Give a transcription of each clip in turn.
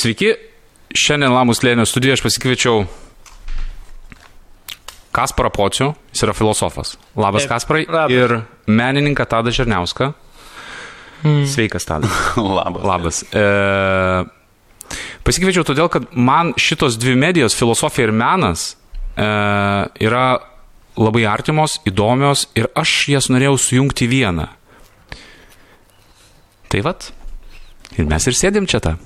Sveiki, šiandien Lamus Lėnio studijoje aš pasikviečiau Kasparą Pocių, jis yra filosofas. Labas Taip, Kasparai. labas. Ir menininką Tadą Žerniauską. Mm. Sveikas Tadas. Labas. Labas. E, pasikviečiau todėl, kad man šitos dvi medijos, filosofija ir menas, e, yra labai artimos, įdomios ir aš jas norėjau sujungti vieną. Tai vat. Ir mes ir sėdim čia tą.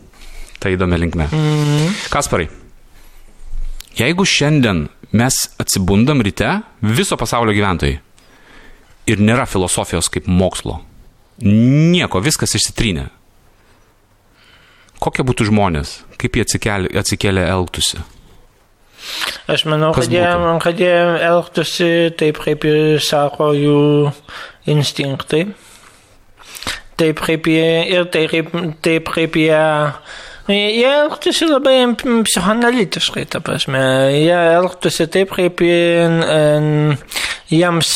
Tai įdomi linkme. Mm. Kasparai, jeigu šiandien mes atsibundam ryte, viso pasaulio gyventojai, ir nėra filosofijos kaip mokslo, nieko, viskas išsitrynė. Kokie būtų žmonės, kaip jie atsikėlė, elgtųsi? Aš manau, kad jie, kad jie elgtųsi taip, kaip ir sako jų instinktai. Taip, kaip jie ir taip, taip kaip jie. Jie elgtųsi labai psichoanalitiškai, ta prasme. Jie elgtųsi taip, kaip jie- jiems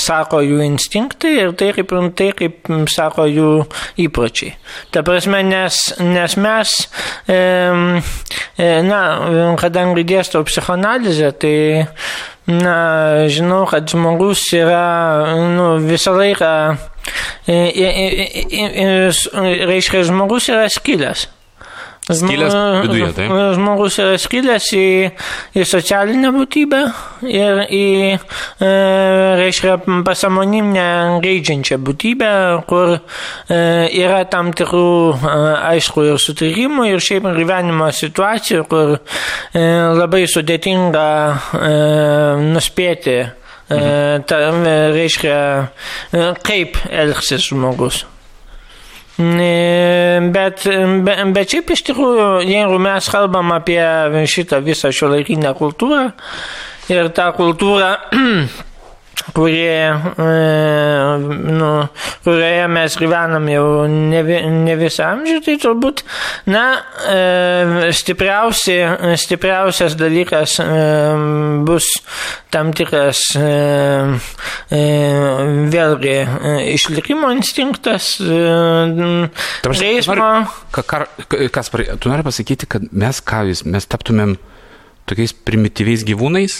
sako jų instinktai ir tai kaip, tai, kaip sako jų įpročiai. Ta prasme, nes, nes mes, e, e, na, kadangi dėstau psichoanalizę, tai, na, žinau, kad žmogus yra, nu, visą laiką, e, e, e, e, e, reiškia, žmogus yra skilęs. Skilęs viduje, taip? Žmogus yra skilęs į, į socialinę būtybę ir į, e, reiškia, pasamoninę geidžiančią būtybę, kur e, yra tam tikrų, e, aišku, ir sutrikimų, ir šiaip gyvenimo situacijų, kur e, labai sudėtinga e, nuspėti, e, ta, reiškia, e, kaip elgsis žmogus. Bet, be- bet šiaip iš tikrųjų, jeigu mes kalbam apie šitą visą šio laikinę kultūrą ir tą kultūrą, kurie, e, nu, kurioje mes gyvenam jau ne, vi- ne visą amžių, tai turbūt, na, e, stipriausi, stipriausias dalykas e, bus tam tikras e, e, vėlgi e, išlikimo instinktas, e, Ta prasme, žaismo. nori- Ka, kar, ka- Kasparai, tu nori pasakyti, kad mes ką vis, mes taptumėm tokiais primityviais gyvūnais?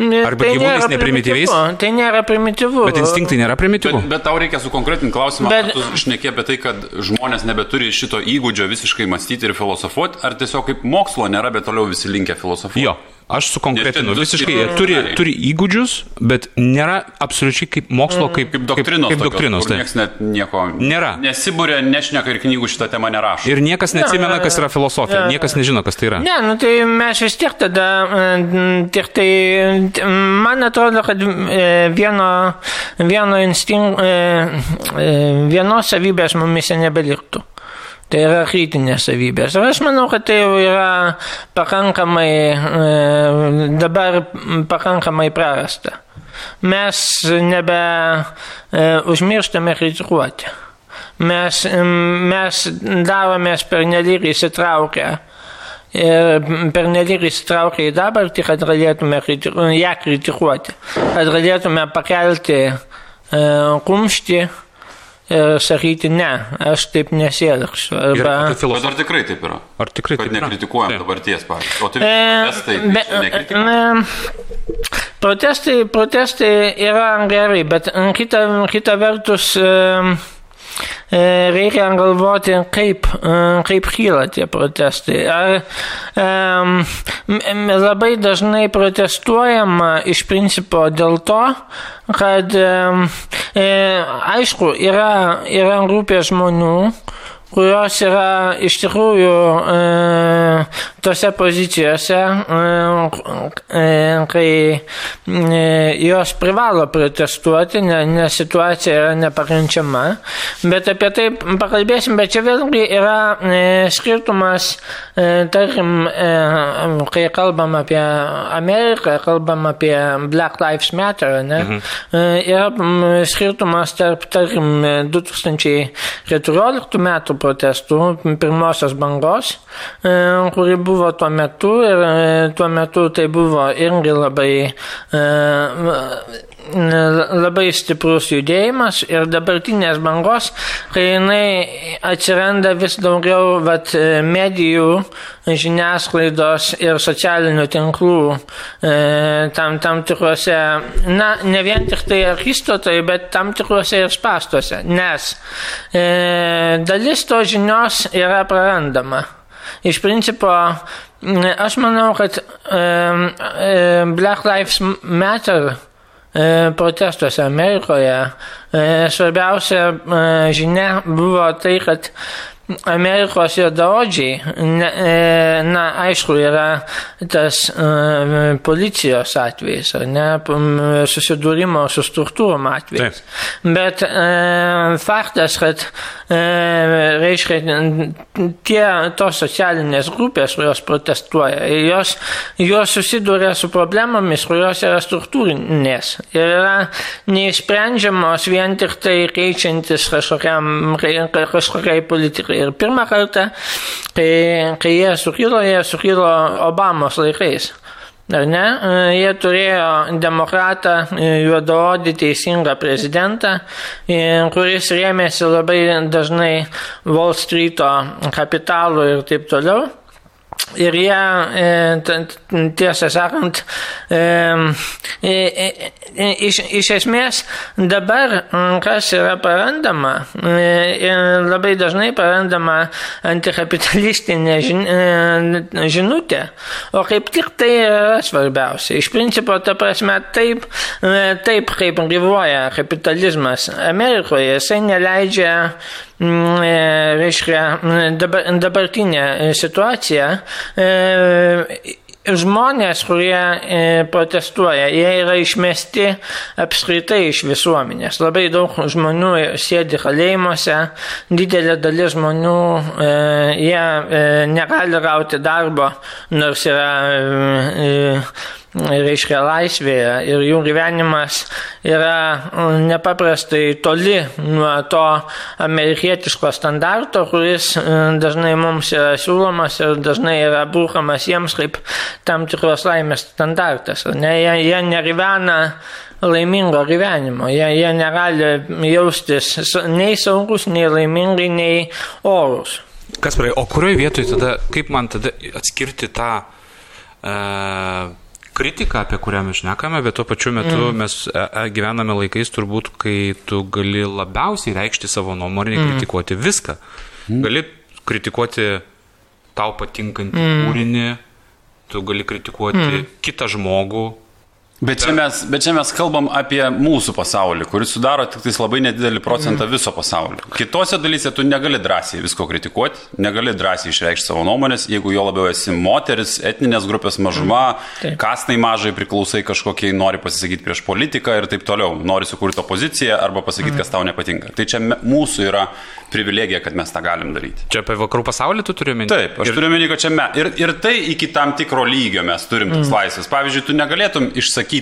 Ne, Arba tai gyvūnais neprimityviais? primityvu, Tai nėra primityvu. Bet instinktai nėra primityvų? Bet, bet tau reikia sukonkretinti klausimą, Bet- bet... tu šneki apie tai, kad žmonės nebeturi šito įgūdžio visiškai mąstyti ir filosofuoti, ar tiesiog kaip mokslo nėra, bet toliau visi linkę filosofuoti? Jo, aš sukonkretinu. Visiškai jie turi, turi įgūdžius, bet nėra absoliučiai kaip mokslo, kaip, Kaip doktrinos. Kaip, kaip doktrinos, taip. Niekas net nieko Nėra. Nesibūrė, nešneka ir knygų šitą temą nerašo. Ir niekas neatsimena, kas yra filosofija. Niekas nežino, kas tai yra. Ne, nu tai mes vis tiek tada, e, tik tai, t- man atrodo, kad e, vieno, vieno instinkt, vienos savybės mumise nebeliktų. Tai yra kritinės savybės. Ir aš manau, kad tai jau yra pakankamai, e, dabar pakankamai prarasta. Mes nebe e, užmirštame kritikuoti. Mes, mes daromės pernelyg įsitraukę ir pernelyg įsitraukę į dabartį, kad galėtume kritiku, ją kritikuoti, kad galėtume pakelti e, kumštį ir sakyti, ne, aš taip nesielgsiu. Arba, apie Bet filosofiją. ar tikrai taip yra? Ar tikrai Kad taip yra? nekritikuojam Taip. dabarties, pavyzdžiui. O tai E, protestai tai be- nekritikuojam. e, Protestai, protestai yra gerai, bet e, kita, kita vertus e, e, reikia galvoti, kaip, e, kaip kyla tie protestai. Ar e, m- m- labai dažnai protestuojama iš principo dėl to, kad e, e, aišku, yra, yra grupė žmonių, kurios yra iš tikrųjų e, tose pozicijose, e, e, kai e, jos privalo protestuoti, ne- nes situacija yra nepakenčiama. Bet apie tai pakalbėsim, bet čia vėlgi yra e, skirtumas, e, tarkim, e, kai kalbam apie Ameriką, kalbam apie Black Lives Matter, ne, e, yra skirtumas tarp, tarkim, 2014 metų protestų, pirmosios bangos, e, kuri buvo tuo metu ir e, tuo metu tai buvo irgi labai e, labai stiprus judėjimas ir dabartinės bangos, kai jinai atsiranda vis daugiau vat, medijų, žiniasklaidos ir socialinių tinklų e, tam, tam tikrose, na, ne vien tik tai akistotai, bet tam tikrose ir spastuose, nes e, dalis to žinios yra prarandama. Iš principo, aš manau, kad e, e, Black Lives Matter E, protestuose Amerikoje. E, svarbiausia e, žinia buvo tai, kad Amerikos juodaodžiai, na, aišku, yra tas uh, policijos atvejis, ar ne, susidūrimo su struktūrom atvejis. Taip. Bet uh, faktas, kad, uh, reiškia, tie tos socialinės grupės, kurios protestuoja, jos, jos susiduria su problemomis, kurios yra struktūrinės ir yra neišsprendžiamos vien tik tai keičiantis kažkokiam, kažkokiai politikai. Ir pirmą kartą, kai, kai jie sukilo, jie sukilo Obamos laikais. Ar ne? Jie turėjo demokratą, juodaodį teisingą prezidentą, kuris rėmėsi labai dažnai Wall Street'o kapitalu ir taip toliau. Ir jie, e, tiesą sakant, e, e, iš, iš esmės dabar, kas yra parandama, labai dažnai parandama antikapitalistinė žinutė, o kaip tik tai yra svarbiausia. Iš principo, ta prasme, taip, taip kaip gyvuoja kapitalizmas Amerikoje, jisai neleidžia Mm, e, reiškia, dabar, dabartinė situacija e, žmonės, kurie e, protestuoja, jie yra išmesti apskritai iš visuomenės. Labai daug žmonių sėdi kalėjimuose, didelė dalis žmonių, jie negali gauti darbo, nors yra reiškia laisvėje ir jų gyvenimas yra mm, nepaprastai toli nuo to amerikietiško standarto, kuris mm, dažnai mums yra siūlomas ir dažnai yra būkamas jiems kaip tam tikros laimės standartas. Ne, jie, jie negyvena laimingo gyvenimo, jie, jie negali jaustis nei saugus, nei laimingai, nei orus. Kas praėjo, o kurioje vietoje tada, kaip man tada atskirti tą uh, kritika, apie kurią mes šnekame, bet tuo pačiu metu mm. mes e, e, gyvename laikais turbūt, kai tu gali labiausiai reikšti savo nuomonę, mm. kritikuoti viską. Mm. Gali kritikuoti tau patinkantį mm. kūrinį, tu gali kritikuoti mm. kitą žmogų, Bet čia, mes, bet čia mes kalbam apie mūsų pasaulį, kuris sudaro tik labai nedidelį procentą viso pasaulio. Kitose dalyse tu negali drąsiai visko kritikuoti, negali drąsiai išreikšti savo nuomonės, jeigu jo labiau esi moteris, etninės grupės mažuma, mm. kastai mažai priklausai kažkokiai, nori pasisakyti prieš politiką ir taip toliau, nori sukurti opoziciją arba pasakyti, mm. kas tau nepatinka. Tai čia mūsų yra privilegija, kad mes tą galim daryti. Čia apie vakarų pasaulį tu turi minti? Taip, aš ir... turiu minti, kad čia mes. Ir, ir tai iki tam tikro lygio mes turim mm. tas laisvės. Pavyzdžiui, tu negalėtum išsakyti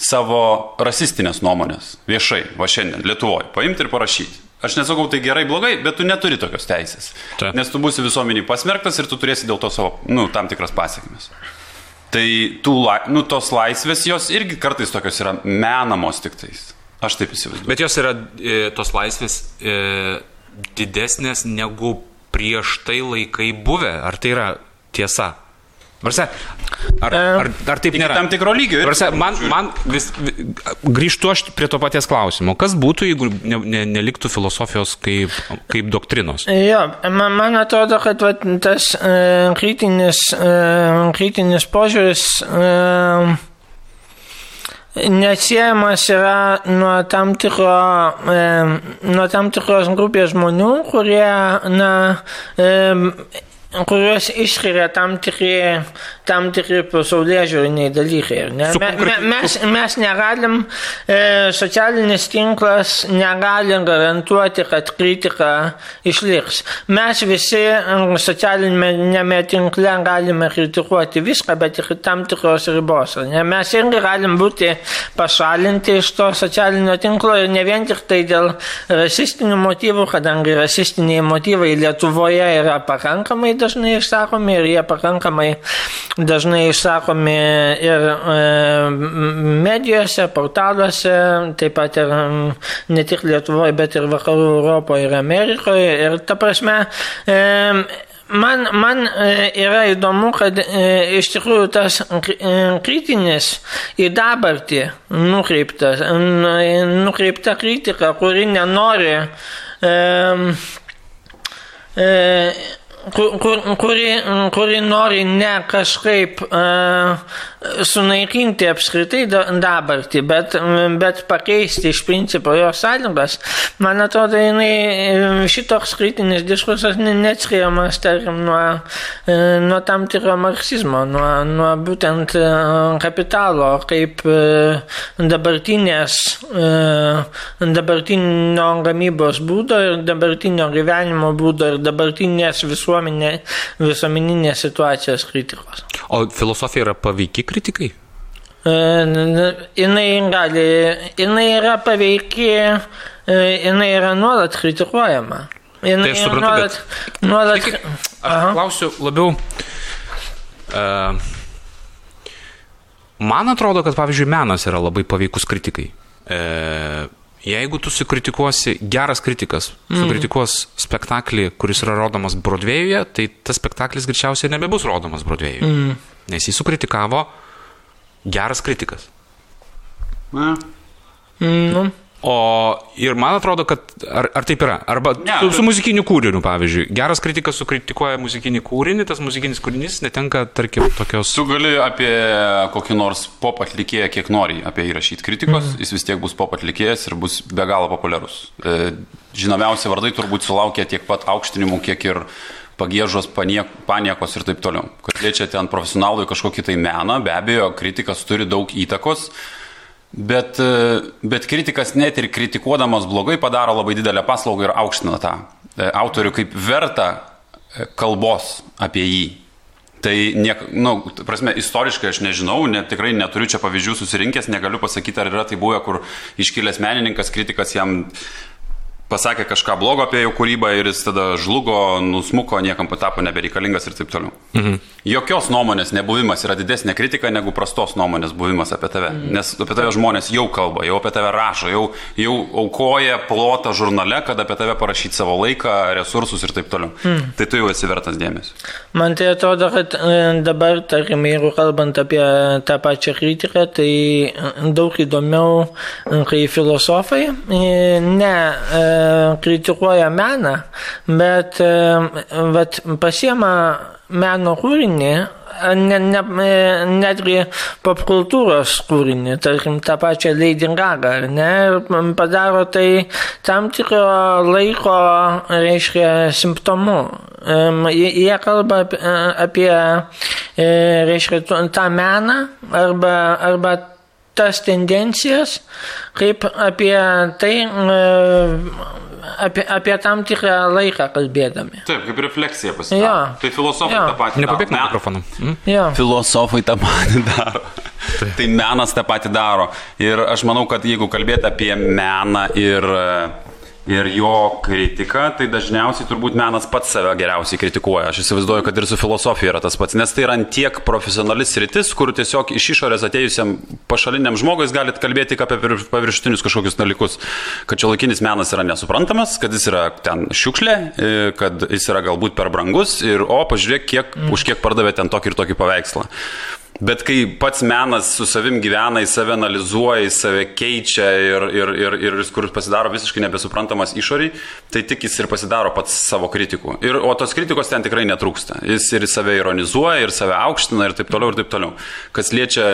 savo rasistinės nuomonės viešai, va šiandien, Lietuvoje, paimti ir parašyti. Aš nesakau tai gerai, blogai, bet tu neturi tokios teisės. Ta. Nes tu būsi visuomeniai pasmerktas ir tu turėsi dėl to savo, nu, tam tikras pasiekmes. Tai tų, nu, tos laisvės jos irgi kartais tokios yra menamos tik tais. Aš taip įsivaizduoju. Bet jos yra e, tos laisvės e, didesnės negu prieš tai laikai buvę. Ar tai yra tiesa? Varse, ar, ar, ar taip nėra? Tam tikro lygio. Varse, man, man vis, vis, grįžtu aš prie to paties klausimo. Kas būtų, jeigu ne, ne, neliktų filosofijos kaip, kaip doktrinos? Jo, man, man atrodo, kad va, tas uh, kritinis, uh, kritinis požiūris uh, neatsiejamas yra nuo tam, tikro, e, nuo tam tikros grupės žmonių, kurie na, e, kuriuos išskiria tam tikri, tam tikri pasaulyje žiūriniai dalykai. Ne? Me, me, mes, mes negalim, e, socialinis tinklas negali garantuoti, kad kritika išliks. Mes visi socialinėme tinkle galime kritikuoti viską, bet tik tam tikros ribos. Ne? Mes irgi galim būti pašalinti iš to socialinio tinklo ir ne vien tik tai dėl rasistinių motyvų, kadangi rasistiniai motyvai Lietuvoje yra pakankamai dažnai išsakomi ir jie pakankamai dažnai išsakomi ir medijose, portaluose, taip pat ir ne tik Lietuvoje, bet ir Vakarų Europoje ir Amerikoje. Ir ta prasme, Man, man yra įdomu, kad iš tikrųjų tas kritinis į dabartį nukreiptas, nukreipta kritika, kuri nenori e, e, kur, kur, kuri, kuri nori ne kažkaip uh, sunaikinti apskritai dabartį, bet, bet pakeisti iš principo jo sąlygas, man atrodo, jinai, šitoks kritinis diskursas neatskiriamas, tarkim, nuo, nuo tam tikro marksizmo, nuo, nuo būtent kapitalo, kaip dabartinės, dabartinio gamybos būdo ir dabartinio gyvenimo būdo ir dabartinės visuomenė, visuomeninės situacijos kritikos. O filosofija yra paveiki kritikai? Jinai gali, jinai yra paveiki, jinai yra nuolat kritikuojama. Jinai tai aš suprantu, nuolat, bet... nuolat... Tik, aš klausiu labiau. Uh, man atrodo, kad pavyzdžiui menas yra labai paveikus kritikai. Uh, jeigu tu sukritikuosi, geras kritikas, mm. sukritikuos spektaklį, kuris yra rodomas Broadwayuje, tai tas spektaklis greičiausiai nebebus rodomas Broadwayuje. Mm. Nes jį sukritikavo geras kritikas. Na. Mm. O ir man atrodo, kad ar, ar taip yra? Arba Ne, su, su muzikiniu kūriniu, pavyzdžiui. Geras kritikas sukritikuoja muzikinį kūrinį, tas muzikinis kūrinys netenka, tarkim, tokios... Tu gali apie kokį nors pop atlikėją, kiek nori apie jį rašyti kritikos, mm. jis vis tiek bus pop atlikėjas ir bus be galo populiarus. E, žinomiausi vardai turbūt sulaukia tiek pat aukštinimų, kiek ir pagėžos, paniek, paniekos ir taip toliau. Kad liečia ten profesionalui kažkokį tai meną, be abejo, kritikas turi daug įtakos. Bet, e, bet kritikas net ir kritikuodamas blogai padaro labai didelę paslaugą ir aukština tą e, autorių kaip vertą e, kalbos apie jį. Tai, niek, nu, prasme, istoriškai aš nežinau, net tikrai neturiu čia pavyzdžių susirinkęs, negaliu pasakyti, ar yra tai buvę, kur iškilęs menininkas, kritikas jam pasakė kažką blogo apie jo kūrybą ir jis tada žlugo, nusmuko, niekam patapo nebereikalingas ir taip toliau. Mhm. Jokios nuomonės nebuvimas yra didesnė kritika negu prastos nuomonės buvimas apie tave. Mhm. Nes apie tave žmonės jau kalba, jau apie tave rašo, jau, jau aukoja plotą žurnale, kad apie tave parašyti savo laiką, resursus ir taip toliau. Mhm. Tai tu jau esi vertas dėmesio. Man tai atrodo, kad e, dabar, tarkim, jeigu kalbant apie tą pačią kritiką, tai e, daug įdomiau, e, kai filosofai ne e, kritikuoja meną, bet vat, pasiema meno kūrinį, ne, ne, e, netgi popkultūros kūrinį, tarkim, tą pačią Lady Gaga, ne, ir padaro tai tam tikro laiko, reiškia, simptomu. Jie kalba apie, e, reiškia, tą meną arba, arba tas tendencijas, kaip apie tai, apie, apie tam tikrą laiką kalbėdami. Taip, kaip refleksija pasidaro. Tai filosofai Jo. tą patį Nepabėg nuo daro. mikrofono. Mhm. Jo. Filosofai tą patį daro. Tai menas tą patį daro. Ir aš manau, kad jeigu kalbėti apie meną ir, ir jo kritiką, tai dažniausiai turbūt menas pats save geriausiai kritikuoja. Aš įsivaizduoju, kad ir su filosofija yra tas pats, nes tai yra tiek profesionalis rytis, kur tiesiog iš išorės atėjusiam pašaliniam žmogui jūs galite kalbėti tik apie vir- paviršutinius kažkokius dalykus, kad čia laikinis menas yra nesuprantamas, kad jis yra ten šiukšlė, e, kad jis yra galbūt per brangus ir o, pažiūrėk, kiek, mm. už kiek pardavė ten tokį ir tokį paveikslą. Bet kai pats menas su savim gyvena, į save analizuoja, į save keičia ir, ir, ir, ir jis kur pasidaro visiškai nebesuprantamas išoriai, tai tik jis ir pasidaro pats savo kritikų. Ir, o tos kritikos ten tikrai netrūksta. Jis ir save ironizuoja, ir save aukština, ir taip toliau, ir taip toliau. Kas liečia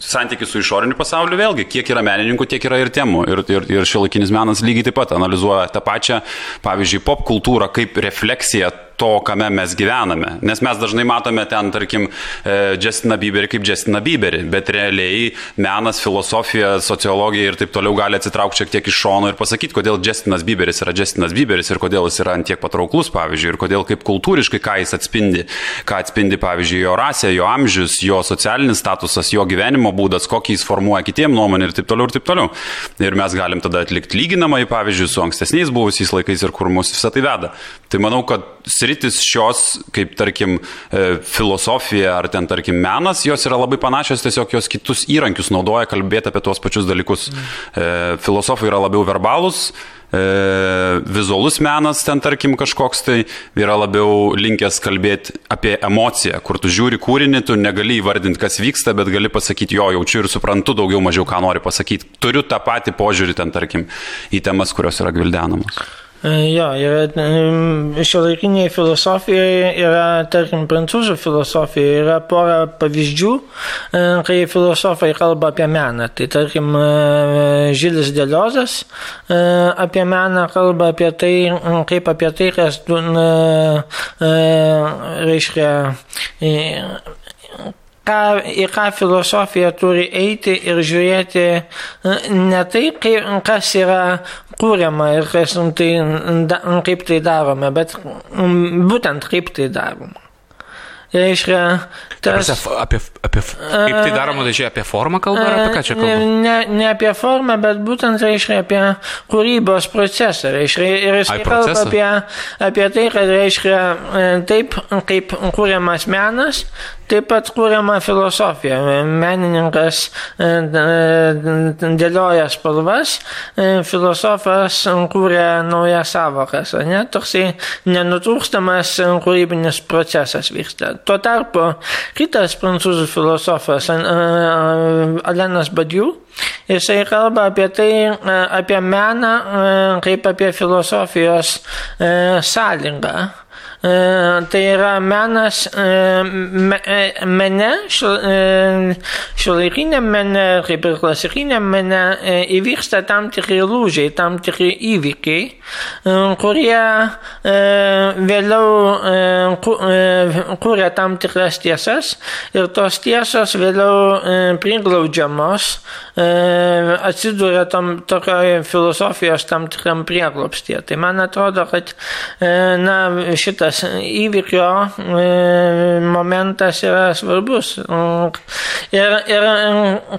santykių su išoriniu pasauliu, vėlgi, kiek yra menininkų, tiek yra ir temų. Ir, ir, ir šiuolaikinis menas lygiai taip pat analizuoja tą pačią, pavyzdžiui, pop kultūrą kaip refleksiją to, kame mes gyvename. Nes mes dažnai matome ten, tarkim, e, Justiną Bieberį kaip Justiną Bieberį, bet realiai menas, filosofija, sociologija ir taip toliau gali atsitraukti šiek tiek iš šono ir pasakyti, kodėl Justinas Bieberis yra Justinas Bieberis ir kodėl jis yra antiek patrauklus, pavyzdžiui, ir kodėl kaip kultūriškai ką jis atspindi, ką atspindi, pavyzdžiui, jo rasė, jo amžius, jo socialinis statusas, jo gyvenimo būdas, kokį jis formuoja kitiem nuomonė ir taip toliau ir taip toliau. Ir mes galim tada atlikti lyginamai, pavyzdžiui, su ankstesniais buvusiais laikais ir kur mus visą tai veda. Tai manau, kad sritis šios, kaip tarkim e, filosofija ar ten tarkim menas, jos yra labai panašios, tiesiog jos kitus įrankius naudoja kalbėti apie tuos pačius dalykus. Mm. Filosofai yra labiau verbalūs, e, vizualus menas ten tarkim kažkoks tai yra labiau linkęs kalbėti apie emociją, kur tu žiūri kūrinį, tu negali įvardinti, kas vyksta, bet gali pasakyti, jo, jaučiu ir suprantu daugiau mažiau, ką nori pasakyti. Turiu tą patį požiūrį ten tarkim į temas, kurios yra gvildenamos. Jo, yra šio laikinėje filosofijoje yra, tarkim, prancūzų filosofijoje yra pora pavyzdžių, kai filosofai kalba apie meną. Tai, tarkim, Žilis Deliozas apie meną kalba apie tai, kaip apie tai, kas, reiškia, ką, į ką filosofija turi eiti ir žiūrėti ne tai, kaip, kas yra kūriama ir kas, tai, da, kaip tai darome, bet būtent kaip tai daroma. Reiškia, tas... Apie, apie, kaip tai daroma, tai čia apie formą kalba ar apie ką čia kalba? Ne, ne apie formą, bet būtent, reiškia, apie kūrybos procesą. Reiškia, ir jis kalba apie, apie tai, kad, reiškia, taip, kaip kūriamas menas, Taip pat kūriama filosofija. Menininkas dėlioja spalvas, filosofas kūrė naujas savokas. Ne? Toksai nenutrūkstamas kūrybinis procesas vyksta. Tuo tarpu kitas prancūzų filosofas Alenas Badiu, Jisai kalba apie tai, apie meną, kaip apie filosofijos sąlygą. Tai yra menas mene, šiuolaikiniam mene, kaip ir klasikiniam mene, įvyksta tam tikri lūžiai, tam tikri įvykiai, kurie vėliau kūrė tam tikras tiesas ir tos tiesos vėliau priglaudžiamos, atsidūrė tam tokioje filosofijos tam tikram prieglopstie. Tai man atrodo, kad na, šitas tas įvykio e, momentas yra svarbus. Ir, ir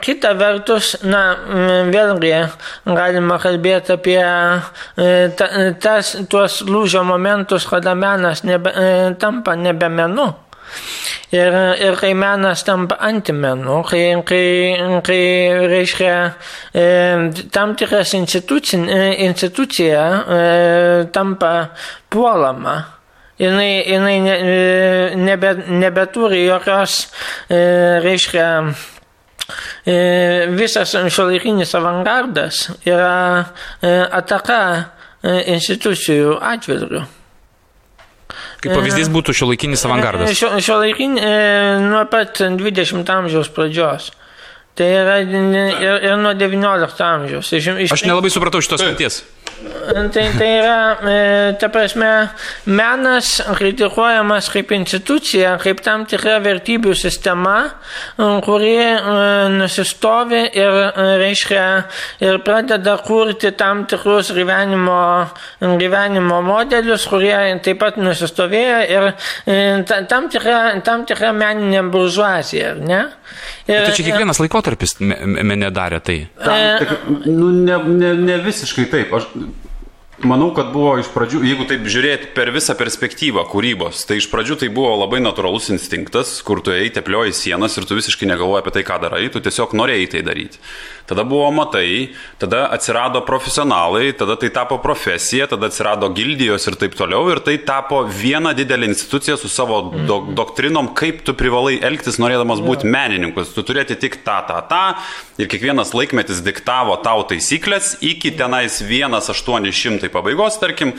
kita vertus, na, vėlgi galima kalbėti apie e, tas, tuos lūžio momentus, kada menas nebe, e, tampa nebe menu. Ir, ir kai menas tampa antimenu, kai, kai, kai reiškia e, tam tikras institucija e, tampa puolama jinai, jinai ne, e, nebe, nebeturi jokios, e, reiškia, e, visas šiuolaikinis avangardas yra ataka institucijų atžvilgių. Kaip pavyzdys būtų šiuolaikinis avangardas. Šio, šiuolaikinis nuo pat 20 amžiaus pradžios. Tai yra ir, ir nuo 19 amžiaus. Iš, iš, Aš nelabai supratau šitos minties. Tai, tai yra, e, ta prasme, menas kritikuojamas kaip institucija, kaip tam tikra vertybių sistema, kuri e, nusistovi ir, e, reiškia, ir pradeda kurti tam tikrus gyvenimo, gyvenimo modelius, kurie taip pat nusistovėjo ir tam tikra, tam tikra meninė buržuazija, ne? Ir, tai čia kiekvienas laikotarpis mene darė tai. Tam, tik, nu, ne, ne, ne visiškai taip. Aš Manau, kad buvo iš pradžių, jeigu taip žiūrėti per visą perspektyvą kūrybos, tai iš pradžių tai buvo labai natūralus instinktas, kur tu eiti teplioji sienas ir tu visiškai negalvoji apie tai, ką darai, tu tiesiog norėjai tai daryti. Tada buvo matai, tada atsirado profesionalai, tada tai tapo profesija, tada atsirado gildijos ir taip toliau ir tai tapo viena didelė institucija su savo do doktrinom, kaip tu privalai elgtis norėdamas būti menininku. Tu turėti tik tą, tą, tą ir kiekvienas laikmetis diktavo tau taisyklės iki tenais 1-800 pabaigos, tarkim,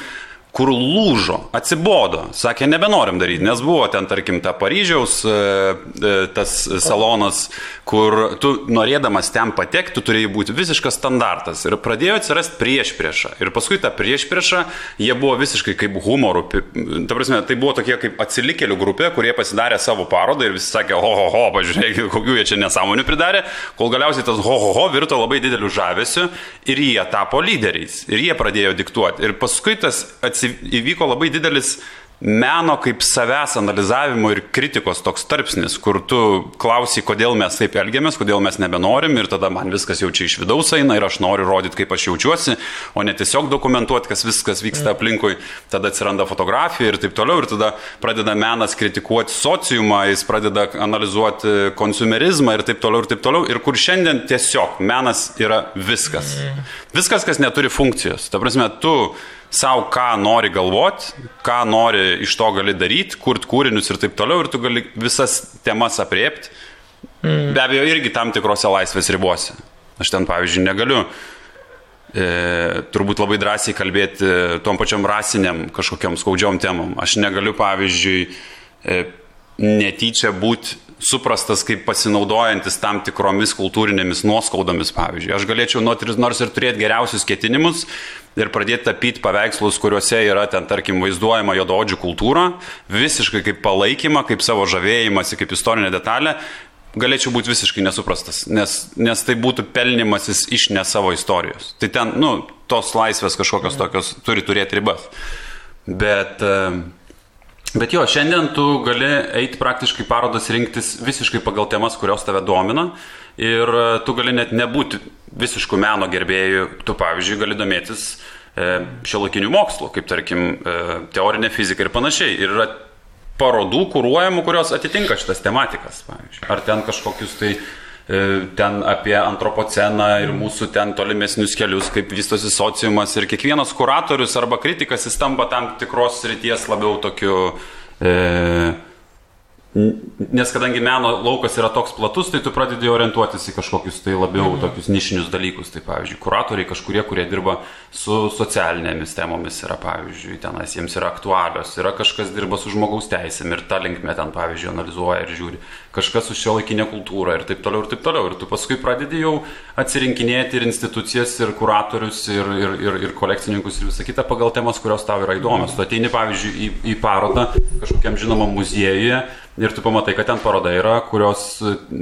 kur lūžo, atsibodo, sakė, nebenorim daryti, nes buvo ten, tarkim, ta Paryžiaus e, e, tas salonas, kur tu norėdamas ten patekti, tu turėjai būti visiškas standartas. Ir pradėjo atsirasti prieš priešą. Ir paskui tą prieš priešą jie buvo visiškai kaip humorų. Ta prasme, tai buvo tokie kaip atsilikėlių grupė, kurie pasidarė savo parodą ir visi sakė, ho, ho, ho, pažiūrėkit, kokių jie čia nesąmonių pridarė, kol galiausiai tas ho, ho, ho virto labai dideliu žavesiu ir jie tapo lyderiais. Ir jie pradėjo diktuoti. Ir paskui tas atsiv... įvyko labai didelis meno kaip savęs analizavimo ir kritikos toks tarpsnis, kur tu klausi, kodėl mes taip elgiamės, kodėl mes nebenorim ir tada man viskas jau čia iš vidaus eina ir aš noriu rodyti, kaip aš jaučiuosi, o ne tiesiog dokumentuoti, kas viskas vyksta aplinkui, tada atsiranda fotografija ir taip toliau ir tada pradeda menas kritikuoti sociumą, jis pradeda analizuoti konsumerizmą ir taip toliau ir taip toliau ir kur šiandien tiesiog menas yra viskas. Viskas, kas neturi funkcijos. Ta prasme, tu savo, ką nori galvoti, ką nori iš to gali daryti, kurti kūrinius ir taip toliau, ir tu gali visas temas apriepti. Mm. Be abejo, irgi tam tikrose laisvės ribose. Aš ten, pavyzdžiui, negaliu e, turbūt labai drąsiai kalbėti tom pačiam rasiniam kažkokiam skaudžiom temom. Aš negaliu, pavyzdžiui, e, netyčia būti suprastas kaip pasinaudojantis tam tikromis kultūrinėmis nuoskaudomis, pavyzdžiui. Aš galėčiau nors ir turėti geriausius ketinimus ir pradėti tapyti paveikslus, kuriuose yra ten, tarkim, vaizduojama jododžių kultūra, visiškai kaip palaikymą, kaip savo žavėjimąsi, kaip istorinė detalė, galėčiau būti visiškai nesuprastas, nes, nes tai būtų pelnimasis iš ne savo istorijos. Tai ten, nu, tos laisvės kažkokios tokios turi turėti ribas. Bet uh, Bet jo, šiandien tu gali eiti praktiškai parodas rinktis visiškai pagal temas, kurios tave domina. Ir e, tu gali net nebūti visiškų meno gerbėjų. Tu, pavyzdžiui, gali domėtis e, šiolakinių mokslų, kaip tarkim e, teorinė fizika ir panašiai. Ir yra parodų kūruojamų, kurios atitinka šitas tematikas. Pavyzdžiui. Ar ten kažkokius tai ten apie antropoceną ir mūsų ten tolimesnius kelius, kaip vystosi sociumas ir kiekvienas kuratorius arba kritikas jis tampa tam tikros ryties labiau tokiu e, Nes kadangi meno laukas yra toks platus, tai tu pradedi orientuotis į kažkokius tai labiau mm. tokius nišinius dalykus. Tai pavyzdžiui, kuratoriai kažkurie, kurie dirba su socialinėmis temomis yra, pavyzdžiui, tenas jiems yra aktualios. Yra kažkas dirba su žmogaus teisėm ir tą linkmę ten, pavyzdžiui, analizuoja ir žiūri. Kažkas su šio laikinė kultūra ir taip toliau ir taip toliau. Ir tu paskui pradedi jau atsirinkinėti ir institucijas, ir kuratorius, ir, ir, ir, ir kolekcininkus ir visą kitą pagal temas, kurios tau yra įdomios. Tu ateini, pavyzdžiui, į, į parodą kažkokiam žinomam muziejuje Ir tu pamatai, kad ten paroda yra, kurios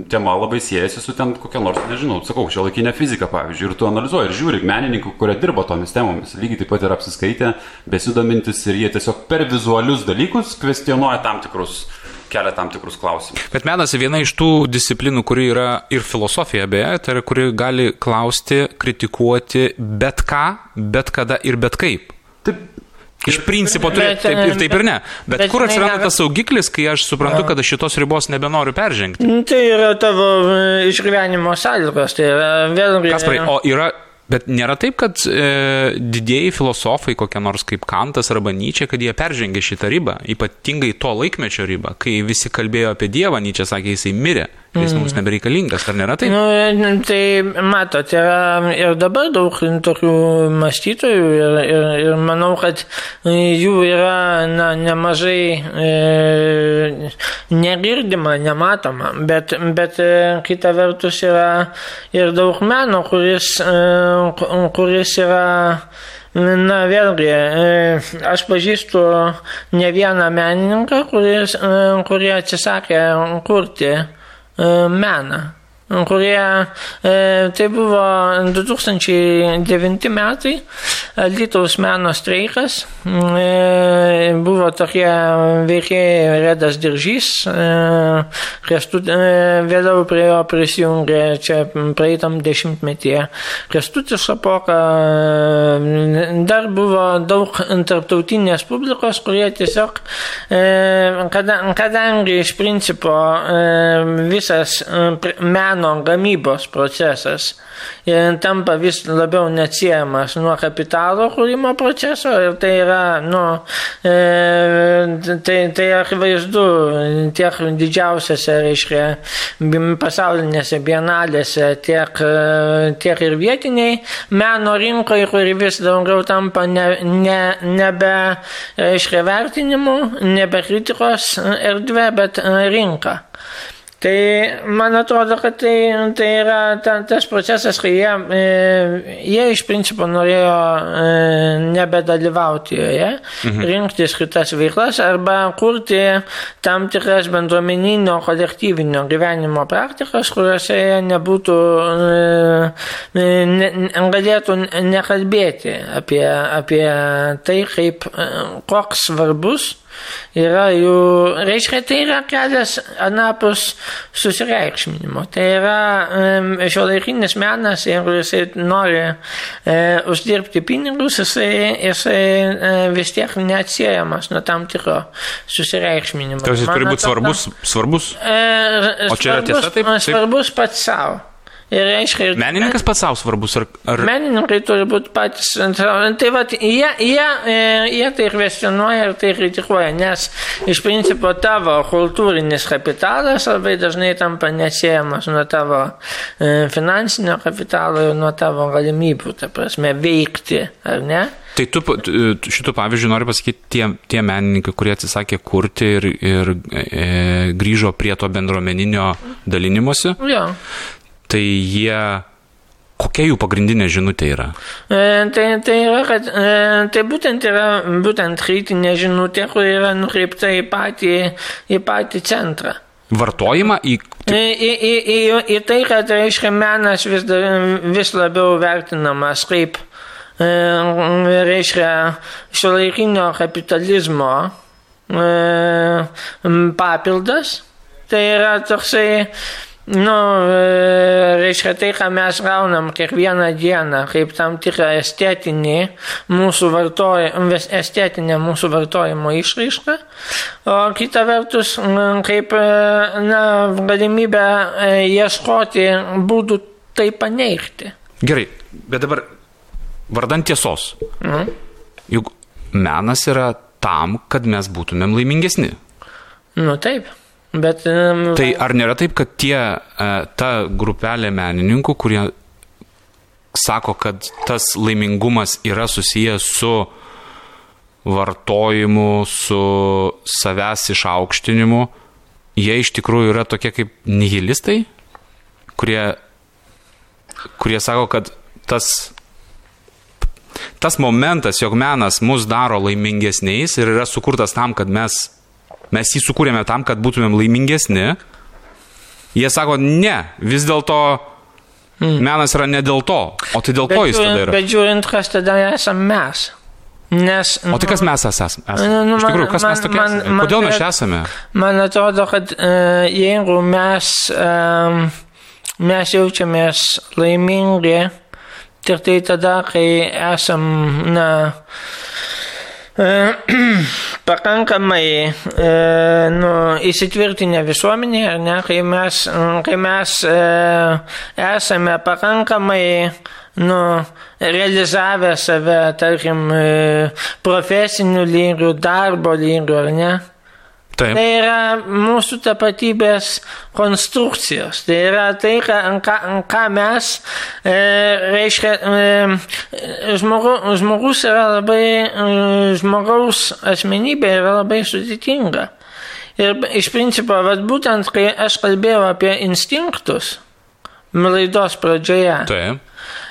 tema labai siejasi su ten kokia nors, nežinau, sakau, šio laikinė fizika, pavyzdžiui. Ir tu analizuoji ir žiūri menininkų, kurie dirba tomis temomis. Lygiai taip pat yra apsiskaitę, besidomintis ir jie tiesiog per vizualius dalykus kvestionuoja tam tikrus kelia tam tikrus klausimus. Bet menas viena iš tų disciplinų, kuri yra ir filosofija beje, tai yra, kuri gali klausti, kritikuoti bet ką, bet kada ir bet kaip. Taip, Iš principo turi taip ir taip ir ne. Bet, bet kur atsiranda tas saugiklis, kai aš suprantu, kad aš šitos ribos nebenoriu peržengti? Nu, tai yra tavo e, išgyvenimo sąlygos, tai yra vėlgi. Kasparai, o yra Bet nėra taip, kad e, didėjai filosofai, kokie nors kaip Kantas arba Nyčia, kad jie peržengė šitą ribą, ypatingai to laikmečio ribą, kai visi kalbėjo apie Dievą, Nyčia sakė, jisai mirė jis mums mm. nebereikalingas, ar nėra taip? Nu, tai matot, yra ir dabar daug tokių mąstytojų ir, ir, ir manau, kad jų yra na, nemažai e, negirdima, nematoma, bet, bet e, kita vertus yra ir daug meno, kuris, e, kuris yra Na vėlgi, e, aš pažįstu ne vieną menininką, kuris, e, kurie atsisakė kurti meną kurie e, tai buvo 2009 metai, Lietuvos meno streikas, e, buvo tokie veikėjai Redas Diržys, e, Kestut, e, vėliau prie jo prisijungė čia praeitam dešimtmetyje Kestutis Šapoka, e, dar buvo daug tarptautinės publikos, kurie tiesiog, e, kada, kadangi iš principo e, visas e, meno meno gamybos procesas tampa vis labiau neatsiejamas nuo kapitalo kūrimo proceso ir tai yra, nu, e, tai, tai akivaizdu tiek didžiausiose, reiškia, pasaulinėse bienalėse, tiek, tiek ir vietiniai meno rinkoje, kuri vis daugiau tampa ne, ne, nebe, reiškia, vertinimu, nebe kritikos erdvė, bet rinka. Tai man atrodo, kad tai, tai yra ta, tas procesas, kai jie, e, jie iš principo norėjo e, nebedalyvauti joje, mhm. rinktis kitas veiklas arba kurti tam tikras bendruomeninio kolektyvinio gyvenimo praktikas, kuriuose jie nebūtų, e, ne, galėtų nekalbėti apie, apie tai, kaip, koks svarbus Yra jų, reiškia, tai yra kelias anapus susireikšminimo. Tai yra um, šiuolaikinis menas, jeigu jisai nori e, uždirbti pinigus, jisai, jisai e, vis tiek neatsiejamas nuo tam tikro susireikšminimo. Tai jis turi būti svarbus, svarbus. E, O čia yra tiesa, svarbus- taip? Taip. Svarbus pats savo. Ir reiškia, ir Menininkas pats savo svarbus. Ar, ar... Menininkai turi būti patys. Tai va, jie, jie, e, jie tai kvestionuoja ir tai kritikuoja, nes iš principo tavo kultūrinis kapitalas labai dažnai tampa nesiejamas nuo tavo e, finansinio kapitalo ir nuo tavo galimybių, ta prasme, veikti, ar ne? Tai tu šitų pavyzdžių nori pasakyti tie, tie menininkai, kurie atsisakė kurti ir, ir e, grįžo prie to bendruomeninio dalinimuose, Jo. Tai jie, kokia jų pagrindinė žinutė yra? E, Tai, tai yra, kad e, tai būtent yra būtent kritinė žinutė, kur yra nukreipta į patį, į patį centrą. Vartojimą į... Į, į, į, į, į tai, kad reiškia menas vis, vis labiau vertinamas kaip e, reiškia šiuolaikinio kapitalizmo e, papildas. Tai yra toksai, nu, e, reiškia tai, ką mes gaunam kiekvieną dieną, kaip tam tikrą estetinį mūsų vartojimo, estetinę mūsų vartojimo išraišką. O kita vertus, kaip e, na, galimybę e, ieškoti būdų tai paneigti. Gerai, bet dabar vardant tiesos. Mhm. Juk menas yra tam, kad mes būtumėm laimingesni. Nu taip. Bet. em, Tai ar nėra taip, kad tie, e, ta grupelė menininkų, kurie sako, kad tas laimingumas yra susijęs su vartojimu, su savęs išaukštinimu, jie iš tikrųjų yra tokie kaip nihilistai, kurie, kurie sako, kad tas, tas momentas, jog menas mus daro laimingesniais ir yra sukurtas tam, kad mes, mes jį sukūrėme tam, kad būtumėm laimingesni, jie sako, ne, vis dėlto menas yra ne dėl to, o tai dėl ko jis tada yra. Bet žiūrint, kas tada esame mes. Nes. O tai kas mes esame? Nu, nu, Iš tikrųjų, kas man- mes tokie man- esame? man- Kodėl mes bet- čia esame? Man atrodo, kad uh, jeigu mes, um, mes jaučiamės laimingi, tik tai tada, kai esam, na, e, pakankamai e, nu, įsitvirtinę visuomenėje, ar ne, kai mes, mm, kai mes e, esame pakankamai nu, realizavę save, tarkim, e, profesinių lygių, darbo lygių, ar ne? Taip. Tai yra mūsų tapatybės konstrukcijos. Tai yra tai, ką, ką, ką mes, e, reiškia, e, žmogu, žmogus yra labai, e, žmogaus asmenybė yra labai sudėtinga. Ir iš principo, vat, būtent kai aš kalbėjau apie instinktus laidos pradžioje, Taip.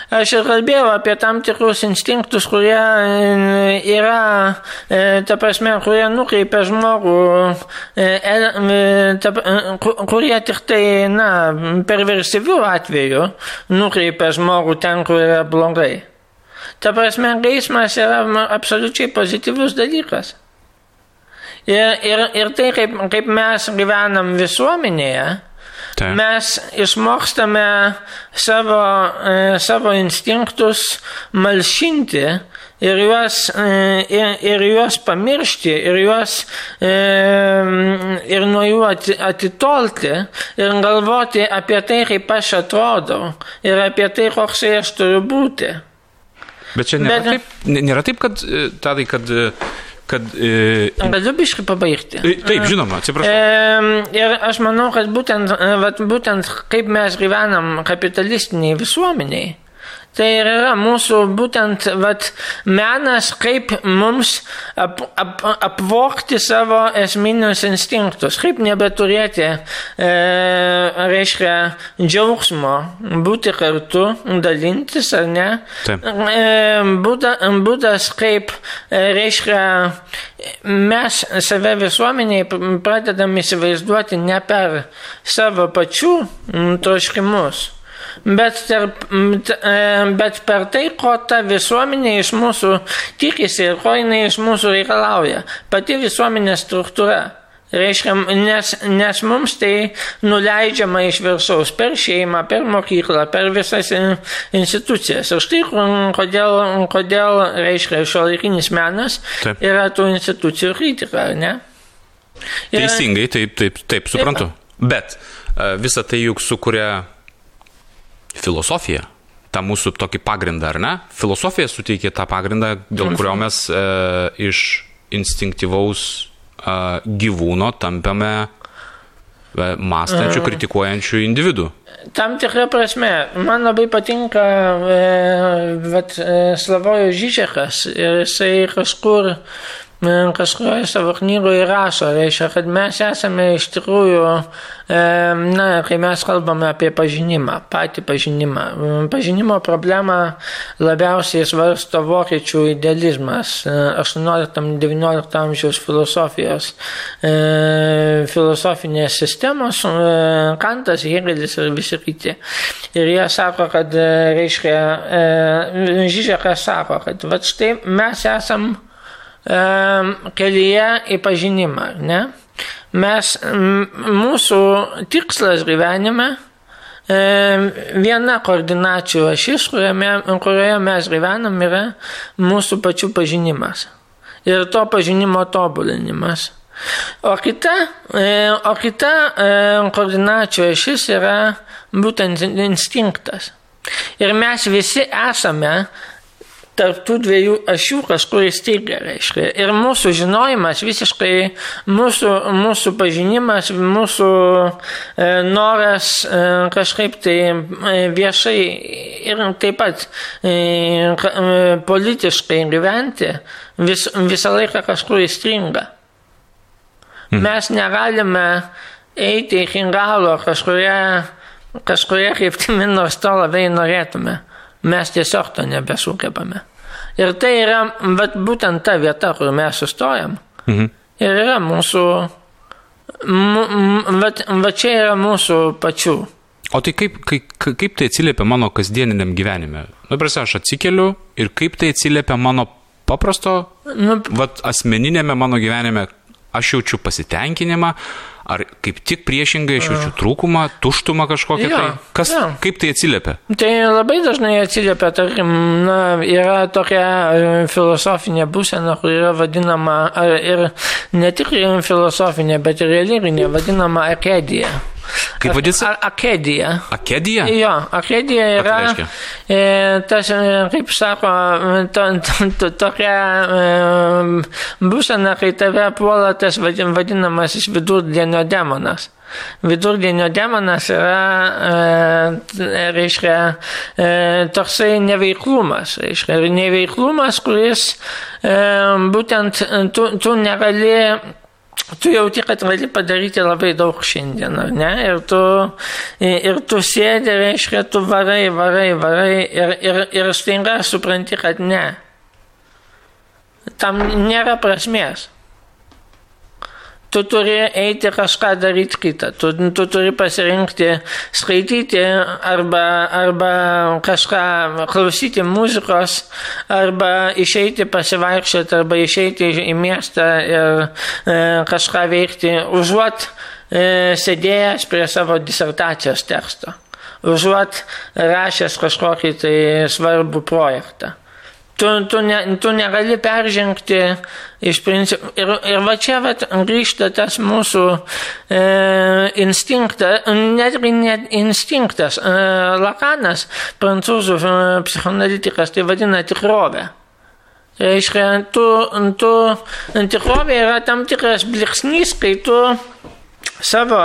Aš ir kalbėjau apie tam tikrus instinktus, kurie e, yra, e, ta prasme, kurie nukreipia žmogų, e, kurie tik tai, na, perversyvių atveju nukreipia žmogų ten, kur yra blogai. Ta prasme, geismas yra absoliučiai pozityvus dalykas. Ir, ir, ir tai, kaip, kaip mes gyvenam visuomenėje, Taip. Mes išmokstame savo, e, savo instinktus malšinti ir juos, e, ir, ir juos pamiršti, ir, juos, e, ir nuo jų ati- atitolti, ir galvoti apie tai, kaip aš atrodau, ir apie tai, koks aš turiu būti. Bet čia nėra, Bet- taip, nėra taip, kad, tadai, kad, kad e, Galiu biškai pabaigti. taip, žinoma, atsiprašau. E, ir aš manau, kad būtent, vat, būtent kaip mes gyvenam kapitalistiniai visuomeniai, tai ir yra mūsų būtent vat, menas, kaip mums ap, ap, apvokti savo esminius instinktus, kaip nebeturėti, e, reiškia, džiaugsmo būti kartu, dalintis ar ne. Taip. E, būda, būdas, kaip, e, reiškia, mes save visuomeniai pradedam įsivaizduoti ne per savo pačių troškimus, Bet, tarp, bet per tai, ko ta visuomenė iš mūsų tikisi ir ko jinai iš mūsų reikalauja. Pati visuomenės struktūra. Reiškia, nes, nes mums tai nuleidžiama iš viršaus per šeimą, per mokyklą, per visas in- institucijas. Ir štai kodėl, kodėl reiškia, šio laikinis menas Taip. yra tų institucijų kritika, ne? Yra- Teisingai, taip, taip, taip, suprantu. Bet e, visa tai juk sukuria filosofija. Ta mūsų tokį pagrindą, ar ne? Filosofija suteikia tą pagrindą, dėl kurio mes e, iš instinktyvaus e, gyvūno tampame e, mąstančių, kritikuojančių individų. Tam tikrą prasme, man labai patinka e, vat, e, Slavojo Žižekas ir jisai kažkur, e, kažkurioje savo knygoje rašo, reiškia, kad mes esame iš tikrųjų, e, na, kai mes kalbame apie pažinimą, patį pažinimą. Pažinimo problemą labiausiai svarsto vokiečių idealizmas, e, 18-19 amžiaus filosofijos, e, filosofinės sistemos, e, Kantas, Hegelis ir visi kiti. Ir jie sako, kad, e, reiškia, e, Žižekas sako, kad vat štai mes esam e, kelyje į pažinimą, ne? Mes, mūsų tikslas gyvenime viena koordinačių ašis, kurioje mes gyvenam, yra mūsų pačių pažinimas. Ir to pažinimo tobulinimas. O kita, e, o kita koordinačių ašis yra būtent instinktas. Ir mes visi esame tarp tų dviejų ašių kažkur įstrigę, reiškia. Ir mūsų žinojimas visiškai, mūsų, mūsų pažinimas, mūsų e, noras e, kažkaip tai e, viešai ir taip pat e, e, politiškai gyventi vis, visą laiką kažkur įstringa. Mes negalime eiti iki galo kažkurie, kažkurie kryptimi, nors to labai norėtume. Mes tiesiog to nebesugebame. Ir tai yra vat, būtent ta vieta, kur mes sustojam. Mhm. Ir yra mūsų, va čia yra mūsų pačių. O tai kaip, kaip, kaip tai atsiliepia mano kasdieniniam gyvenime? Nu, prasme, aš atsikeliu ir kaip tai atsiliepia mano paprasto, Nu, vat asmeninėme mano gyvenime, aš jaučiu pasitenkinimą, ar kaip tik priešingai aš jaučiu trūkumą, tuštumą kažkokią. Jo, tai. Kas, jo. Kaip tai atsiliepia? Tai labai dažnai atsiliepia, tarkim, na, yra tokia e, filosofinė būsena, kur yra vadinama, ir ne tik filosofinė, bet ir religinė, vadinama akedija. Kaip vadinasi? Akedija. Akedija? Jo, akedija yra, tai reiškia? e, tas, e, kaip sako, to, to, to, tokia e, būsena, kai tave puola tas vadin- vadinamasis vidurdienio demonas. Vidurdienio demonas yra, e, reiškia, e, toksai neveiklumas. Reiškia, neveiklumas, kuris e, būtent tu, tu negali tu jauti, kad gali padaryti labai daug šiandien, ar ne? Ir tu, ir tu sėdi, reiškia, tu varai, varai, varai ir, ir, ir staiga supranti, kad ne. Tam nėra prasmės. Tu turi eiti kažką daryti kitą. Tu, tu turi pasirinkti skaityti arba, arba kažką klausyti muzikos, arba išeiti pasivaikščioti, arba išeiti į miestą ir e, kažką veikti, užuot e, sėdėjęs prie savo disertacijos teksto, užuot rašęs kažkokį tai svarbų projektą. Tu, tu, ne, tu negali peržengti iš principo. Ir, ir va čia vat, grįžta tas mūsų e, instinktas, netgi net instinktas. E, Lakanas, prancūzų e, psichoanalitikas, tai vadina tikrovę. Reiškia, tu, tu, tikrovė yra tam tikras bliksnys, kai tu savo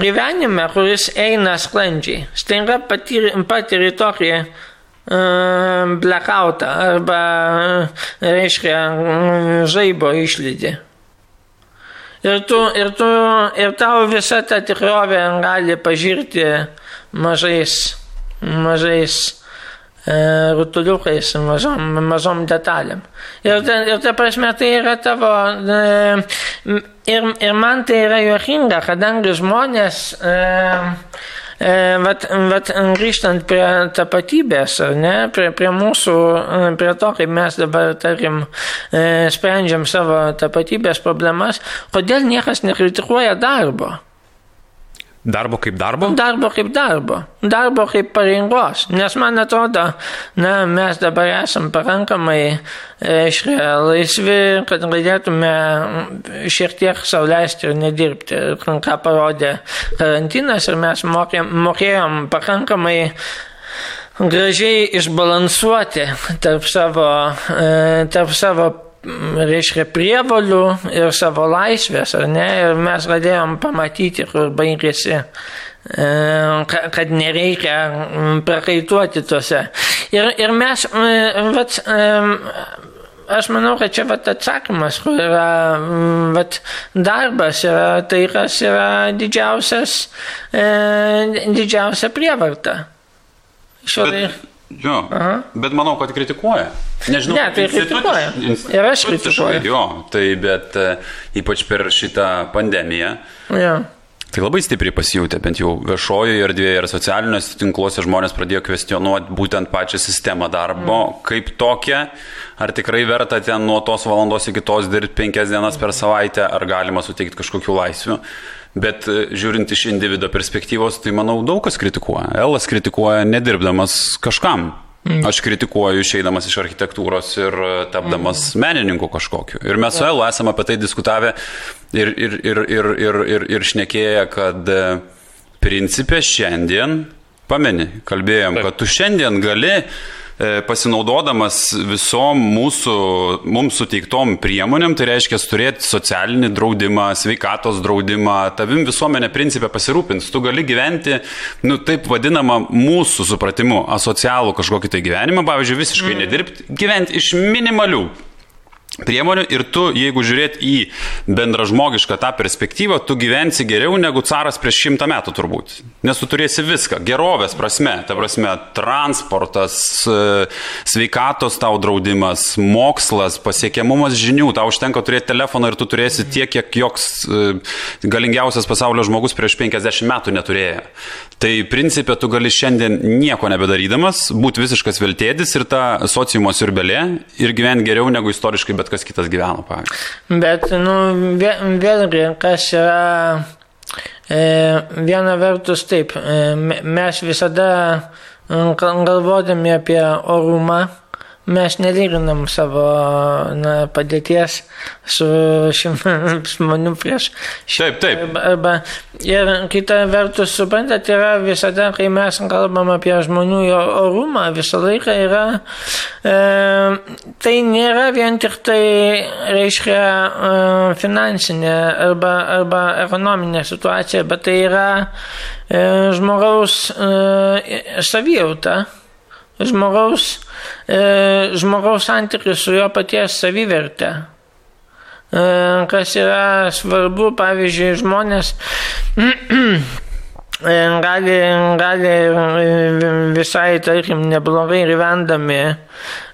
gyvenime, kuris eina sklandžiai, staiga patiri, patiri tokį blackoutą arba, reiškia, žaibo išlydį. Ir, tu, ir, tu, ir tau visa ta tikrovė gali pažirti mažais, mažais e, rutuliukais, mažom, mažom detalėm. Ir ir ta prasme tai yra tavo. E, ir, ir man tai yra juokinga, kadangi žmonės e, vat, vat, grįžtant prie tapatybės, ne, prie, prie mūsų, e, prie to, kaip mes dabar, tarkim, e, sprendžiam savo tapatybės problemas, kodėl niekas nekritikuoja darbo? Darbo kaip darbo? Darbo kaip darbo. Darbo kaip pareigos. Nes man atrodo, na, mes dabar esam pakankamai, aiškiai, laisvi, kad galėtume šiek tiek sauliaisti ir nedirbti. Ką parodė karantinas ir mes mokėm, mokėjom pakankamai gražiai išbalansuoti tarp savo, tarp savo reiškia, prievalių ir savo laisvės, ar ne? Ir mes galėjom pamatyti, kur baigėsi e, kad nereikia prakaituoti tuose. Ir, ir mes, e, vat, e, aš manau, kad čia vat, atsakymas, kur yra vat, darbas, yra tai, kas yra didžiausias, didžiausia prievarta. Šiuo Jo, Aha. bet manau, kad kritikuoja. Nežinau, ne, tai kritikuoja. Ir aš kritikuoju. Jo, tai bet e, ypač per šitą pandemiją. Jo. Tai labai stipriai pasijūtė, bent jau viešojoje erdvėje ir socialiniuose tinkluose žmonės pradėjo kvestionuoti būtent pačią sistemą darbo mm. kaip tokią, ar tikrai verta ten nuo tos valandos iki tos dirbti penkias dienas per savaitę, ar galima suteikti kažkokių laisvių. Bet e, žiūrint iš individo perspektyvos, tai manau daug kas kritikuoja. Elas kritikuoja nedirbdamas kažkam. Mm. Aš kritikuoju išeidamas iš architektūros ir e, tapdamas mm. menininku kažkokiu. Ir mes su Elu esame apie tai diskutavę ir, ir, ir, ir, ir, ir, ir šnekėję, kad e, principė šiandien, pameni, kalbėjom, kad tu šiandien gali E, pasinaudodamas visom mūsų, mums suteiktom priemonėm, tai reiškia turėti socialinį draudimą, sveikatos draudimą, tavim visuomenė principė pasirūpins. Tu gali gyventi, nu, taip vadinamą mūsų supratimu, asocialų kažkokį tai gyvenimą, pavyzdžiui, visiškai mm. nedirbti, gyventi iš minimalių priemonių ir tu, jeigu žiūrėt į bendražmogišką tą perspektyvą, tu gyvensi geriau negu caras prieš šimtą metų turbūt. Nes tu turėsi viską. Gerovės prasme, ta prasme, transportas, e, sveikatos tau draudimas, mokslas, pasiekiamumas žinių, tau užtenka turėti telefoną ir tu turėsi tiek, kiek joks e, galingiausias pasaulio žmogus prieš 50 metų neturėjo. Tai principė tu gali šiandien nieko nebedarydamas, būti visiškas viltėdis ir ta sociumo siurbelė ir gyventi geriau negu istoriškai bet kas kitas gyveno, pavyzdžiui. Bet, nu, vėlgi, kas yra, e, viena vertus taip, e, mes visada galvodami apie orumą, mes nelyginam savo na, padėties su šimtais žmonių prieš šimtą. Taip, taip. Arba, ir kita vertus, suprantat, yra visada, kai mes kalbam apie žmonių orumą, visą laiką yra, e, tai nėra vien tik tai, reiškia, e, finansinė arba, arba ekonominė situacija, bet tai yra e, žmogaus e, savijauta žmogaus, e, žmogaus santykis su jo paties savivertė. E, kas yra svarbu, pavyzdžiui, žmonės e, gali, gali visai, tarkim, neblogai gyvendami.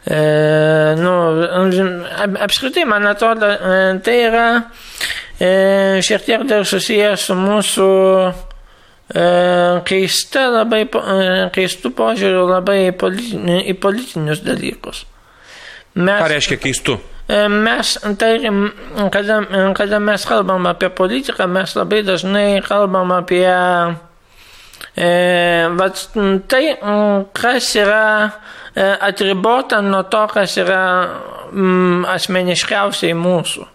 E, nu, apskritai, man atrodo, e, tai yra e, šiek tiek dar susijęs su mūsų keista labai, e, keistų požiūrių labai į, politi, į politinius dalykus. Mes, Ką reiškia keistų? E, mes, tarkim, kada, kada mes kalbam apie politiką, mes labai dažnai kalbam apie e, vat, tai, kas yra atribota nuo to, kas yra m, asmeniškiausiai mūsų.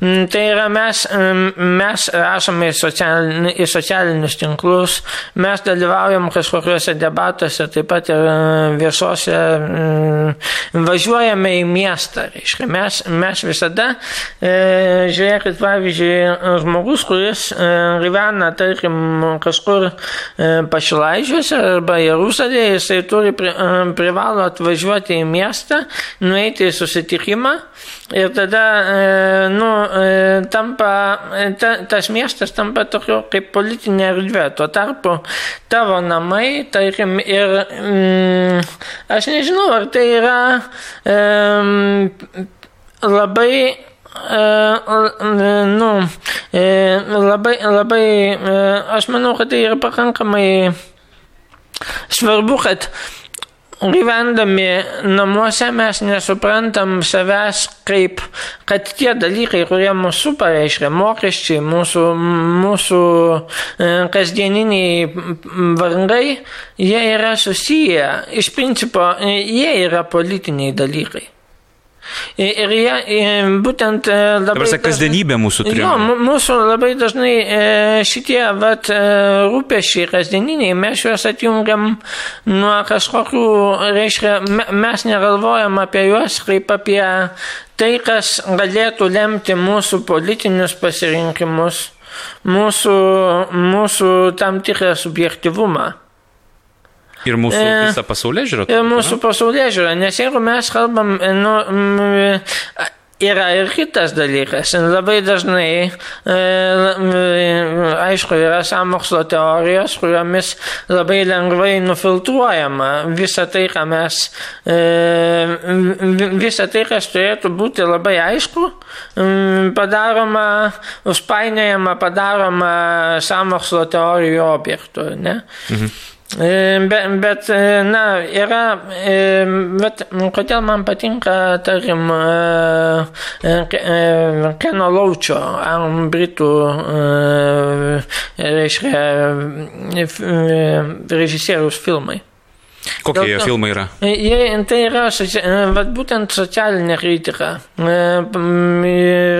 Mm, tai yra mes, mm, mes rašome į, socialin, į socialinius tinklus, mes dalyvaujam kažkokiuose debatuose, taip pat ir mm, viešuose, važiuojame į miestą. Reiškia, mes, mes visada, e, žiūrėkit, pavyzdžiui, žmogus, kuris e, gyvena, tarkim, kažkur e, pašilaižiuose arba Jeruzalėje, jisai turi privalo atvažiuoti į miestą, nueiti į susitikimą ir tada nu, e, tampa, e, ta, tas miestas tampa tokiu kaip politinė erdvė. Tuo tarpu tavo namai, tarkim, ir mm, aš nežinau, ar tai yra mm, labai nu, labai, labai, aš manau, kad tai yra pakankamai svarbu, kad gyvendami namuose mes nesuprantam savęs kaip, kad tie dalykai, kurie mūsų pareiškia, mokesčiai, mūsų, mūsų kasdieniniai vargai, jie yra susiję, iš principo, jie yra politiniai dalykai. Ir jie būtent labai... Dabar kasdienybė mūsų turi. Jo, mūsų labai dažnai šitie vat, rūpešiai kasdieniniai, mes juos atjungiam nuo kažkokių, reiškia, mes negalvojam apie juos kaip apie tai, kas galėtų lemti mūsų politinius pasirinkimus, mūsų, mūsų tam tikrą subjektivumą. Ir mūsų e, visą pasaulyje žiūrą. Ir mūsų pasaulyje žiūrą, nes jeigu mes kalbam, nu, yra ir kitas dalykas. Labai dažnai, e, aišku, yra samokslo teorijos, kuriomis labai lengvai nufiltruojama visa tai, ką mes, e, visa tai, kas turėtų būti labai aišku, padaroma, užpainėjama, padaroma samokslo teorijų objektų. Ne? Mhm. Bet, bet, na, yra, bet kodėl man patinka, tarkim, Keno Laučio, britų, reiškia, režisieriaus filmai. Kokie jie filmai yra? Jie, tai yra vat, būtent socialinė kritika.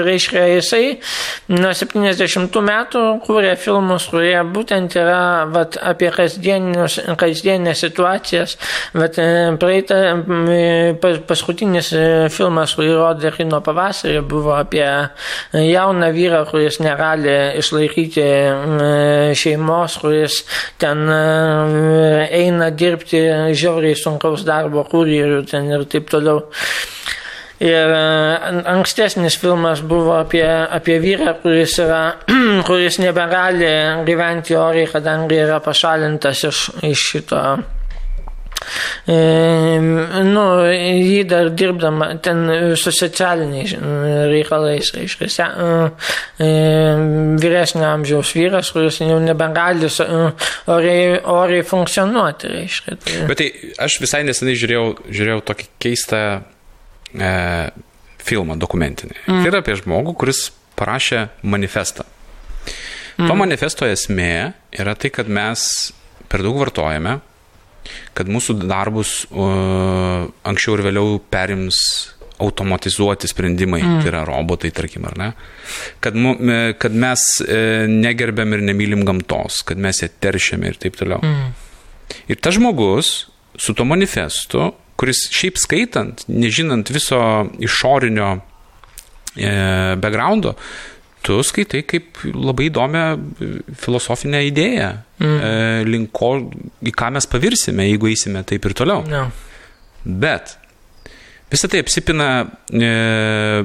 Reiškia, jisai nuo 70 metų kūrė filmus, kurie būtent yra vat, apie kasdienės situacijas. Vat, praeitą, paskutinis filmas, kurį rodė Rino pavasarį, buvo apie jauną vyrą, kuris negali išlaikyti šeimos, kuris ten eina dirbti žiauriai sunkaus darbo kurjerių ten ir taip toliau. Ir ankstesnis filmas buvo apie, apie vyrą, kuris, yra, kuris nebegali gyventi oriai, kadangi yra pašalintas iš, iš šito E, nu, jį dar dirbdama ten su socialiniais reikalais, reiškia, e, vyresnio amžiaus vyras, kuris jau nebegali oriai, oriai funkcionuoti, reiškia. Tai... Bet tai aš visai nesenai žiūrėjau, žiūrėjau tokį keistą e, filmą dokumentinį. Mm. Tai yra apie žmogų, kuris parašė manifestą. Mm. To manifesto esmė yra tai, kad mes per daug vartojame, kad mūsų darbus uh, anksčiau ir vėliau perims automatizuoti sprendimai, mm. tai yra robotai, tarkim, ar ne? Kad, mu, kad mes e, negerbėm ir nemylim gamtos, kad mes ją teršiame ir taip toliau. Mm. Ir tas žmogus su to manifestu, kuris šiaip skaitant, nežinant viso išorinio e, backgroundo, tu skaitai kaip labai įdomią e, filosofinę idėją, mm. e, link ko, į ką mes pavirsime, jeigu eisime taip ir toliau. No. Bet visą tai apsipina e,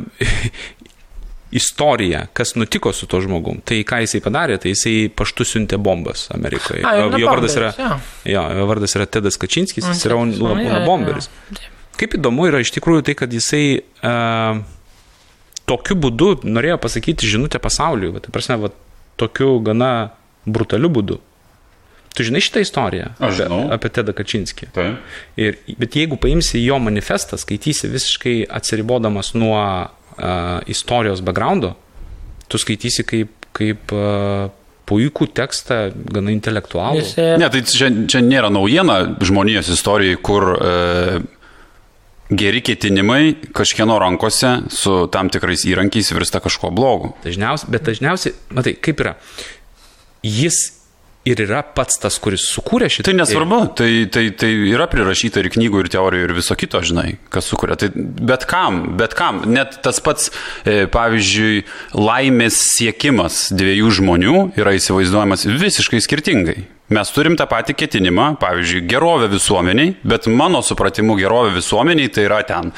istorija, kas nutiko su to žmogum. Tai ką jisai padarė, tai jisai paštu siuntė bombas Amerikoje. A, jo, jo, vardas yra, ja. jo, jo vardas yra Tedas Kačinskis, jis yra Una bomberis. Kaip įdomu yra iš tikrųjų tai, kad jisai uh, tokiu būdu norėjo pasakyti žinutę pasauliui, va, tai prasme, va, tokiu gana brutaliu būdu. Tu žinai šitą istoriją Aš žinau. apie, apie Tedą Kačinskį. Tai. Ir, bet jeigu paimsi jo manifestą, skaitysi visiškai atsiribodamas nuo uh, istorijos backgroundo, tu skaitysi kaip, kaip uh, puikų tekstą, gana intelektualų. Ne, tai čia, čia nėra naujiena žmonijos istorijai, kur uh, geri ketinimai kažkieno rankose su tam tikrais įrankiais virsta kažko blogu. Dažniausiai, bet dažniausiai, matai, kaip yra, jis ir yra pats tas, kuris sukūrė šitą. Tai nesvarbu, tai, tai, tai yra prirašyta ir knygų, ir teorijų, ir viso kito, žinai, kas sukūrė. Tai bet kam, bet kam, net tas pats, e, pavyzdžiui, laimės siekimas dviejų žmonių yra įsivaizduojamas visiškai skirtingai. Mes turim tą patį ketinimą, pavyzdžiui, gerovę visuomeniai, bet mano supratimu gerovė visuomeniai tai yra ten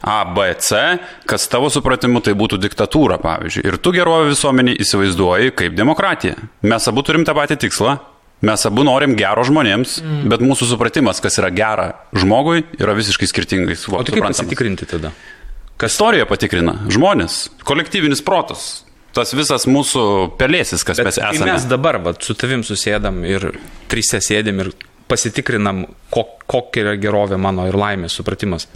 A, B, C, kas tavo supratimu tai būtų diktatūra, pavyzdžiui. Ir tu gerovę visuomeniai įsivaizduoji kaip demokratiją. Mes abu turim tą patį tikslą. Mes abu norim gero žmonėms, mm. bet mūsų supratimas, kas yra gera žmogui, yra visiškai skirtingai. O tai kaip pasitikrinti tada? Kas istorija patikrina? Žmonės, kolektyvinis protas. Tas visas mūsų pelėsis, kas Bet mes esame. mes dabar va, su tavim susėdam ir trise sėdėm ir pasitikrinam, kok, kokia yra gerovė mano ir laimės supratimas.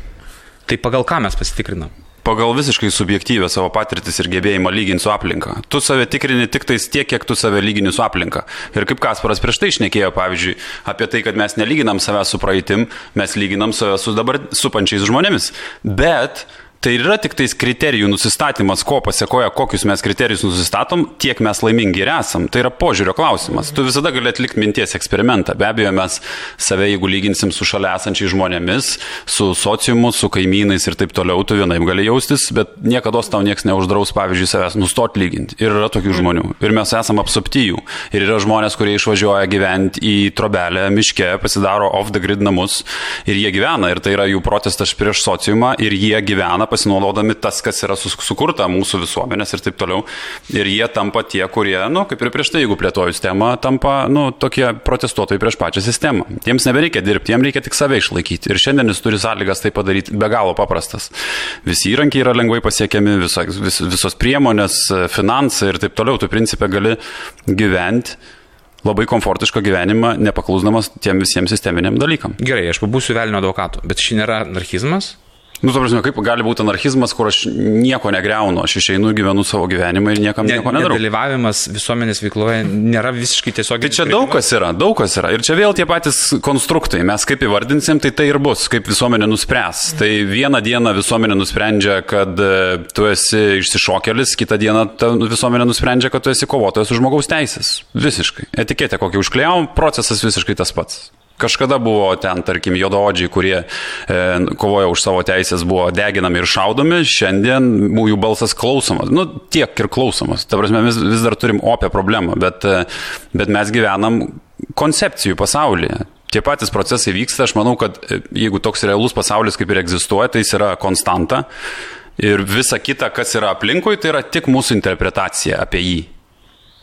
Tai pagal ką mes pasitikrinam? Pagal visiškai subjektyvę savo patirtis ir gebėjimą lyginti su aplinka. Tu save tikrini tik tais tiek, kiek tu save lygini su aplinka. Ir kaip Kasparas prieš tai išnekėjo, pavyzdžiui, apie tai, kad mes nelyginam save su praeitim, mes lyginam save su dabar supančiais žmonėmis. Bet Tai yra tik tais kriterijų nusistatymas, ko pasiekoja, kokius mes kriterijus nusistatom, tiek mes laimingi ir esam. Tai yra požiūrio klausimas. Tu visada gali atlikti minties eksperimentą. Be abejo, mes save, jeigu lyginsim su šalia esančiais žmonėmis, su sociumu, su kaimynais ir taip toliau, tu vienaip gali jaustis, bet niekada tau niekas neuždraus, pavyzdžiui, savęs nustoti lyginti. Ir yra tokių žmonių. Ir mes esame apsupti jų. Ir yra žmonės, kurie išvažiuoja gyventi į trobelę, miške, pasidaro off the grid namus ir jie gyvena. Ir tai yra jų protestas prieš sociumą ir jie gyvena pasinaudodami tas, kas yra sukurta mūsų visuomenės ir taip toliau. Ir jie tampa tie, kurie, nu, kaip ir prieš tai, jeigu plėtoju sistemą, tampa, nu, tokie protestuotojai prieš pačią sistemą. Jiems nebereikia dirbti, jiems reikia tik save išlaikyti. Ir šiandien jis turi sąlygas tai padaryti be galo paprastas. Visi įrankiai yra lengvai pasiekiami, visa, vis, visos priemonės, finansai ir taip toliau. Tu principė gali gyventi labai komfortišką gyvenimą, nepaklusdamas tiem visiems sisteminiam dalykam. Gerai, aš pabūsiu velnio advokatu, bet ši nėra anarchizmas? Nu, to prasme, kaip gali būti anarchizmas, kur aš nieko negreunu, aš išeinu, gyvenu savo gyvenimą ir niekam Ne, nieko nedarau. nedalyvavimas visuomenės veikloje nėra visiškai tiesiog... Tai čia daug kas yra, daug kas yra. Ir čia vėl tie patys konstruktai. Mes kaip įvardinsim, tai tai ir bus, kaip visuomenė nuspręs. Tai vieną dieną visuomenė nusprendžia, kad e, tu esi išsišokelis, kitą dieną visuomenė nusprendžia, kad tu esi kovotojas už žmogaus teisės. Visiškai. Etiketė kokią užklėjau, procesas visiškai tas pats. Kažkada buvo ten, tarkim, jodaodžiai, kurie e, kovoja už savo teisės, buvo deginami ir šaudomi, šiandien jų balsas klausomas. Nu, tiek ir klausomas. Ta prasme, mes vis dar turim opę problemą, bet, e, bet mes gyvenam koncepcijų pasaulyje. Tie patys procesai vyksta, aš manau, kad e, jeigu toks realus pasaulis kaip ir egzistuoja, tai jis yra konstanta. Ir visa kita, kas yra aplinkui, tai yra tik mūsų interpretacija apie jį.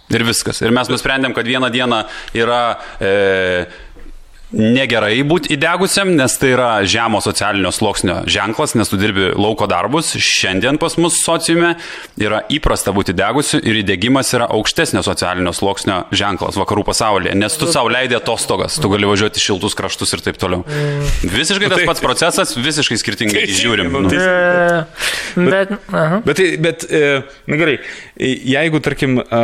Ir viskas. Ir mes nusprendėm, kad vieną dieną yra e, negerai būti įdegusiam, nes tai yra žemo socialinio sluoksnio ženklas, nes tu dirbi lauko darbus. Šiandien pas mus sociume yra įprasta būti įdegusiu ir įdėgymas yra aukštesnio socialinio sluoksnio ženklas vakarų pasaulyje, nes tu savo leidai atostogas, tu gali važiuoti šiltus kraštus ir taip toliau. Visiškai tas pats procesas, visiškai skirtingai jį žiūrim. Nu. E, Bet. Bet, tai- bet e, na gerai, e, jeigu, tarkim, e,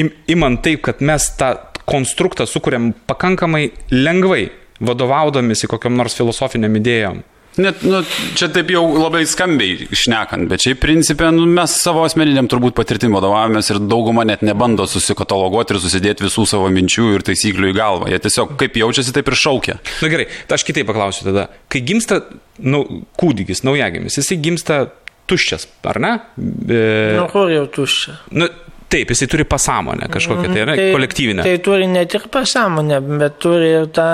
im, imant taip, kad mes tą konstruktą sukūrėm pakankamai lengvai, vadovaudomisi kokiam nors filosofiniam idėjom. Net, nu, čia taip jau labai skambiai išnekant, bet šiaip principė nu, mes savo asmeniniam turbūt patirtim vadovavomės ir dauguma net nebando susikataloguoti ir susidėti visų savo minčių ir taisyklių į galvą. Jie tiesiog kaip jaučiasi, taip ir šaukia. Na gerai, tai aš kitaip paklausiu tada. Kai gimsta nu, kūdikis, naujagimis, jisai gimsta tuščias, ar ne? E, Nu, kur jau tuščia? nu, taip, jisai turi pasąmonę kažkokią, tai yra kolektyvinę. Tai turi ne tik pasąmonę, bet turi ir tą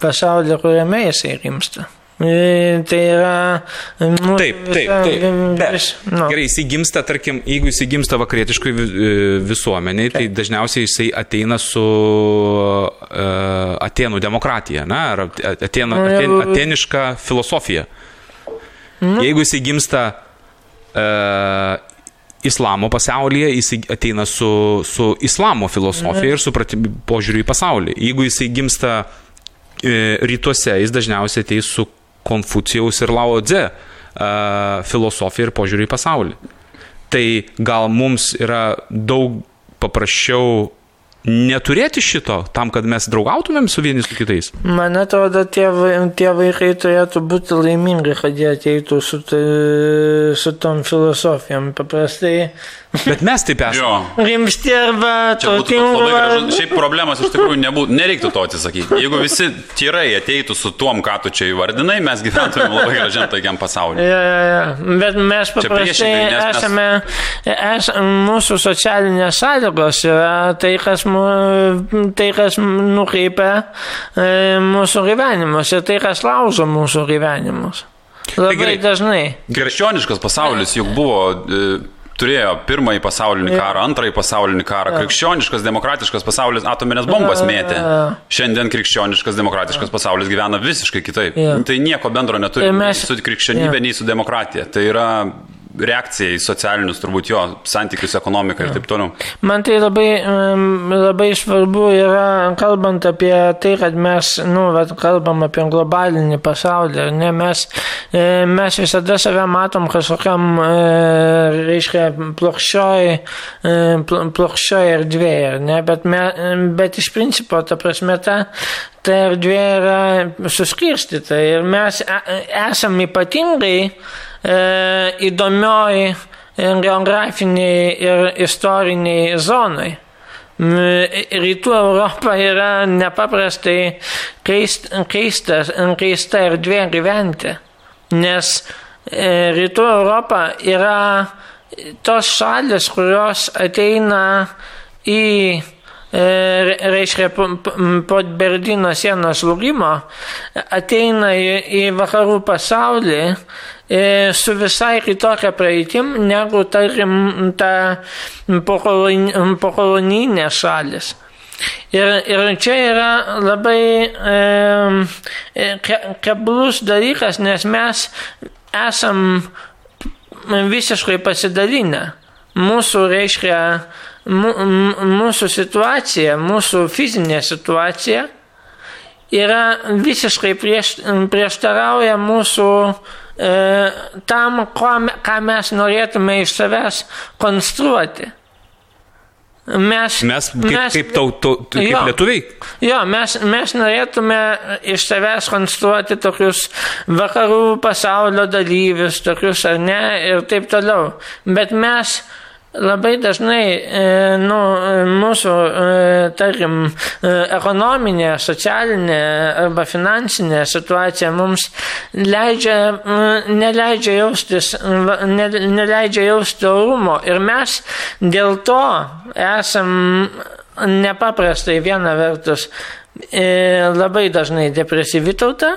pasaulį, kuriame jisai rimsta. E, Tai yra... Nu, Taip, taip, taip. Vis- nu. Gerai, jisai gimsta, tarkim, jeigu jisai gimsta vakarietiškai vi- visuomeniai, tai dažniausiai jisai ateina su uh, Atenų demokratija, na, ar Atėno, Nu, aten, ateniška filosofija. Jeigu jisai gimsta uh, islamo pasaulyje, jisai ateina su, su islamo filosofija ir supratimu požiūriu į pasaulį. Jeigu jisai gimsta e, rytuose, jis dažniausiai ateis su Konfucijaus ir Lao Tze uh, filosofija ir požiūriu į pasaulį. Tai gal mums yra daug paprasčiau neturėti šito, tam, kad mes draugautumėm su vieni su kitais. Man atrodo, tie, tie vaikai turėtų būti laimingi, kad jie ateitų su, su tom filosofijom. Paprastai Bet mes taip esame. Jo. rimsti arba turtingi. Šiaip problemas iš tikrųjų nebūtų, nereiktų to atsisakyti. Jeigu visi tyrai ateitų su tuom, ką tu čia įvardinai, mes gyventumėm labai gražiam taigiam pasaulyje. Ja, ja, ja. Bet mes paprastai nes mes- esame, es, mūsų socialinės sąlygos yra tai, kas, mu, tai, kas nukreipia e, mūsų gyvenimus ir tai, kas laužo mūsų gyvenimus. Labai gerai. dažnai. Krikščioniškas pasaulis juk buvo e, turėjo pirmąjį pasaulinį karą, antrąjį pasaulinį karą, krikščioniškas, demokratiškas pasaulis atominės bombas mėtė. Šiandien krikščioniškas, demokratiškas pasaulis gyvena visiškai kitaip. Tai nieko bendro neturi nei mes- su krikščionybė, jo. nei su demokratija. Tai yra reakcija į socialinius, turbūt jo, santykius, ekonomiką ir taip toliau. Man tai labai, labai svarbu yra, kalbant apie tai, kad mes, nu, vat, kalbam apie globalinį pasaulį, ne, mes, e, mes visada save matom kažkokiam, e, reiškia, plokščioj, e, pl- plokščioj erdvėje, ne, bet, me, bet iš principo, ta prasme, ta, ta erdvė yra suskirstyta ir mes e- esame ypatingai įdomioj geografiniai ir istoriniai zonai. Rytų Europa yra nepaprastai keist, keistas, keista erdvė gyventi, nes Rytų Europa yra tos šalis, kurios ateina į re- reiškia, po, Berlyno sienos lūgimo, ateina į, į vakarų pasaulį su visai kitokia praeitim negu, tarkim, ta pokoloni- pokolonijinė šalis. Ir, ir čia yra labai e, e, ke- keblus dalykas, nes mes esam visiškai pasidalinę. Mūsų, reiškia, mūsų situacija, mūsų fizinė situacija yra visiškai prieš, prieštarauja mūsų e, tam, ko, ką mes norėtume iš savęs konstruoti. Mes, Mes kaip, kaip, tau, tau, kaip Jo. lietuviai. Jo, mes, mes norėtume iš savęs konstruoti tokius vakarų pasaulio dalyvius, tokius ar ne, ir taip toliau. Bet mes labai dažnai, e, nu, mūsų, e, tarkim, e, ekonominė, socialinė arba finansinė situacija mums leidžia, e, neleidžia jaustis, ne, neleidžia jausti orumo. Ir mes dėl to esam nepaprastai viena vertus e, labai dažnai depresyvi tauta,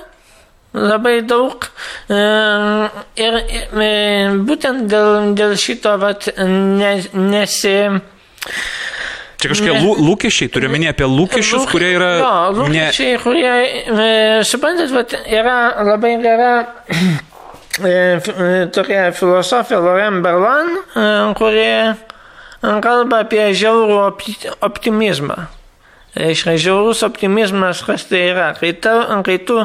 labai daug. Ir būtent dėl, dėl šito vat, ne, nesi. Čia kažkokie Ne. lū, lūkesčiai, turiu minėti apie lūkesčius, Lūk- kurie yra... Jo, ne, lūkesčiai, kurie, e, suprantat, vat, yra labai gera tokia filosofija Loren Berlan, kurie kalba apie žiaurų opti- optimizmą. Reiškia, žiaurus optimizmas, kas tai yra? Kai, ta, kai tu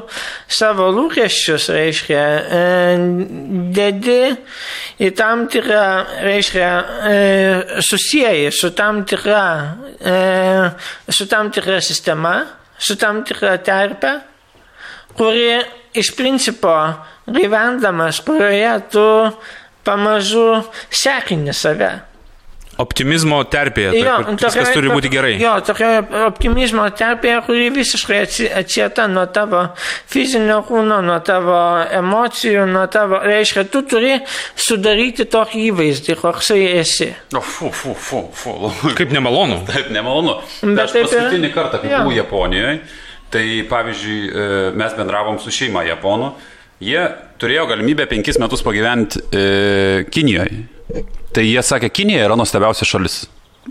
savo lūkesčius, reiškia, e, dedi į tam tikrą, reiškia, e, susijai su tam tikra, e, su tam tikra sistema, su tam tikra terpe, kuri iš principo gyvendamas, kurioje tu pamažu sekini save. Optimizmo terpėje, tai, Jo, kur viskas turi būti gerai. Jo, tokia optimizmo terpė, kuri visiškai atsi- atsieta nuo tavo fizinio kūno, nuo tavo emocijų, nuo tavo, reiškia, tu turi sudaryti tokį įvaizdį, koksai esi. O, fu, fu, fu, fu. Kaip nemalonu. Taip, nemalonu. Bet aš taip yra. paskutinį kartą, kai buvau Japonijoje, tai pavyzdžiui, e, mes bendravom su šeima Japonų, jie turėjo galimybę penkis metus pagyventi e, Kinijoje. Tai jie sakė, Kinija yra nuostabiausia šalis.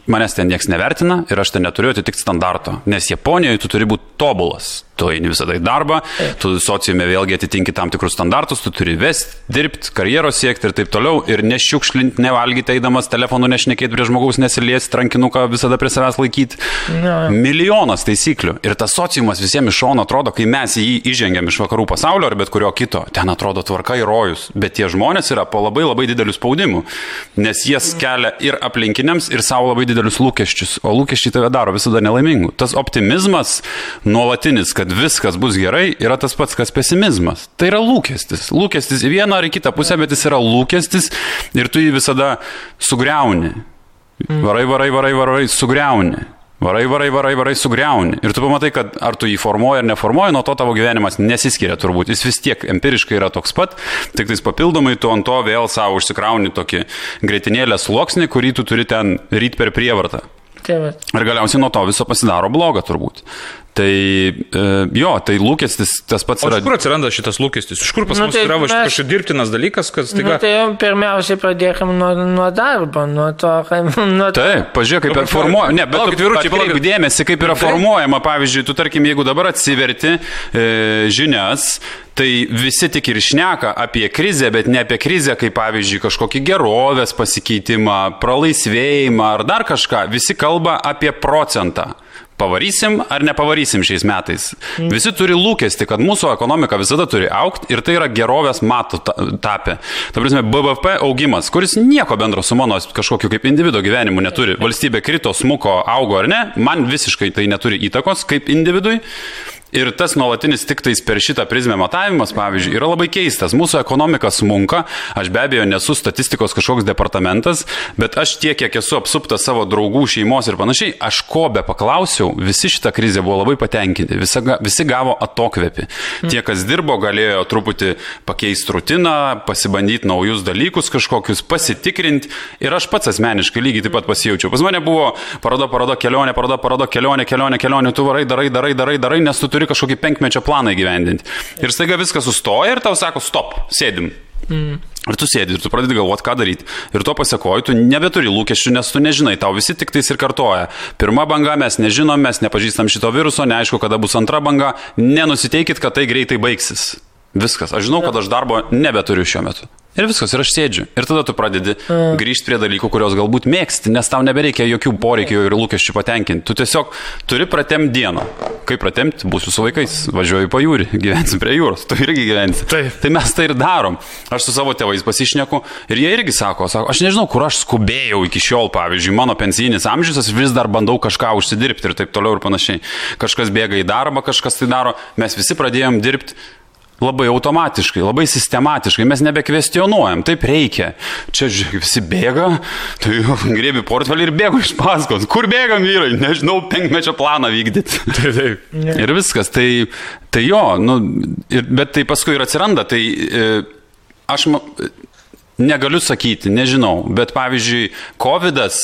Manęs ten niekas nevertina ir aš ten neturiu atitikti standarto, nes Japonijoje tu turi būti tobulas. Tu eini visada į darbą, tu sociume vėlgi atitinki tam tikrus standartus, tu turi vesti, dirbti, karjeros siekti ir taip toliau. Ir nešiukšlinti, nevalgyti eidamas, telefonu nešnekėti prie žmogaus, nesiliesti, rankinuką visada prie savęs laikyti. Jo. Milijonas taisyklių. Ir tas sociumas visiems iš šono atrodo, kai mes į jį įžengiam iš vakarų pasaulio ar bet kurio kito, ten atrodo tvarka ir rojus. Bet tie žmonės yra po labai labai dideliu spaudimu, nes jie kelia ir aplinkiniams, ir savo labai didelius lūkesčius. O lūkesčiai tave daro visada nelaimingu. Tas optimizmas nuolatinis, kad viskas bus gerai, yra tas pats, kas pesimizmas. Tai yra lūkestis. Lūkestis į vieną ar į kitą pusę, bet jis yra lūkestis ir tu jį visada sugriauni. Varai, varai, varai, varai, sugriauni. Varai, varai, varai, varai, sugriauni. Ir tu pamatai, kad ar tu jį formuoji ar neformuoji, nuo to tavo gyvenimas nesiskiria turbūt. Jis vis tiek empiriškai yra toks pat, tik tais papildomai tu ant to vėl savo užsikrauni tokį greitinėlę sluoksnį, kurį tu turi ten ryt per prievartą. Tai va. Ir galiausiai nuo to viso pasidaro bloga turbūt. Tai e, jo, tai lūkestis tas pats O yra. iš kur atsiranda šitas lūkestis? Iš kur pas Nu, mus tai yra mes- kažkoks dirbtinas dalykas, kad Nu, staiga... tai jau pirmiausiai pradėkime nuo, nuo darbo, nuo to, kad... Nuo Taip, pažiūrėk, kaip yra formuojama. Ne, bet atkreipk palaukit. dėmesį, kaip yra formuojama. Pavyzdžiui, tu tarkim, jeigu dabar atsiverti e, žinias, tai visi tik ir šneka apie krizę, bet ne apie krizę, kaip pavyzdžiui kažkokį gerovės pasikeitimą, pralaisvėjimą ar dar kažką. Visi kalba apie procentą. Pavarysim ar nepavarysim šiais metais. Visi turi lūkesti, kad mūsų ekonomika visada turi aukti ir tai yra gerovės matų ta- tapę. Ta prasme, BVP augimas, kuris nieko bendro su mano kažkokiu kaip individuo gyvenimu neturi. Valstybė krito, smuko, augo ar ne, man visiškai tai neturi įtakos kaip individui. Ir tas nuolatinis tik tais per šitą prizmę matavimas, pavyzdžiui, yra labai keistas. Mūsų ekonomika smunka, aš be abejo nesu statistikos kažkoks departamentas, bet aš tiek, kiek esu apsuptas savo draugų, šeimos ir panašiai, aš ko be paklausiau, visi šitą krizę buvo labai patenkinti, visi, visi gavo atokvėpį. Tie, kas dirbo, galėjo truputį pakeisti rutiną, pasibandyti naujus dalykus kažkokius, pasitikrinti ir aš pats asmeniškai lygiai taip pat pasijaučiau. Pas mane buvo paroda, paroda, kelionė, paroda, paroda, kelionė, kelionė, kelionė, tu varai, darai, darai, darai, darai, nes tu turi kažkokį penkmečio planą įgyvendinti. Ir staiga viskas sustoja ir tau sako, stop, sėdim. Mm. Ir tu sėdi ir tu pradedi galvoti, ką daryti. Ir to pasiekoju, tu nebeturi lūkesčių, nes tu nežinai, tau visi tik tais ir kartoja. Pirma banga mes nežinom, mes nepažįstam šito viruso, neaišku, kada bus antra banga, nenusiteikit, kad tai greitai baigsis. Viskas. Aš žinau, kad aš darbo nebeturiu šiuo metu. Ir viskas, ir aš sėdžiu. Ir tada tu pradedi grįžti prie dalykų, kuriuos galbūt mėgsti, nes tau nebereikia jokių poreikių ir lūkesčių patenkinti. Tu tiesiog turi pratemti dieną. Kaip pratemti, būsiu su vaikais, važiuoju po jūrį, gyvensi prie jūros, tu irgi gyvensi. Taip. Tai mes tai ir darom. Aš su savo tėvais pasišneku ir jie irgi sako, sako, aš nežinau, kur aš skubėjau iki šiol, pavyzdžiui, mano pensijinis amžius, aš vis dar bandau kažką užsidirbti ir taip toliau ir panašiai. Kažkas bėga į darbą, kažkas tai daro, mes visi pradėjom dirbti labai automatiškai, labai sistematiškai, mes nebekvestionuojam, taip reikia. Čia žiūrėk, visi bėga, tai grėbi portfelį ir bėgu iš paskos. Kur bėgam vyrai, nežinau, penkmečio planą vykdyti. Taip, taip. Ir viskas, tai, tai jo, nu, ir, bet tai paskui ir atsiranda, tai e, aš ma, negaliu sakyti, nežinau, bet pavyzdžiui, COVID-as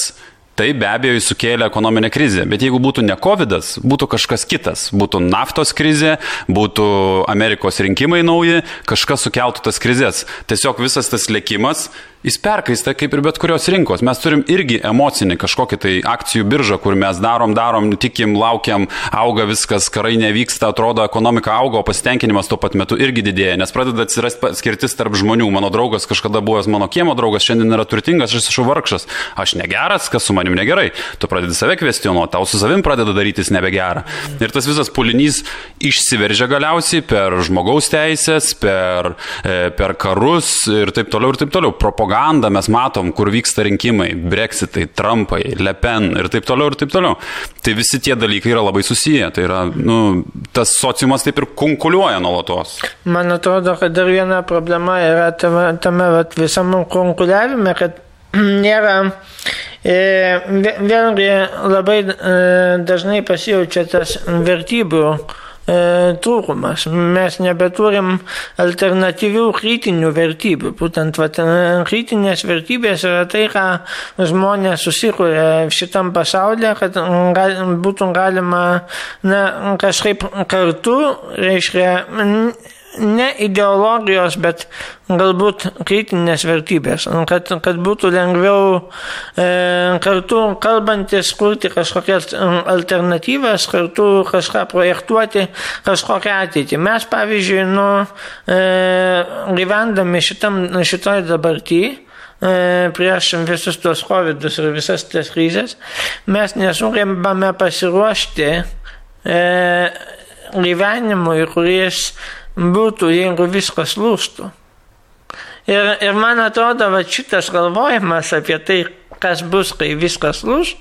Tai be abejo sukėlė ekonominę krizę, bet jeigu būtų ne COVID, būtų kažkas kitas, būtų naftos krizė, būtų Amerikos rinkimai nauji, kažkas sukeltų tas krizės. Tiesiog visas tas lėkimas, jis perkaista kaip ir bet kurios rinkos. Mes turim irgi emocinį kažkokį tai akcijų biržą, kur mes darom, darom, tikim, laukiam, auga viskas, karai nevyksta, atrodo, ekonomika auga, o pasitenkinimas tuo pat metu irgi didėja, nes pradeda atsirasti skirtis tarp žmonių. Mano draugas kažkada buvęs mano kiemo draugas, šiandien yra turtingas, aš esu vargšas. Aš negeras, kas su manim negerai. Tu pradedi save kvestionuoti, tau su savim pradeda darytis nebegera. Ir tas visas pulinys išsiveržia galiausiai per žmogaus teisės, per, e, per karus ir taip toliau ir taip toliau. Propagandą mes matom, kur vyksta rinkimai, breksitai, Trumpai, Le Pen ir taip toliau ir taip toliau. Tai visi tie dalykai yra labai susiję. Tai yra, nu, tas sociumas taip ir konkuliuoja nuolatos. Man atrodo, kad dar viena problema yra tame, tame vat, visam konkuliavime, kad nėra, e, vė- vėlgi labai e, dažnai pasijaučia tas vertybių trūkumas. Mes nebeturim alternatyvių kritinių vertybių. Būtent vat, e, kritinės vertybės yra tai, ką žmonės susikūrė šitam pasaulyje, kad gal, būtų galima na, kažkaip kartu, reiškia, ne ideologijos, bet galbūt kritinės vertybės, kad, kad būtų lengviau e, kartu kalbantis kurti kažkokias alternatyvas, kartu kažką projektuoti, kažkokią ateitį. Mes, pavyzdžiui, nu, e, gyvendami šitam, šitoj dabartyje, prieš visus tos COVID ir visas tas krizės, mes nesugebame pasiruošti e, gyvenimui, kuris būtų, jeigu viskas lūstų. Ir, ir man atrodo, va šitas galvojimas apie tai, kas bus, kai viskas lūš,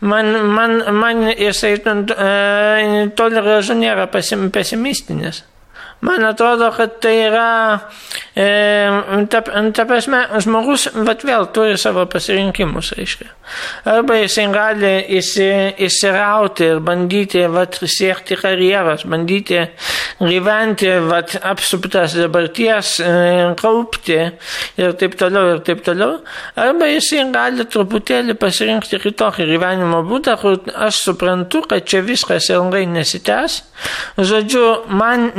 man, man, man jisai e, toli gražu nėra pesim, pesimistinis. Man atrodo, kad tai yra, e, ta, ta prasme, žmogus, bet vėl turi savo pasirinkimus, aiškiai. Arba jisai gali įsi, įsirauti ir bandyti, vat, siekti karjeros, bandyti gyventi, vat, apsuptas dabarties, e, kaupti ir taip toliau, ir taip toliau. Arba jisai gali truputėlį pasirinkti kitokį gyvenimo būdą, kur aš suprantu, kad čia viskas ilgai nesitęs. Žodžiu, man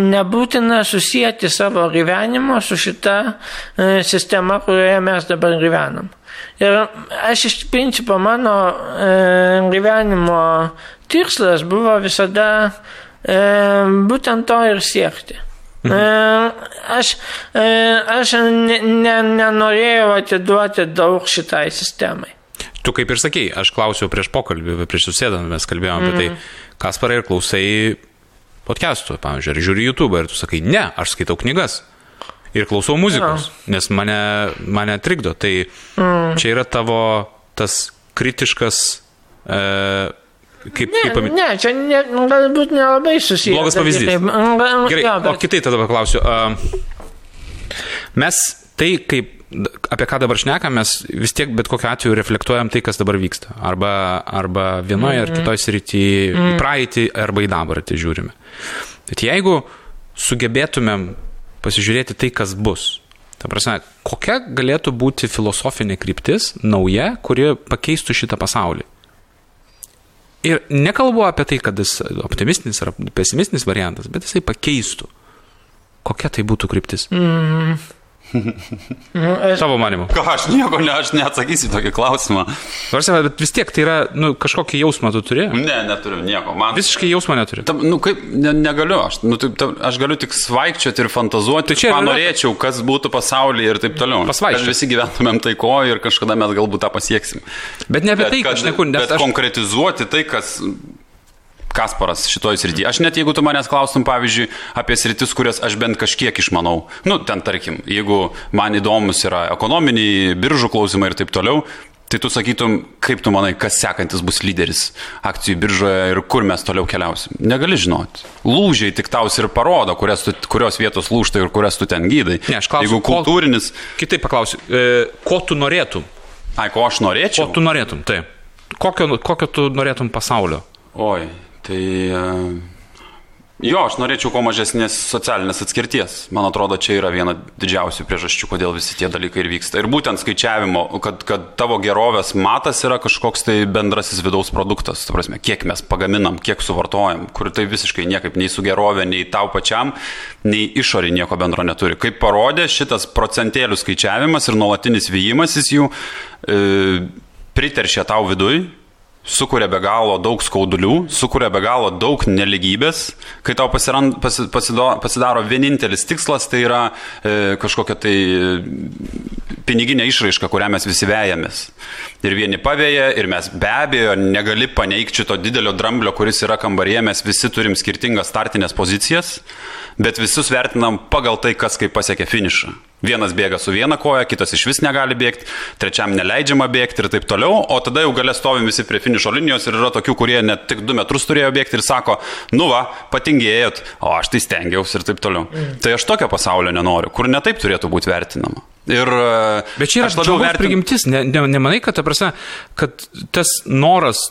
nebūtina susijęti savo gyvenimo su šita e, sistema, kurioje mes dabar gyvenam. Ir aš iš principo mano e, gyvenimo tikslas buvo visada e, būtent to ir siekti. E, aš, aš ne, ne, nenorėjau atiduoti daug šitai sistemai. Tu kaip ir sakei, aš klausiau prieš pokalbį, prieš susėdant, mes kalbėjome mm. apie tai, kas parai ir klausai podcastų, pavyzdžiui, ar žiūri YouTube ir tu sakai, ne, aš skaitau knygas ir klausau muzikos, ja. nes mane, mane trikdo. Tai mm. čia yra tavo tas kritiškas. E, kaip, ne, kaip pamit... ne, čia ne, galbūt nelabai susijęs. Blogas pavyzdys. Taip, Gerai, jo, bet... o kitai tada paklausiu. Mes tai, kaip, apie ką dabar šnekam, mes vis tiek bet kokiu atveju reflektuojam tai, kas dabar vyksta. Arba, arba vienoje mm -hmm. ar kitoje srityje, mm -hmm. į praeitį arba į dabartį žiūrime. Bet jeigu sugebėtumėm pasižiūrėti tai, kas bus. Ta prasme, kokia galėtų būti filosofinė kryptis nauja, kuri pakeistų šitą pasaulį. Ir nekalbu apie tai, kad jis optimistinis ar pesimistinis variantas, bet jisai pakeistų. Kokia tai būtų kryptis? Mm. Aš... Savo manimu. Ką aš nieko, ne, aš neatsakysiu tokį klausimą. Varsime, bet vis tiek tai yra, nu, kažkokį jausmą tu turi? Ne, neturiu nieko. Man... Visiškai jausmą neturi. Tam, nu, kaip, ne, negaliu, aš, nu, taip, tam, aš galiu tik svaigčioti ir fantazuoti, tai čia ką yra... norėčiau, kas būtų pasaulyje ir taip toliau. Pasvaigčioti. Kad visi gyventumėm taiko ir kažkada mes galbūt tą pasieksim. Bet ne apie bet, tai, kad aš neku, bet aš... konkretizuoti tai, kas Kasparas šitoje srityje. Aš net jeigu tu manęs klaustum, pavyzdžiui, apie sritis, kurias aš bent kažkiek išmanau, nu, ten tarkim, jeigu man įdomus yra ekonominiai, biržų klausimai ir taip toliau, tai tu sakytum, kaip tu manai, kas sekantis bus lyderis akcijų biržoje ir kur mes toliau keliausim. Negali žinoti. Lūžiai tik taus ir parodo, kurios, tu, kurios vietos lūštai ir kurias tu ten gydai. Ne, aš klausiu, jeigu kultūrinis. Ko, kitaip paklausiu, e, ko tu norėtum? Ai, ko aš norėčiau? Ko tu norėtum, taip. Kokio, kokio tu norėtum pasaulio? Oi, Tai e, jo, aš norėčiau kuo mažesnės socialinės atskirties. Man atrodo, čia yra viena didžiausių priežasčių, kodėl visi tie dalykai ir vyksta. Ir būtent skaičiavimo, kad, kad tavo gerovės matas yra kažkoks tai bendrasis vidaus produktas. Ta prasme, kiek mes pagaminam, kiek suvartojam, kur tai visiškai niekaip nei su gerovė, nei tau pačiam, nei išorė nieko bendro neturi. Kaip parodė šitas procentėlių skaičiavimas ir nuolatinis vyjimasis jų e, priteršia tau vidui sukuria be galo daug skaudulių, sukuria be galo daug neligybės, kai tau pasirand, pasi, pasido, pasidaro vienintelis tikslas, tai yra e, kažkokia tai e, piniginė išraiška, kurią mes visi vejamės. Ir vieni pavėja, ir mes be abejo negali paneigti šito didelio dramblio, kuris yra kambaryje, mes visi turim skirtingas startinės pozicijas, bet visus vertinam pagal tai, kas kaip pasiekė finišą. Vienas bėga su viena koja, kitas iš vis negali bėgti, trečiam neleidžiama bėgti ir taip toliau, o tada jau galės stovim visi prie finišo linijos ir yra tokių, kurie net tik du metrus turėjo bėgti ir sako, nu va, patingėjot, o aš tai stengiausi ir taip toliau. Mm. Tai aš tokio pasaulio nenoriu, kur netaip turėtų būti vertinama. Ir, Bet čia yra žmogaus vertin... prigimtis, ne, ne, nemanai, kad, ta prasme, kad tas noras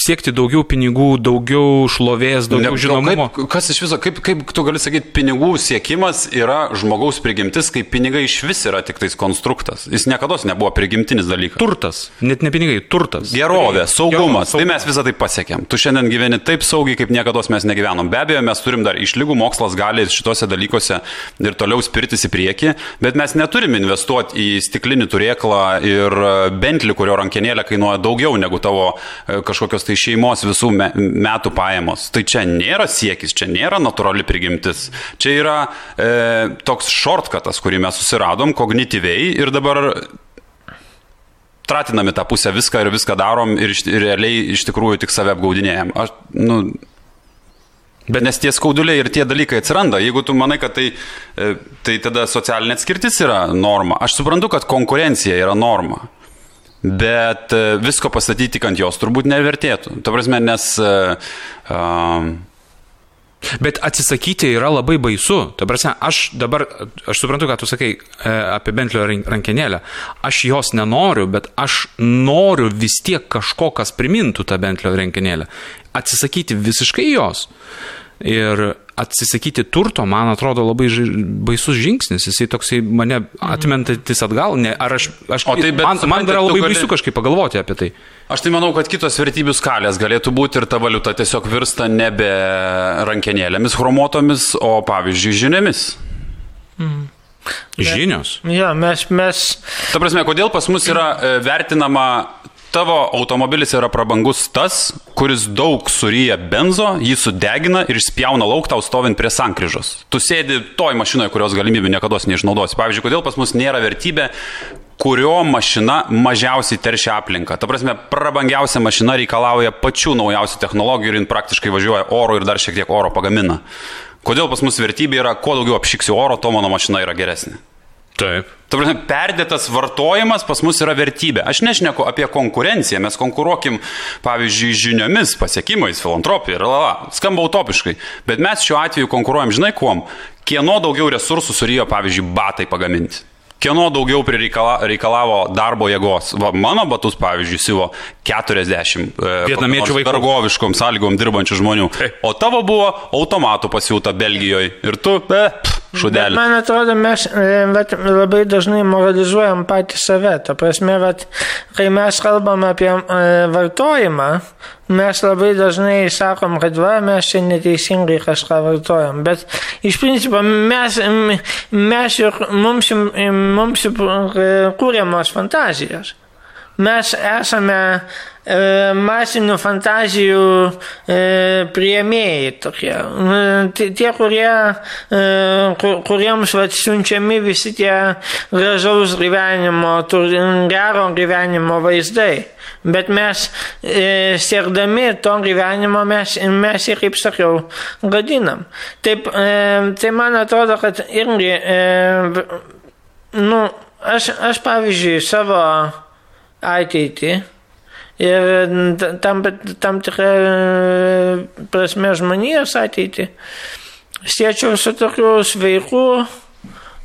siekti daugiau pinigų, daugiau šlovės, daugiau ne, žinomumo. Kaip, kas iš viso, kaip, kaip tu gali sakyti, pinigų siekimas yra žmogaus prigimtis, kai pinigai iš vis yra tik tais konstruktas. Jis niekada nebuvo prigimtinis dalykas. Turtas, net ne pinigai, turtas. Gerovė, saugumas, Gerovė, tai mes visą tai pasiekėm. Tu šiandien gyveni taip saugiai, kaip niekada mes negyvenom. Be abejo, mes turim dar išlygų, mokslas gali šituose dalykuose ir toliau spirtis į priekį, bet mes neturim investuoti į stiklinį turėklą ir bentlį, kurio rankenėlė kainuoja daugiau negu tavo e, kažkokios tai šeimos visų me, metų pajamos. Tai čia nėra siekis, čia nėra natūrali prigimtis. Čia yra e, toks shortcutas, kurį mes susiradom kognityviai ir dabar tratinami tą pusę viską ir viską darom ir, iš, ir realiai iš tikrųjų tik save apgaudinėjom. Aš, nu, Bet nes tie skauduliai ir tie dalykai atsiranda. Jeigu tu manai, kad tai, e, tai tada socialinė atskirtis yra norma. Aš suprantu, kad konkurencija yra norma. Bet e, visko pastatyti ant jos turbūt nevertėtų. Ta prasme, nes... Uh, Bet atsisakyti yra labai baisu. Ta prasme, aš dabar, aš suprantu, ką tu sakai apie Bentlio rankenėlę. Aš jos nenoriu, bet aš noriu vis tiek kažko, kas primintų tą Bentlio rankenėlę. Atsisakyti visiškai jos. Ir atsisakyti turto, man atrodo, labai ži- baisus žingsnis. Jisai toksai mane atmentantis atgal. Ne, ar aš, aš, O tai bet man, man yra labai gali- baisu kažkaip pagalvoti apie tai. Aš tai manau, kad kitos vertybių skalės galėtų būti ir ta valiuta tiesiog virsta nebe rankenėlėmis chromuotomis, o pavyzdžiui žiniomis. Žinios. Jo, mes, mes, Ta prasme, kodėl pas mus yra e, vertinama tavo automobilis yra prabangus tas, kuris daug suryja benzo, jį sudegina ir išspjauna lauk tau stovint prie sankryžos. Tu sėdi toj mašinoje, kurios galimybių niekada neišnaudosi. Pavyzdžiui, kodėl pas mus nėra vertybė, kurio mašina mažiausiai teršia aplinką. Ta prasme, prabangiausia mašina reikalauja pačių naujausių technologijų ir jin praktiškai važiuoja oro ir dar šiek tiek oro pagamina. Kodėl pas mus vertybė yra, kuo daugiau apšiksiu oro, to mano mašina yra geresnė. Taip. Ta prasme, perdėtas vartojimas pas mus yra vertybė. Aš nešneku apie konkurenciją, mes konkuruokim, pavyzdžiui, žiniomis, pasiekimais, filantropija ir lala. Skamba utopiškai. Bet mes šiuo atveju konkuruojam, žinai, kuom? Kieno daugiau resursų surijo, pavyzdžiui, batai pagaminti. Kieno daugiau prireikala- reikalavo darbo jėgos. Va, mano batus, pavyzdžiui, siuvo 40 e, Vietnamiečių vaikų. dargoviškom sąlygom dirbančių žmonių. O tavo buvo automatų pasiūta Belgijoje. Ir tu, be, šudelė. man atrodo, mes vat, labai dažnai moralizuojam patį save. Ta prasme, vat, kai mes kalbam apie e, vartojimą, mes labai dažnai sakom, kad va, mes čia neteisingai kažką vartojam. Bet iš principo mes, mes juk mums, mums e, kūriamos fantazijos. Mes esame e, masinių fantazijų e, prieimėjai tokie. E, tie- kurie, e, ku- kuriems vat, siunčiami visi tie gražaus gyvenimo, tur- gero gyvenimo vaizdai. Bet mes e, siekdami to gyvenimo mes, mes jį, kaip sakiau, gadinam. Taip, e, tai man atrodo, kad irgi, e, nu, aš, aš pavyzdžiui savo ateitį ir t- tam, tam tikrą prasme žmonijos ateitį siečiau su tokiu sveiku,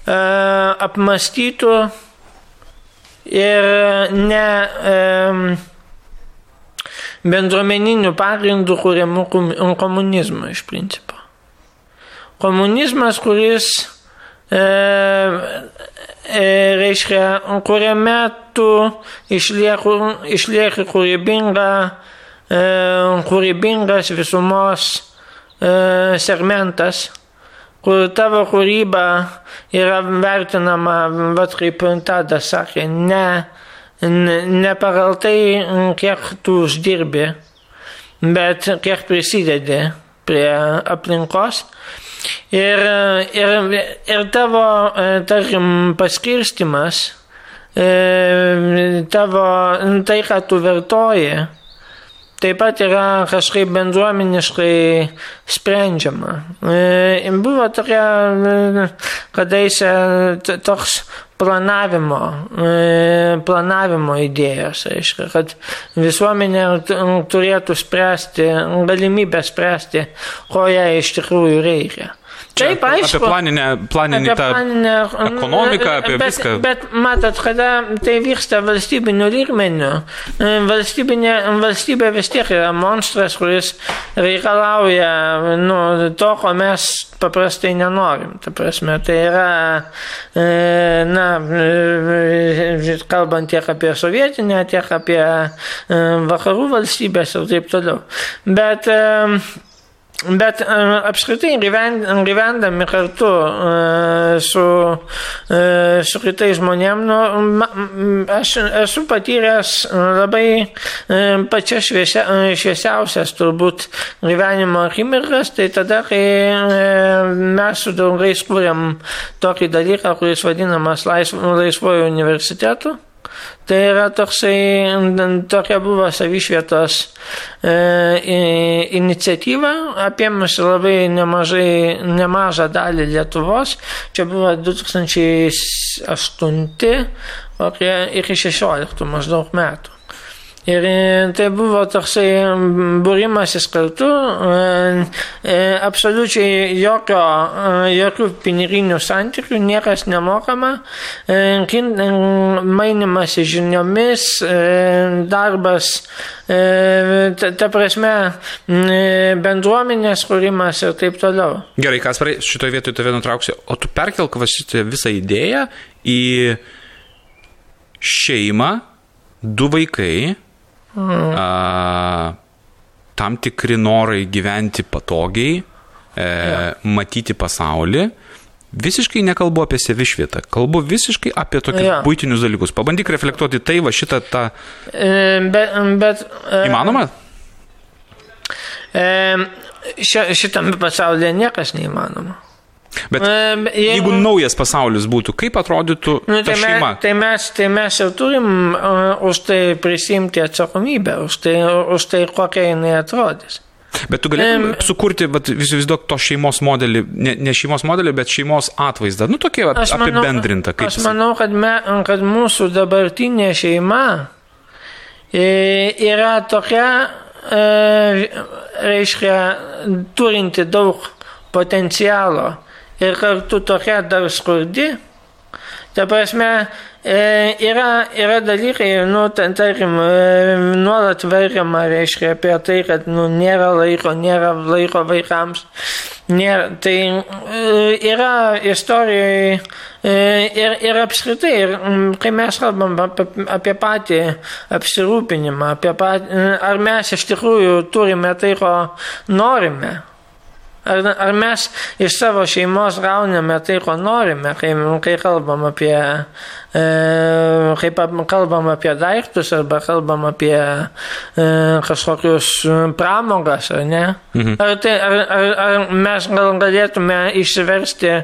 e, apmastytu ir ne e, bendruomeniniu pagrindu kūriamų kom- komunizmo iš principo. Komunizmas, kuris e, e, reiškia, kuriame tu išlieki, išlieki kūrybinga, kūrybingas visumos segmentas, kur tavo kūryba yra vertinama, vat kaip tada sakė, ne, ne pagal tai, kiek tu uždirbi, bet kiek prisidedi prie aplinkos. Ir, ir, ir tavo, e, tarkim, paskirstimas, e, tavo, tai, ką tu vartoji, taip pat yra kažkaip bendruomeniškai sprendžiama. E, Buvo tokia e, kadaise toks planavimo, e, planavimo idėjos, aiškia, kad visuomenė turėtų spręsti, galimybę spręsti, ko jai iš tikrųjų reikia. Taip, aišku. Apie planinę, planinį Apie tą planinę ekonomiką, apie bet, viską. Bet matot, kada tai vyksta valstybiniu lygmeniu, e, valstybinė, valstybė vis tiek yra monstras, kuris reikalauja nu, to, ko mes paprastai nenorim. Ta prasme, tai yra, e, na, e, kalbant tiek apie sovietinę, tiek apie e, vakarų valstybės ir taip toliau. Bet Bet e, apskritai gyven- gyvendami kartu e, su, e, su kitais žmonėmis, nu, aš esu patyręs labai pačias šviesia, šviesiausias turbūt gyvenimo akimirkas, tai tada, kai mes su draugais kūrėm tokį dalyką, kuris vadinamas laisv, laisvojo universitetu. Tai yra toksai, tokia buvo savišvietos e, i- iniciatyva, apėmusi labai nemažai, nemažą dalį Lietuvos. Čia buvo 2008 o prie- iki 16 maždaug metų. Ir e, tai buvo toksai būrimasis kartu, e, e, absoliučiai jokio, jokių piniginių santykių, niekas nemokama, mainimasi žiniomis, darbas, ta, prasme, bendruomenės kūrimas ir taip toliau. Gerai, Kasparai, šitoje vietoje tave nutrauksiu. O tu perkelk visą idėją į šeimą, du vaikai. A, tam tikri norai gyventi patogiai, e, matyti pasaulį. Visiškai nekalbu apie savišvietą, kalbu visiškai apie tokius Jo. būtinius dalykus. Pabandyk reflektuoti tai, va šitą tą... E, Bet, bet e, Įmanoma? e, šitame pasaulyje niekas neįmanoma. Bet E, be- jeigu naujas pasaulis būtų, kaip atrodytų Nu, ta tai, šeima? mes, tai, mes, tai mes ir turim uh, už tai prisimti atsakomybę, už tai, už tai kokia jinai atrodys. Bet tu galėtum Em, sukurti, vis daug to šeimos modelį, ne, ne šeimos modelį, bet šeimos atvaizdą. Nu, tokie manau, apibendrinta, kaip aš manau kad, me, kad mūsų dabartinė šeima e, yra tokia, e, reiškia, turinti daug potencialo ir kartu tokia dar skurdi. Ta prasme, e, yra, yra dalykai, nu, ten, tarkim, e, nuolat verkiama, reiškia, apie tai, kad, nu, nėra laiko, nėra laiko vaikams. Nėra, tai e, yra istorijoje ir, ir apskritai, ir, kai mes kalbam apie, apie patį apsirūpinimą, apie patį, ar mes iš tikrųjų turime tai, ko norime. Ar, ar mes iš savo šeimos gauname tai, ko norime, kai, kai kalbam apie, e, kai kalbam apie daiktus arba kalbam apie e, kažkokius pramogas, ar ne? Mhm. Ar, tai, ar, ar, ar mes gal galėtume išsiversti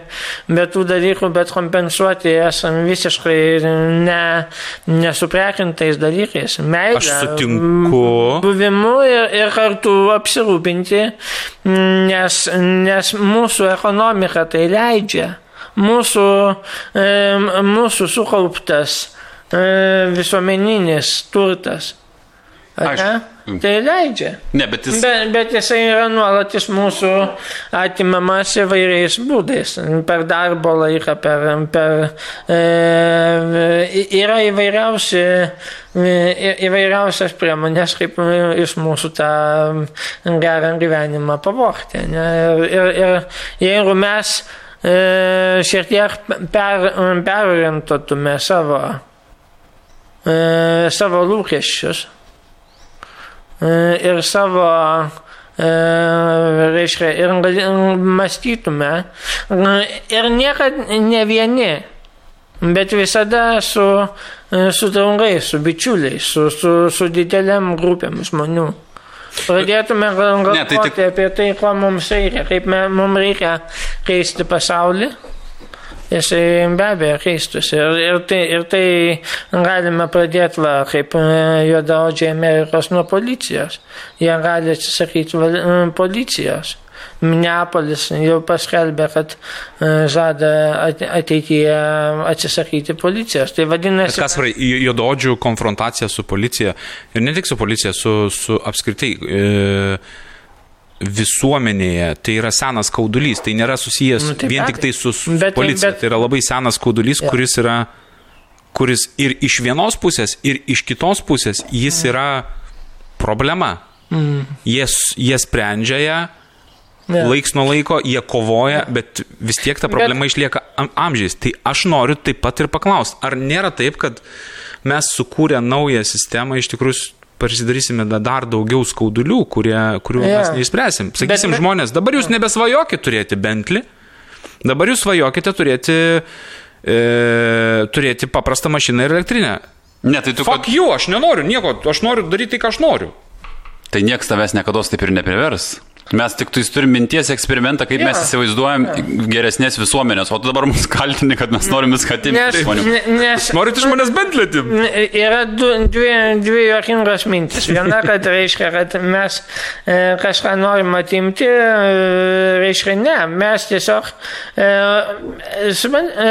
be tų dalykų, bet kompensuoti esam visiškai ne, nesuprekintais dalykais. Meilė, Aš sutinku. buvimu ir, ir kartu apsirūpinti, nes, nes mūsų ekonomika tai leidžia. Mūsų, mūsų sukauptas visuomeninis turtas. Aišku. ne? Tai leidžia. Ne, bet jis... Bet, bet jisai yra nuolat iš mūsų atimamas įvairiais būdais. Per darbo laiką, per... per e, yra įvairiausi, e, įvairiausias priemonės, kaip e, iš mūsų tą gerą gyvenimą pavokti. Ne? Ir, ir, ir jeigu mes e, šiek tiek per, perorientuotume savo, e, savo lūkesčius, E, ir savo, e, reiškia, ir mąstytume, ir niekad ne vieni, bet visada su, e, su draugais, su bičiuliais, su, su, su dideliam grupėm žmonių. Pradėtume gal- Ne, galvoti tai tik- apie tai, ko mums reikia, kaip me, mums reikia keisti pasaulį. Jisai be abejo keistųsi. Ir, ir, tai, ir tai galime pradėti, va, kaip e, juodaodžiai Amerikos nuo policijos. Jie gali atsisakyti e, policijos. Minneapolis jau paskelbė, kad e, žada ate- ateityje atsisakyti policijos. Tai Bet vadinasi, kas varai, juododžių konfrontacija su policija ir ne tik su policija, su, su apskritai e, visuomenėje, tai yra senas kaudulys, tai nėra susijęs Nu, tai vien be tik tai su, Bet- policija, bet- tai yra labai senas kaudulys, Jo. kuris yra, kuris ir iš vienos pusės, ir iš kitos pusės jis Mm. yra problema. Jie, s- jie sprendžia ją, Ne. laiks nuo laiko jie kovoja, bet vis tiek ta problema bet... išlieka am amžiais. Tai aš noriu taip pat ir paklausti, ar nėra taip, kad mes sukūrę naują sistemą iš tikrųjų pasidarysime da- dar daugiau skaudulių, kurie, kurių Jo. mes neišspręsim. Sakysim, Bet- žmonės, dabar jūs nebesvajokit turėti Bentley, dabar jūs svajokite turėti, e, turėti paprastą mašiną ir elektrinę. Ne, tai tu... Fuck Kad... you, aš nenoriu nieko, aš noriu daryti tai, ką aš noriu. Tai niekas tavęs niekada taip ir neprivers. Mes tik tu turim minties eksperimentą, kaip Jo. mes įsivaizduojam geresnės visuomenės, o tu dabar mus kaltini, kad mes norim viską atimti iš žmonių. ne- nes Norit iš manęs bentlėti? Yra du, dvi, dvi juokingos mintis. Viena, kad reiškia, kad mes e, kažką norim atimti, e, reiškia ne, mes tiesiog, e, supan- e,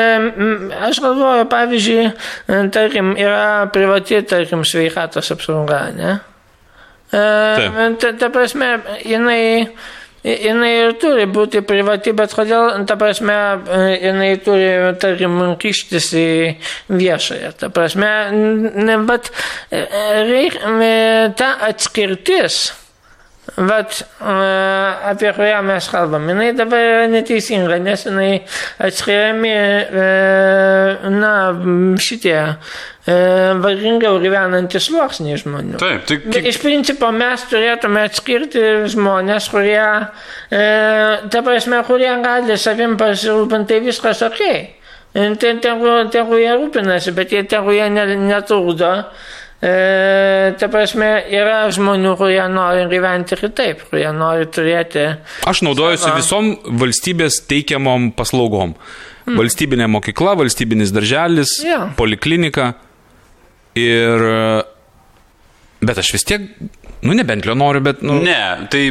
aš galvoju, pavyzdžiui, e, tarkim, yra privati, tarkim, sveikatos apsauga, ne? E, ta, ta prasme, jinai, jinai ir turi būti privati, bet kodėl, ta prasme, e, jinai turi, tarkim, kištis į viešąją. Ta prasme, ne, bet e, reik, ta atskirtis. Vat apie kurią mes kalbam, jinai dabar yra neteisinga, nes jinai atskiriami, e, na, šitie e, vargingiau gyvenantys sluoksniai žmonių. Taip, tai Bet Iš principo mes turėtume atskirti žmonės, kurie, e, ta prasme, kurie gali savim pasirūpinti, tai viskas ok. E, Tai tegu, jie rūpinasi, bet jie tegu jie ne, netrukdo. E, ta prasme, yra žmonių, kurie nori gyventi kitaip, kurie nori turėti. Aš naudojuosi Savo. visom valstybės teikiamom paslaugom. Valstybinė mokykla, valstybinis darželis, Jo. poliklinika. Ir... Bet aš vis tiek, nu ne bentlio noriu, bet... Nu, Ne, tai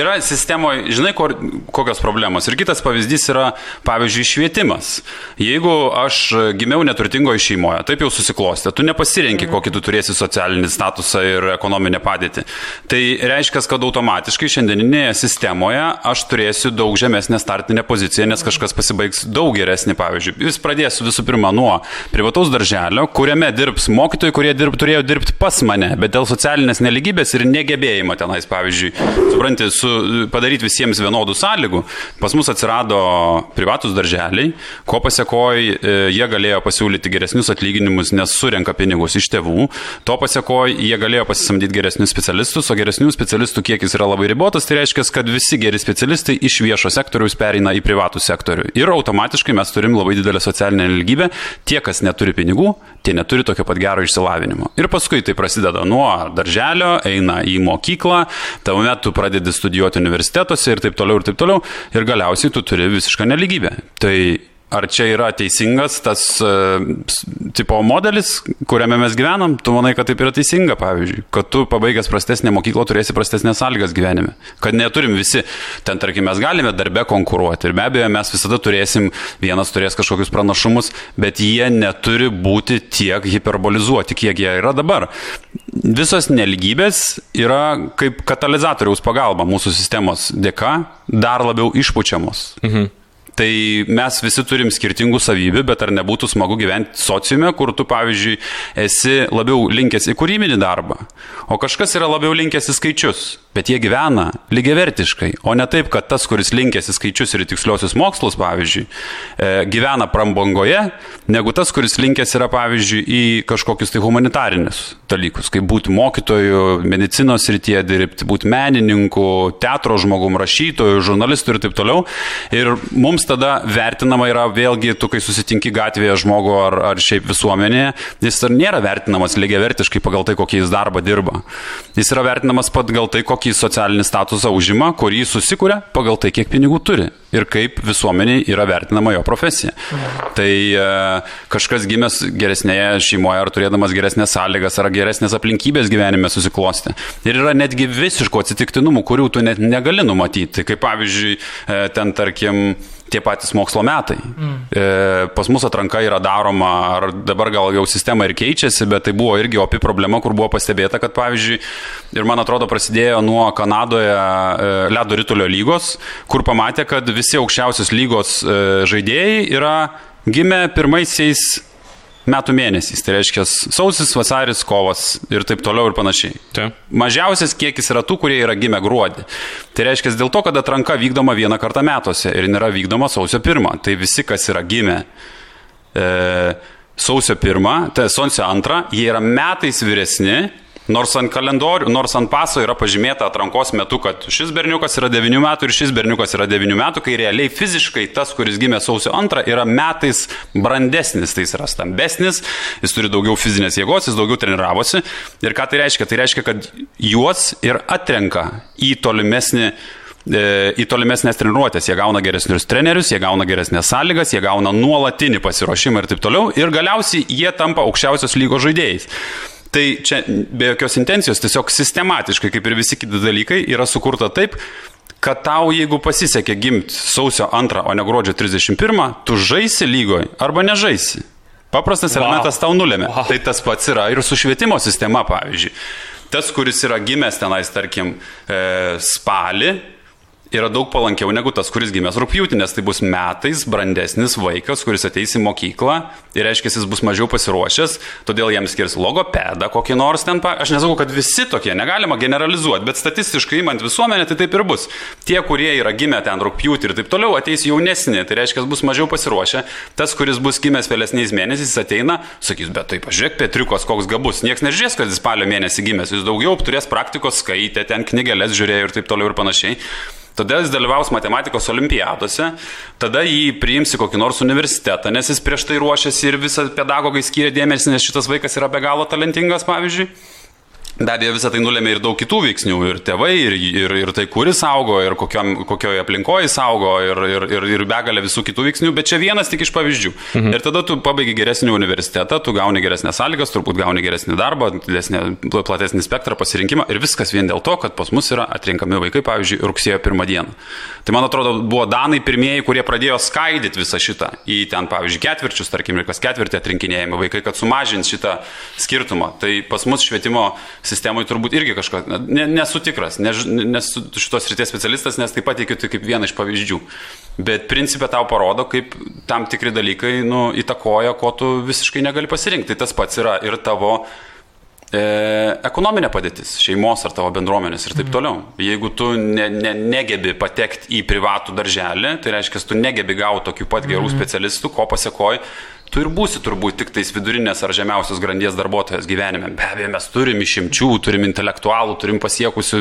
yra sistemoje, žinai, kur, kokios problemos. Ir kitas pavyzdys yra, pavyzdžiui, švietimas. Jeigu aš gimiau neturtingoje šeimoje, taip jau susiklostė, tu nepasirenki, kokį tu turėsi socialinį statusą ir ekonominę padėtį. Tai reiškia, kad automatiškai šiandieninėje sistemoje aš turėsiu daug žemesnę startinę poziciją, nes kažkas pasibaigs daug geresnį, pavyzdžiui. Vis pradėsiu visų pirma nuo privataus darželio, kuriame dirbs mokytojai, kurie dirb, turėjo dirbti pas mane, bet dėl socialinės neligybės ir negebėjimo tenais, pavyzdžiui, supranti, su, padaryti visiems vienodų sąlygų, pas mus atsirado privatus darželiai, ko pasiekoj e, jie galėjo pasiūlyti geresnius atlyginimus, nes surenka pinigus iš tėvų, to pasiekoj jie galėjo pasisamdyti geresnius specialistus, o geresnių specialistų kiekis yra labai ribotas, tai reiškia, kad visi geri specialistai iš viešo sektoriaus pereina į privatų sektorių. Ir automatiškai mes turim labai didelę socialinę neligybę, tie, kas neturi pinigų, tie neturi tokio pat gero išsilavinimo. Ir paskui tai prasideda nuo darželio, eina į mokyklą, tuomet tu pradedi studijuoti universitetuose ir taip toliau ir taip toliau, ir galiausiai tu turi visišką neligybę. Tai Ar čia yra teisingas tas uh, tipo modelis, kuriame mes gyvenam? Tu manai, kad taip yra teisinga, pavyzdžiui, kad tu pabaigęs prastesnę mokyklą turėsi prastesnės sąlygas gyvenime. Kad neturim visi, ten tarkim, mes galime darbe konkuruoti ir be abejo mes visada turėsim, vienas turės kažkokius pranašumus, bet jie neturi būti tiek hiperbolizuoti, kiek jie yra dabar. Visos neligybės yra kaip katalizatoriaus pagalba mūsų sistemos dėka dar labiau išpučiamos. Mhm. Tai mes visi turim skirtingų savybių, bet ar nebūtų smagu gyventi sociume, kur tu, pavyzdžiui, esi labiau linkęs į kūrybinį darbą, o kažkas yra labiau linkęs į skaičius, bet jie gyvena lygiavertiškai, o ne taip, kad tas, kuris linkęs į skaičius ir tiksliosius mokslus, pavyzdžiui, e, gyvena prambangoje, negu tas, kuris linkęs yra, pavyzdžiui, į kažkokius tai humanitarinius dalykus, kaip būti mokytoju, medicinos rytyje dirbti, būti menininku, teatro žmogum, rašytoju, žurnalistu ir taip toliau. Ir mums tada vertinama yra vėlgi, tu kai susitinki gatvėje žmogų ar, ar šiaip visuomenėje, jis ir nėra vertinamas lygiavertiškai pagal tai, kokį jis darbą dirba. Jis yra vertinamas pagal tai, kokį socialinį statusą užima, kurį susikūrė pagal tai, kiek pinigų turi ir kaip visuomeniai yra vertinama jo profesija. Tai e, kažkas gimęs geresnėje šeimoje ar turėdamas geresnės sąlygas ar geresnės aplinkybės gyvenime susiklosti. Ir yra netgi visiško atsitiktinumų, kurių tu net negali numatyti. Kaip pavyzdžiui, e, ten tarkim, tie patys mokslo metai. Mm. E, pas mus atranka yra daroma, ar dabar gal jau sistema ir keičiasi, bet tai buvo irgi opi problema, kur buvo pastebėta, kad pavyzdžiui, ir man atrodo prasidėjo nuo Kanadoje e, ledo ritulio lygos, kur pamatė, kad visi aukščiausios lygos e, žaidėjai yra gimę pirmaisiais metų mėnesiais. Tai reiškia sausis, vasaris, kovas ir taip toliau ir panašiai. Taip. Mažiausias kiekis yra tų, kurie yra gimę gruodį. Tai reiškia dėl to, kad atranka vykdoma vieną kartą metuose ir nėra vykdoma sausio pirmą. Tai visi, kas yra gimę e, sausio pirmą, tai sausio antrą, jie yra metais vyresni. Nors ant kalendorių, nors ant paso yra pažymėta atrankos metu, kad šis berniukas yra 9 metų ir šis berniukas yra 9 metų, kai realiai fiziškai tas, kuris gimė sausio 2, yra metais brandesnis, tai jis yra stambesnis, jis turi daugiau fizinės jėgos, jis daugiau treniravosi. Ir ką tai reiškia? Tai reiškia, kad juos ir atrenka į tolimesnį e, į tolimesnės treniruotės. Jie gauna geresnius trenerius, jie gauna geresnės sąlygas, jie gauna nuolatinį pasiruošimą ir taip toliau. Ir galiausiai jie tampa aukščiausios lygos žaidėjais. Tai čia be jokios intencijos, tiesiog sistematiškai, kaip ir visi kiti dalykai, yra sukurta taip, kad tau, jeigu pasisekė gimti sausio 2, o ne gruodžio 31, tu žaisi lygoj arba nežaisi. Paprastas wow. elementas tau nulėmė. Wow. Tai tas pats yra ir su švietimo sistema, pavyzdžiui. Tas, kuris yra gimęs tenais, tarkim, e, spalį, yra daug palankiau negu tas, kuris gimęs rūpjūtį, nes tai bus metais brandesnis vaikas, kuris ateis į mokyklą ir reiškia, jis bus mažiau pasiruošęs, todėl jam skirs logopedą kokį nors ten. Aš nesakau, kad visi tokie, negalima generalizuoti, bet statistiškai įmant visuomenę, tai taip ir bus. Tie, kurie yra gimę ten rūpjūtį ir taip toliau, ateis jaunesni, tai reiškia, bus mažiau pasiruošę. Tas, kuris bus gimęs vėlesniais mėnesiais, ateina, sakys, bet taip, pažiūrėk, Petriukos koks gabus, niekas nežiūrės, kad jis spalio mėnesį gimęs, jis daugiau turės praktikos, skaitė, ten knygelės žiūrėjo ir taip toliau ir panašiai. Tada jis dalyvaus matematikos olimpiadose, tada jį priims į kokį nors universitetą, nes jis prieš tai ruošiasi ir visą pedagogai skiria dėmesį, nes šitas vaikas yra be galo talentingas, pavyzdžiui. Be abejo, visą tai nulėmė ir daug kitų veiksnių, ir tėvai, ir, ir, ir tai, kuris augo, ir kokiam, kokioje aplinkoje augo, ir, ir, ir, ir begalė visų kitų veiksnių, bet čia vienas tik iš pavyzdžių. Mhm. Ir tada tu pabaigi geresnį universitetą, tu gauni geresnės sąlygas, turbūt gauni geresnį darbą, didesnį, platesnį spektrą pasirinkimą ir viskas vien dėl to, kad pas mus yra atrenkami vaikai, pavyzdžiui, rugsėjo pirmą dieną. Tai man atrodo, buvo Danai pirmieji, kurie pradėjo skaidyti visą šitą į ten, pavyzdžiui, ketvirčius, tarkim, ir kas ketvirtį atrinkinėjami vaikai, kad sumažins šitą skirtumą. Tai pas mus švietimo sistemoje turbūt irgi kažką, ne, nesu tikras, nesu šitos ryties specialistas, nes taip pat teikiu tai kaip vieną iš pavyzdžių. Bet principė tau parodo, kaip tam tikri dalykai nu, įtakoja, ko tu visiškai negali pasirinkti. Tai tas pats yra ir tavo e, ekonominė padėtis šeimos ar tavo bendruomenės ir taip mhm. toliau. Jeigu tu ne, ne, negebi patekti į privatų darželį, tai reiškia, tu negebi gauti tokių pat gerų mhm. specialistų, ko pasiekoji tu ir būsi turbūt tik tais vidurinės ar žemiausios grandies darbuotojas gyvenime. Be abejo, mes turim išimčių, turim intelektualų, turim pasiekusių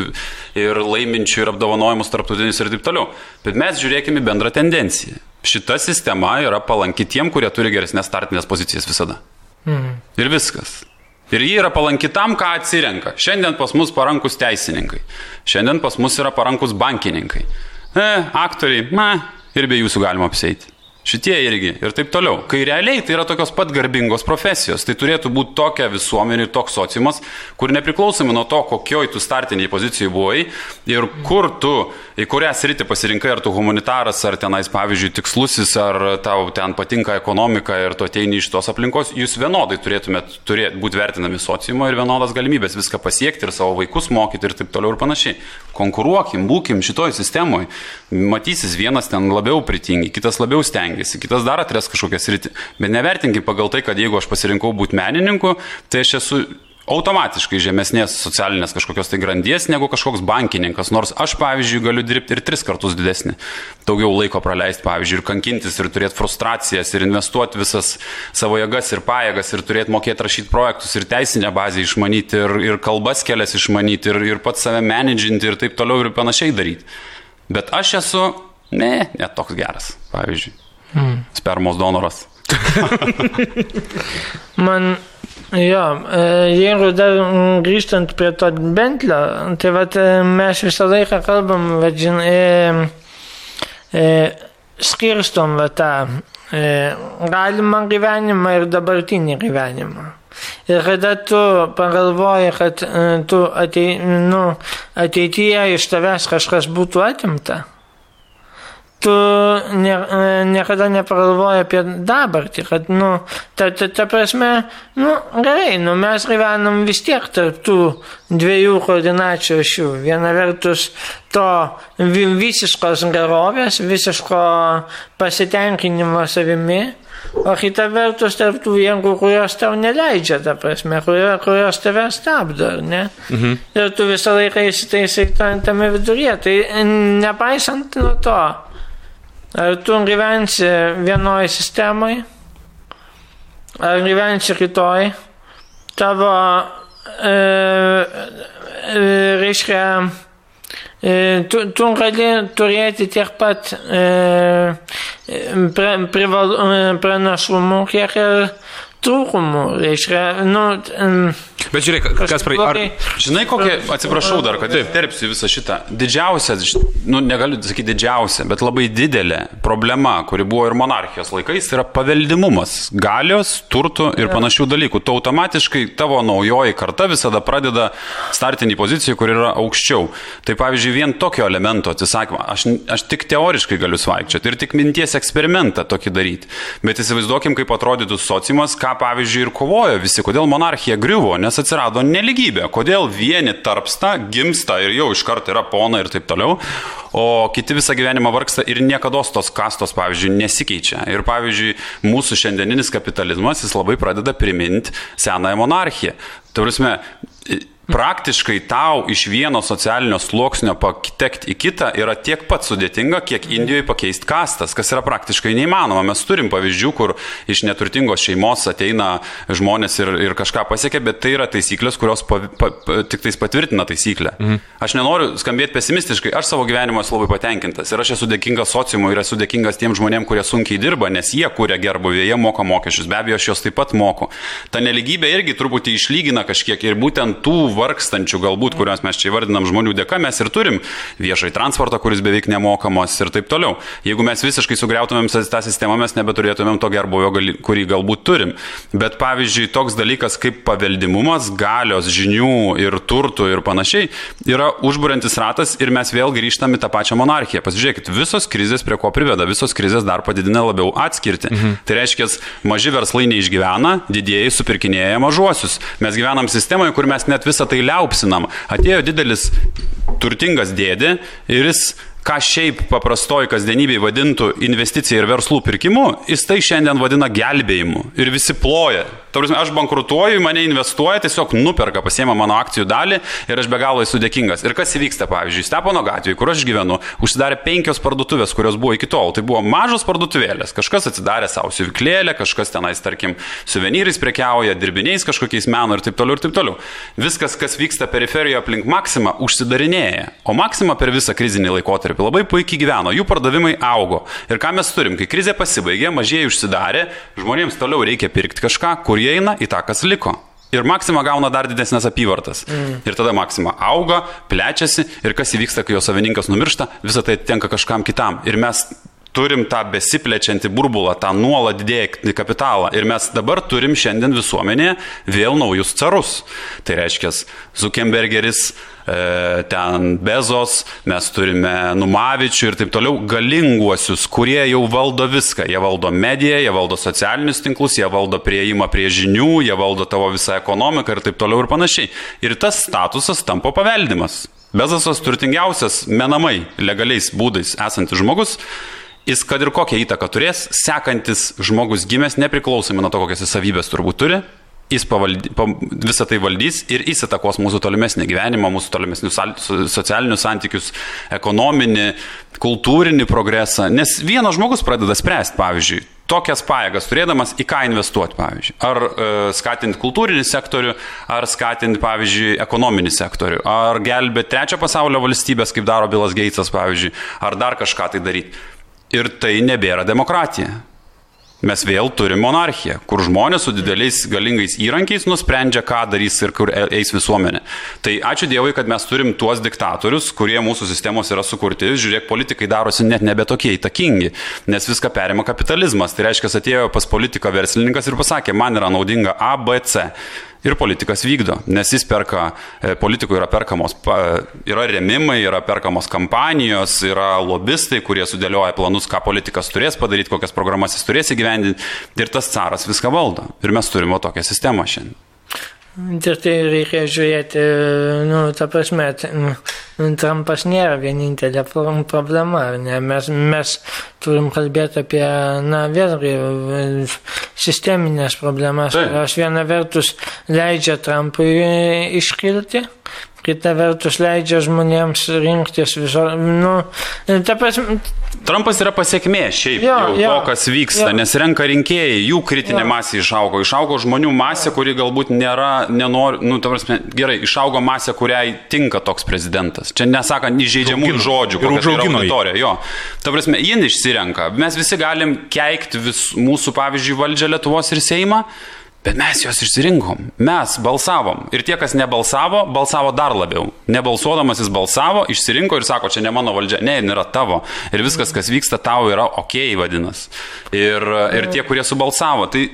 ir laiminčių ir apdovanojimus tarptautinius ir taip toliau. Bet mes žiūrėkime bendrą tendenciją. Šita sistema yra palanki tiem, kurie turi geresnės startinės pozicijas visada. Mhm. Ir viskas. Ir jie yra palanki tam, ką atsirenka. Šiandien pas mus parankus teisininkai. Šiandien pas mus yra parankus bankininkai. E, aktoriai, na, ir be jūsų galima apseiti šitie irgi ir taip toliau. Kai realiai tai yra tokios pat garbingos profesijos, tai turėtų būti tokia visuomenė ir toks sociumas, kur nepriklausomai nuo to, kokioj tu startiniai pozicijoje buvai ir kur tu, į kurią sritį pasirinkai, ar tu humanitaras, ar tenais, pavyzdžiui, tikslusis, ar tau ten patinka ekonomika ir tu ateini iš tos aplinkos, jūs vienodai turėtumėt turėt, būti vertinami sociumo ir vienodas galimybės viską pasiekti ir savo vaikus mokyti ir taip toliau ir panašiai. Konkuruokim, būkim šitoj sistemoje. Matysis vienas ten labiau pritingi, kitas labiau stengiasi stengiasi, kitas dar atres kažkokią sritį. Bet nevertinkim pagal tai, kad jeigu aš pasirinkau būti menininku, tai aš esu automatiškai žemesnės socialinės kažkokios tai grandies negu kažkoks bankininkas. Nors aš, pavyzdžiui, galiu dirbti ir tris kartus didesnį. Daugiau laiko praleisti, pavyzdžiui, ir kankintis, ir turėti frustracijas, ir investuoti visas savo jėgas ir pajėgas, ir turėti mokėti rašyti projektus, ir teisinę bazę išmanyti, ir, ir kalbas kelias išmanyti, ir, ir pats save menedžinti, ir taip toliau, ir panašiai daryti. Bet aš esu, ne, net toks geras, pavyzdžiui. Mm. Spermos donoras. Man, jo, e, jeigu dar grįžtant prie to Bentlio, tai vat, e, mes visą laiką kalbam, vadžin, e, e, skirstom va, tą e, galimą gyvenimą ir dabartinį gyvenimą. Ir kada tu pagalvoji, kad e, tu atei, nu, ateityje iš tavęs kažkas būtų atimta, tu ne, e, niekada nepagalvoji apie dabartį, kad, nu, ta, ta, ta prasme, nu, gerai, nu, mes gyvenam vis tiek tarp tų dviejų koordinačių šių. Viena vertus to visiškos gerovės, visiško pasitenkinimo savimi, o kita vertus tarp tų jėgų, kurios tau neleidžia, ta prasme, kurios tave stabdo, ne? Mhm. Ir tu visą laiką įsitaisai tame viduryje. Tai nepaisant nuo to, Ar tu gyvensi vienoje sistemoje, ar gyvensi kitoj, tavo, e, e, reiškia, e, tu, tu gali turėti tiek pat e, pre, prival, e, pranašumų, kiek ir trūkumų. Reiškia, nu, Bet žiūrėk, kas praeitį. Ar... Žinai, kokia, atsiprašau dar, kad terpsiu visą šitą. Didžiausia, nu negaliu sakyti didžiausia, bet labai didelė problema, kuri buvo ir monarchijos laikais, yra paveldimumas galios, turtų ir panašių dalykų. Tu automatiškai tavo naujoji karta visada pradeda startinį poziciją, kur yra aukščiau. Tai pavyzdžiui, vien tokio elemento atsisakymą, aš, aš tik teoriškai galiu svaigčioti ir tik minties eksperimentą tokį daryti. Bet įsivaizduokim, kaip atrodytų sociumas, ką pavyzdžiui ir kovojo visi, kodėl monarchija griuvo, nes atsirado neligybė, kodėl vieni tarpsta, gimsta ir jau iš karto yra pona ir taip toliau, o kiti visą gyvenimą vargsta ir niekada tos kastos, pavyzdžiui, nesikeičia. Ir pavyzdžiui, mūsų šiandieninis kapitalizmas, jis labai pradeda priminti senąją monarchiją. Tavrasme, praktiškai tau iš vieno socialinio sluoksnio patekti į kitą yra tiek pat sudėtinga, kiek Indijoje pakeisti kastas, kas yra praktiškai neįmanoma. Mes turim pavyzdžių, kur iš neturtingos šeimos ateina žmonės ir, ir kažką pasiekia, bet tai yra taisyklės, kurios pa, pa, pa, tik tais patvirtina taisyklę. Mhm. Aš nenoriu skambėti pesimistiškai, aš savo gyvenimo esu labai patenkintas ir aš esu dėkingas sociumui ir esu dėkingas tiem žmonėm, kurie sunkiai dirba, nes jie kūrė gerbuvį, jie moka mokesčius, be abejo, aš juos taip pat moku. Ta neligybė irgi truputį išlygina kažkiek ir būtent tų vargstančių, galbūt, kuriuos mes čia įvardinam žmonių dėka, mes ir turim viešai transportą, kuris beveik nemokamas ir taip toliau. Jeigu mes visiškai sugriautumėm tą sistemą, mes nebeturėtumėm to gerbuvio, kurį galbūt turim. Bet pavyzdžiui, toks dalykas kaip paveldimumas, galios, žinių ir turtų ir panašiai yra užbūrintis ratas ir mes vėl grįžtame į tą pačią monarchiją. Pasižiūrėkit, visos krizės prie ko priveda, visos krizės dar padidina labiau atskirti. Mhm. Tai reiškia, maži verslai neišgyvena, didieji supirkinėja mažuosius. Mes gyvenam sistemoje, kur mes net visą tai liaupsinam. Atėjo didelis turtingas dėdė ir jis ką šiaip paprastoji kasdienybėje vadintų investicija ir verslų pirkimu, jis tai šiandien vadina gelbėjimu. Ir visi ploja. Prasme, aš bankrutuoju, mane investuoja, tiesiog nuperka, pasiema mano akcijų dalį ir aš be galo esu dėkingas. Ir kas įvyksta, pavyzdžiui, Stepono gatvėje, kur aš gyvenu, užsidarė penkios parduotuvės, kurios buvo iki tol. Tai buvo mažos parduotuvėlės. Kažkas atsidarė savo siuviklėlę, kažkas tenais, tarkim, suvenyrais prekiauja, dirbiniais kažkokiais meno ir taip toliau ir taip toliau. Viskas, kas vyksta periferijoje aplink Maksimą, užsidarinėja. O Maksima per visą krizinį laikotarpį laikotarpį labai puikiai gyveno, jų pardavimai augo. Ir ką mes turim, kai krizė pasibaigė, mažieji užsidarė, žmonėms toliau reikia pirkti kažką, kur jie eina į tą, kas liko. Ir Maksima gauna dar didesnės apyvartas. Mm. Ir tada Maksima auga, plečiasi ir kas įvyksta, kai jo savininkas numiršta, visą tai tenka kažkam kitam. Ir mes turim tą besiplečiantį burbulą, tą nuolat didėjantį kapitalą. Ir mes dabar turim šiandien visuomenėje vėl naujus carus. Tai reiškia, Zuckerbergeris, E, ten Bezos, mes turime Numavičių ir taip toliau, galinguosius, kurie jau valdo viską. Jie valdo mediją, jie valdo socialinius tinklus, jie valdo prieimą prie žinių, jie valdo tavo visą ekonomiką ir taip toliau ir panašiai. Ir tas statusas tampa paveldimas. Bezosas turtingiausias menamai legaliais būdais esantis žmogus jis kad ir kokią įtaką turės, sekantis žmogus gimęs nepriklausomai nuo to, kokias savybės turbūt turi, jis pavaldy, pa, visą tai valdys ir įsitakos mūsų tolimesnį gyvenimą, mūsų tolimesnius socialinius santykius, ekonominį, kultūrinį progresą. Nes vienas žmogus pradeda spręsti, pavyzdžiui, tokias pajėgas turėdamas į ką investuoti, pavyzdžiui. Ar e, skatinti kultūrinį sektorių, ar skatinti, pavyzdžiui, ekonominį sektorių, ar gelbėti trečio pasaulio valstybės, kaip daro Bilas Geitsas, pavyzdžiui, ar dar kažką tai daryti. Ir tai nebėra demokratija mes vėl turime monarchiją, kur žmonės su dideliais galingais įrankiais nusprendžia, ką darys ir kur e, eis visuomenė. Tai ačiū Dievui, kad mes turim tuos diktatorius, kurie mūsų sistemos yra sukurti. Žiūrėk, politikai darosi net nebe tokie įtakingi, nes viską perima kapitalizmas. Tai reiškia, atėjo pas politiką verslininkas ir pasakė, man yra naudinga A, B, C ir politikas vykdo, nes jis perka, e, politikų yra perkamos, yra remimai, yra perkamos kampanijos, yra lobistai, kurie sudėlioja planus, ką politikas turės padaryti, kokias programas jis turės įgyvendinti ir tas caras viską valdo. Ir mes turime tokią sistemą šiandien. Ir tai reikia žiūrėti, nu, ta prasme, Trumpas nėra vienintelė problema, ne? mes, mes turim kalbėti apie, na, vėlgi, sisteminės problemas, kurios viena vertus leidžia Trumpui iškilti, kita vertus leidžia žmonėms rinktis viso, nu, prasme. Trumpas yra pasiekmė šiaip jo, jau jo, to, kas vyksta, jo. nes renka rinkėjai, jų kritinė jo. masė išaugo, išaugo žmonių masė, kuri galbūt nėra, nenori, nu, ta prasme, gerai, išaugo masė, kuriai tinka toks prezidentas. Čia nesakant įžeidžiamų žodžių, kokia yra auditorija. Jo, ta prasme, jie išsirenka. Mes visi galim keikti vis, mūsų, pavyzdžiui, valdžią Lietuvos ir Seimą, Bet mes juos išsirinkom, mes balsavom. Ir tie, kas nebalsavo, balsavo dar labiau. Nebalsuodamas jis balsavo, išsirinko ir sako, čia ne mano valdžia, ne, jin yra tavo. Ir viskas, kas vyksta, tau yra ok, vadinasi. Ir, ir tie, kurie subalsavo. Tai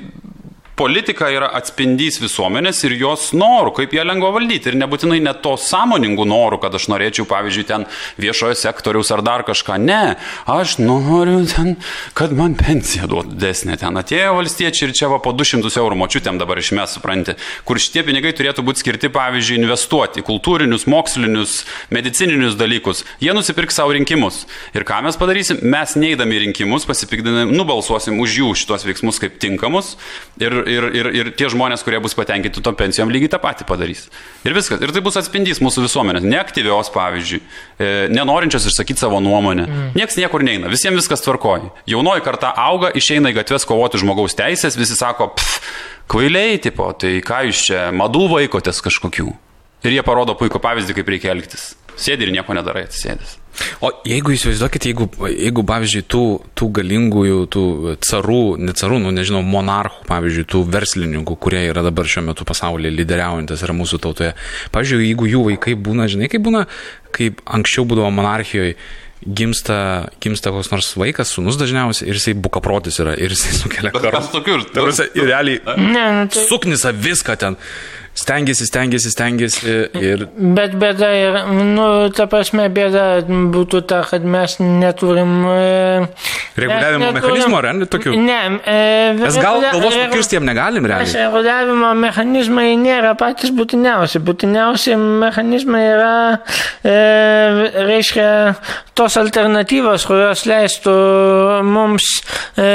politika yra atspindys visuomenės ir jos norų, kaip ją lengva valdyti. Ir nebūtinai net to sąmoningų norų, kad aš norėčiau, pavyzdžiui, ten viešojo sektoriaus ar dar kažką. Ne, aš noriu ten, kad man pensija duotų desnė. Ten atėjo valstiečiai ir čia va po 200 eurų močiutėm dabar išmes, supranti, kur šitie pinigai turėtų būti skirti, pavyzdžiui, investuoti į kultūrinius, mokslinius, medicininius dalykus. Jie nusipirks savo rinkimus. Ir ką mes padarysim? Mes neįdami rinkimus, pasipikdami, nubalsuosim už jų šitos veiksmus kaip tinkamus. Ir, ir, ir, ir tie žmonės, kurie bus patenkinti tom pensijom, lygiai tą patį padarys. Ir viskas. Ir tai bus atspindys mūsų visuomenės. Neaktyvios, pavyzdžiui, e, nenorinčios išsakyti savo nuomonę. Mm. Niekas niekur neina, visiems viskas tvarkoja. Jaunoji karta auga, išeina į gatves kovoti žmogaus teisės, visi sako, pff, kvailiai, tipo, tai ką jūs čia, madų vaikotės kažkokių. Ir jie parodo puikų pavyzdį, kaip reikia elgtis. Sėdi ir nieko nedarai, atsisėdęs. O jeigu įsivaizduokit, jeigu, jeigu pavyzdžiui, tų, tų galingųjų, tų carų, ne carų, nu nežinau, monarchų, pavyzdžiui, tų verslininkų, kurie yra dabar šiuo metu pasaulyje lyderiaujantis yra mūsų tautoje, pavyzdžiui, jeigu jų vaikai būna, žinai, kaip būna, kaip anksčiau būdavo monarchijoje, gimsta, gimsta koks nors vaikas, sunus dažniausiai, ir jisai bukaprotis yra, ir jisai sukelia karą. Tokių ir. Ir realiai Ne, nu, tai... suknisa viską ten. Stengiasi, stengiasi, stengiasi ir... Bet bėda yra, nu, ta prasme, bėda būtų ta, kad mes neturim. E, Reguliavimo mes mechanizmo, ar ne, tokių? Ne, e, Mes gal galvos nukirsti jiem negalim realiai. reguliavimo mechanizmai nėra patys būtiniausi. Būtiniausi mechanizmai yra, e, reiškia, tos alternatyvos, kurios leistų mums e,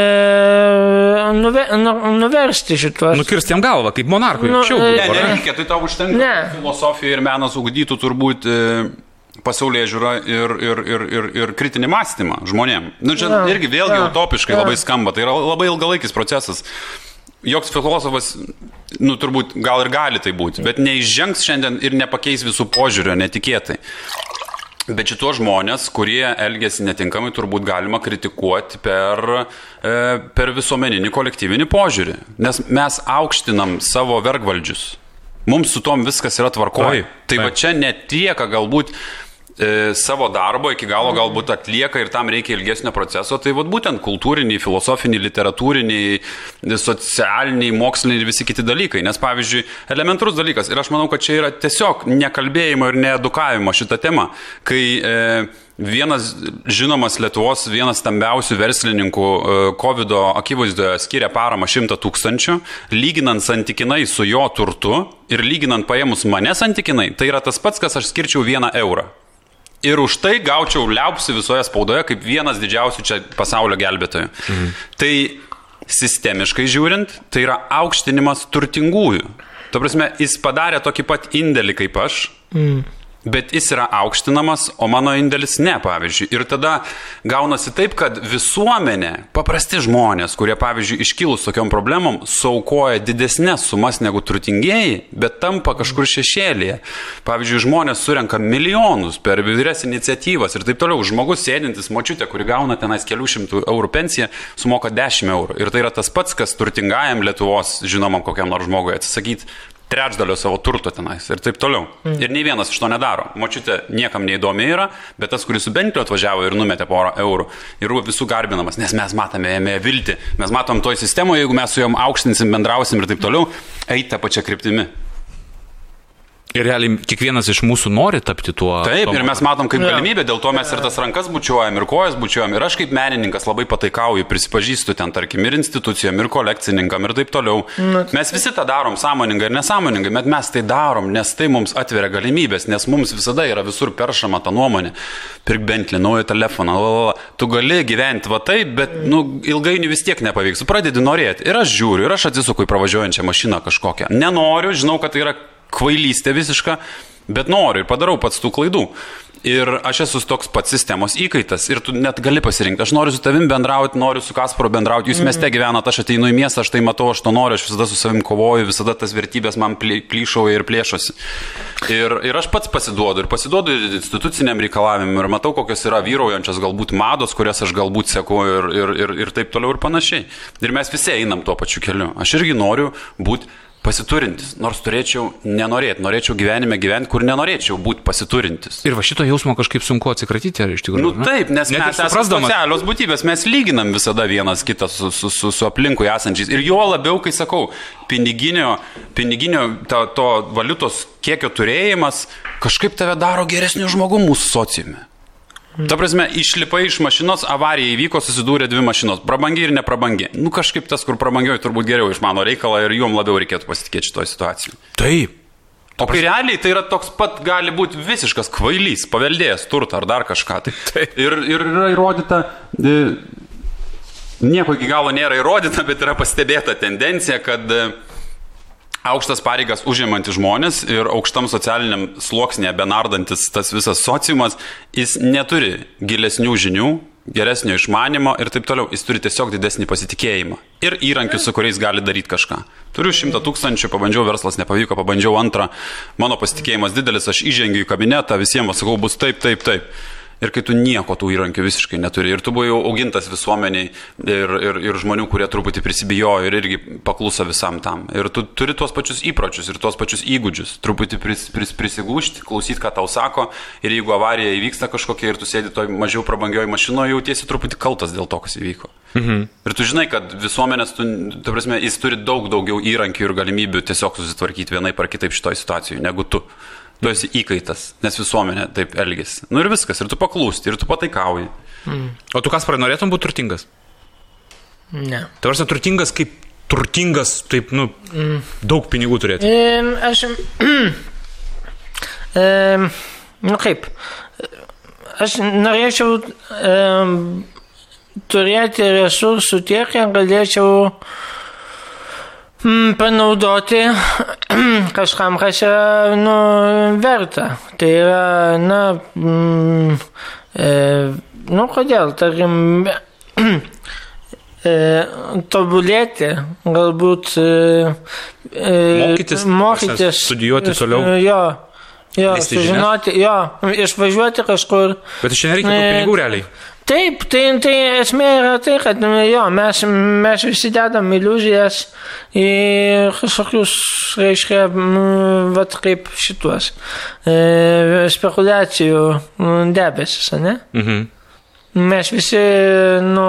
nuve, nu, nuversti šituos. Nukirsti jam galvą, kaip monarchui. Nu, anksčiau e, buvo, Ne, ar ne? Nereikia, tai tau užtenka. Ne. Filosofija ir menas ugdytų turbūt e, pasaulyje žiūrą ir, ir, ir, ir, ir kritinį mąstymą žmonėm. Nu, čia Ja, irgi vėlgi ja, utopiškai ja. labai skamba, tai yra labai ilgalaikis procesas. Joks filosofas, nu turbūt gal ir gali tai būti, bet neišžengs šiandien ir nepakeis visų požiūrio netikėtai. Bet šitos žmonės, kurie elgesi netinkamai, turbūt galima kritikuoti per, e, per visuomeninį kolektyvinį požiūrį. Nes mes aukštinam savo vergvaldžius. Mums su tom viskas yra tvarkoje. Tai va čia netieka galbūt e, savo darbo iki galo galbūt atlieka ir tam reikia ilgesnio proceso. Tai vat būtent kultūriniai, filosofiniai, literatūriniai, socialiniai, moksliniai ir visi kiti dalykai. Nes pavyzdžiui, elementarus dalykas ir aš manau, kad čia yra tiesiog nekalbėjimo ir needukavimo šitą temą, kai e, Vienas žinomas Lietuvos, vienas stambiausių verslininkų e, COVID akivaizdoje skiria paramą 100 tūkstančių, lyginant santykinai su jo turtu ir lyginant paėmus mane santykinai, tai yra tas pats, kas aš skirčiau vieną eurą. Ir už tai gaučiau liaupsi visoje spaudoje kaip vienas didžiausių čia pasaulio gelbėtojų. Mhm. Tai sistemiškai žiūrint, tai yra aukštinimas turtingųjų. Ta prasme, jis padarė tokį pat indėlį kaip aš. Mhm. Bet jis yra aukštinamas, o mano indėlis ne, pavyzdžiui. Ir tada gaunasi taip, kad visuomenė, paprasti žmonės, kurie, pavyzdžiui, iškilus tokiom problemom, saukoja didesnės sumas negu turtingieji, bet tampa kažkur šešėlėje. Pavyzdžiui, žmonės surenka milijonus per vyres iniciatyvas ir taip toliau. Žmogus sėdintis močiutė, kuri gauna tenais kelių šimtų eurų pensiją, sumoka 10 eurų. Ir tai yra tas pats, kas turtingajam Lietuvos žinomam kokiam nors žmogui atsisakyti trečdalio savo turto tenais ir taip toliau. Mm. Ir nei vienas iš to nedaro. Močiutė niekam neįdomi yra, bet tas, kuris su Bentliu atvažiavo ir numetė porą eurų, yra visų garbinamas, nes mes matome jame viltį. Mes matom toj sistemoje, jeigu mes su juom aukštinsim, bendrausim ir taip toliau, eiti tą pačią kryptimį. Ir realiai kiekvienas iš mūsų nori tapti tuo. Taip, tuo ir mes matom kaip galimybę, dėl to mes ir tas rankas bučiuojam, ir kojas bučiuojam, ir aš kaip menininkas labai pataikauju, prisipažįstu ten, tarkim, ir institucijom, ir kolekcininkam, ir taip toliau. Mes visi tą darom sąmoningai ir nesąmoningai, bet mes tai darom, nes tai mums atveria galimybės, nes mums visada yra visur peršama ta nuomonė. Pirk bentlį, naują telefoną, lalala. tu gali gyventi va taip, bet nu, ilgainiui vis tiek nepavyks. Pradedi norėti. Ir aš žiūriu, ir aš atsisuku į pravažiuojančią mašiną kažkokią. Nenoriu, žinau, kad tai yra kvailystė visiška, bet noriu ir padarau pats tų klaidų. Ir aš esu toks pats sistemos įkaitas ir tu net gali pasirinkti. Aš noriu su tavim bendrauti, noriu su Kasparu bendrauti. Jūs mieste gyvenate, aš ateinu į miestą, aš tai matau, aš to noriu, aš visada su savim kovoju, visada tas vertybės man ply- plyšauja ir plėšosi. Ir, ir aš pats pasiduodu ir pasiduodu instituciniam reikalavimui ir matau, kokios yra vyraujančios galbūt mados, kurias aš galbūt seku ir, ir, ir, ir taip toliau ir panašiai. Ir mes visi einam tuo pačiu keliu. Aš irgi noriu būti pasiturintis, nors turėčiau nenorėti, norėčiau gyvenime gyventi, kur nenorėčiau būti pasiturintis. Ir va šito jausmo kažkaip sunku atsikratyti, ar iš tikrųjų? Nu, ne? taip, nes Net mes esame socialios būtybės, mes lyginam visada vienas kitą su, su, su, su aplinkui esančiais. Ir jo labiau, kai sakau, piniginio, piniginio to, to valiutos kiekio turėjimas kažkaip tave daro geresniu žmogumi mūsų sociume. Ta prasme, išlipai iš mašinos, avarija įvyko, susidūrė dvi mašinos, prabangi ir neprabangi. Nu kažkaip tas, kur prabangioji, turbūt geriau išmano reikalą ir juom labiau reikėtų pasitikėti šitoje situacijoje. Taip. O kai realiai tai yra toks pat, gali būti visiškas kvailys, paveldėjęs turtą ar dar kažką. Tai. Taip. Ir, ir yra įrodyta, e, nieko iki galo nėra įrodyta, bet yra pastebėta tendencija, kad e, aukštas pareigas užimantis žmonės ir aukštam socialiniam sluoksnėje benardantis tas visas sociumas, jis neturi gilesnių žinių, geresnio išmanimo ir taip toliau. Jis turi tiesiog didesnį pasitikėjimą ir įrankius, su kuriais gali daryti kažką. Turiu šimtą tūkstančių, pabandžiau, verslas nepavyko, pabandžiau antrą, mano pasitikėjimas didelis, aš įžengiu į kabinetą, visiems sakau, bus taip, taip, taip. Ir kai tu nieko tų įrankių visiškai neturi. Ir tu buvai augintas visuomeniai ir, ir, ir žmonių, kurie truputį prisibijojo ir irgi pakluso visam tam. Ir tu turi tuos pačius įpročius ir tuos pačius įgūdžius. Truputį pris, pris, prisigūšti, klausyti, ką tau sako. Ir jeigu avarija įvyksta kažkokia ir tu sėdi toj mažiau prabangioje mašinoje, jautiesi truputį kaltas dėl to, kas įvyko. Mhm. Ir tu žinai, kad visuomenės, tu, ta prasme, jis turi daug daugiau įrankių ir galimybių tiesiog susitvarkyti vienaip ar kitaip šitoje situacijoje negu tu. Tu esi įkaitas, nes visuomenė taip elgesi. Nu ir viskas, ir tu paklūsti, ir tu pataikauji. O tu kas norėtum būti turtingas? Ne. Tai varsa turtingas kaip turtingas, taip, nu, mm. daug pinigų turėti. Em, Aš. em, Nu kaip. Aš norėčiau em, turėti resursų tiek, kiek galėčiau mm, panaudoti kažkam, kas yra nu, verta. Tai yra, na, mm, e, nu kodėl, tarkim, e, tobulėti, galbūt e, e, Mokytis, mokytis studijuoti toliau. Jo, jo sužinoti, jo, išvažiuoti kažkur. Bet iš čia nereikia pinigų realiai. Taip, tai, tai esmė yra tai, kad jo, mes, mes visi dedam iliuzijas į kažkokius, reiškia, vat kaip šituos e, spekulacijų debesis, ne? Mhm. Mes visi, nu,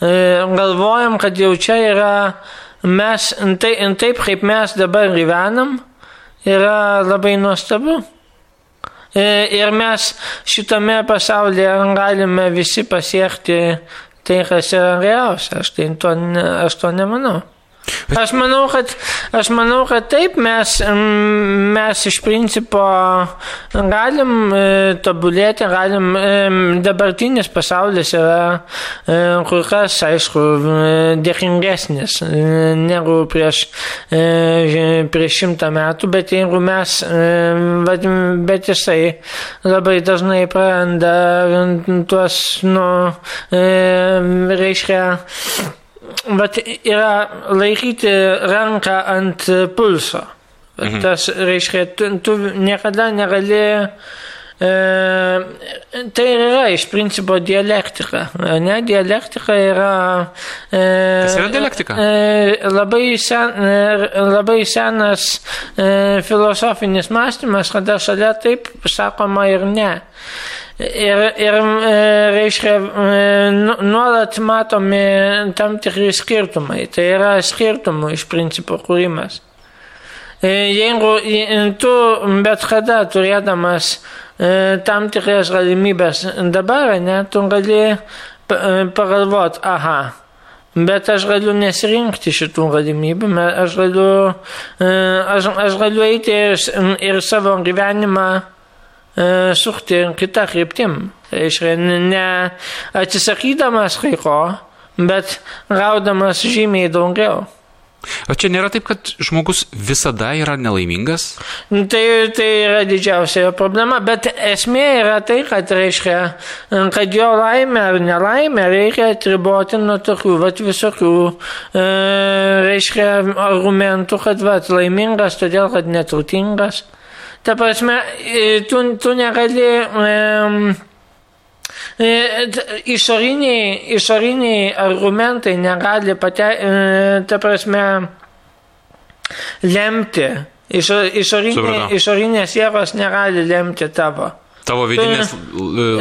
e, galvojam, kad jau čia yra, mes, tai, taip kaip mes dabar gyvenam, yra labai nuostabu. E, Ir mes šitame pasaulyje galime visi pasiekti tai, kas yra geriausia. Aš, tai to, ne, aš to nemanau. Aš manau, kad, aš manau, kad taip mes, mes iš principo galim e, tobulėti, galim, e, dabartinis pasaulis yra e, kur kas, aišku, dėkingesnis negu prieš, prieš šimtą metų, bet jeigu mes, bet, bet jisai labai dažnai praranda tuos, nu, reiškia, Bet yra laikyti ranką ant pulso. Mhm. Tas reiškia, tu, tu niekada negali. E, tai yra iš principo dialektika. Ne, dialektika yra. E, Kas yra dialektika? E, labai, sen, e, labai senas e, filosofinis mąstymas, kada šalia taip sakoma ir ne. Ir, ir e, reiškia, e, nu- nuolat matomi tam tikri skirtumai. Tai yra skirtumų iš principo kūrimas. E, Jeigu tu bet kada turėdamas e, tam tikras galimybės dabar, ne, tu gali e, pagalvoti, aha, bet aš galiu nesirinkti šitų galimybių, aš galiu, aš, aš galiu eiti ir, ir savo gyvenimą kryptim. Tai reiškia, n- ne atsisakydamas kai ko, bet gaudamas žymiai daugiau. O čia nėra taip, kad žmogus visada yra nelaimingas? Nu, Tai, tai yra didžiausia problema, bet esmė yra tai, kad reiškia, kad jo laimė ar nelaimė reikia atriboti nuo tokių vat, visokių, e, reiškia, argumentų, kad vat, laimingas todėl, kad neturtingas. Ta prasme, e, tu, tu negali. E, Išoriniai, išoriniai argumentai negali pate, e, ta prasme, lemti. Išo, išorinė, išorinės jėgos negali lemti tavo. Tavo vidinės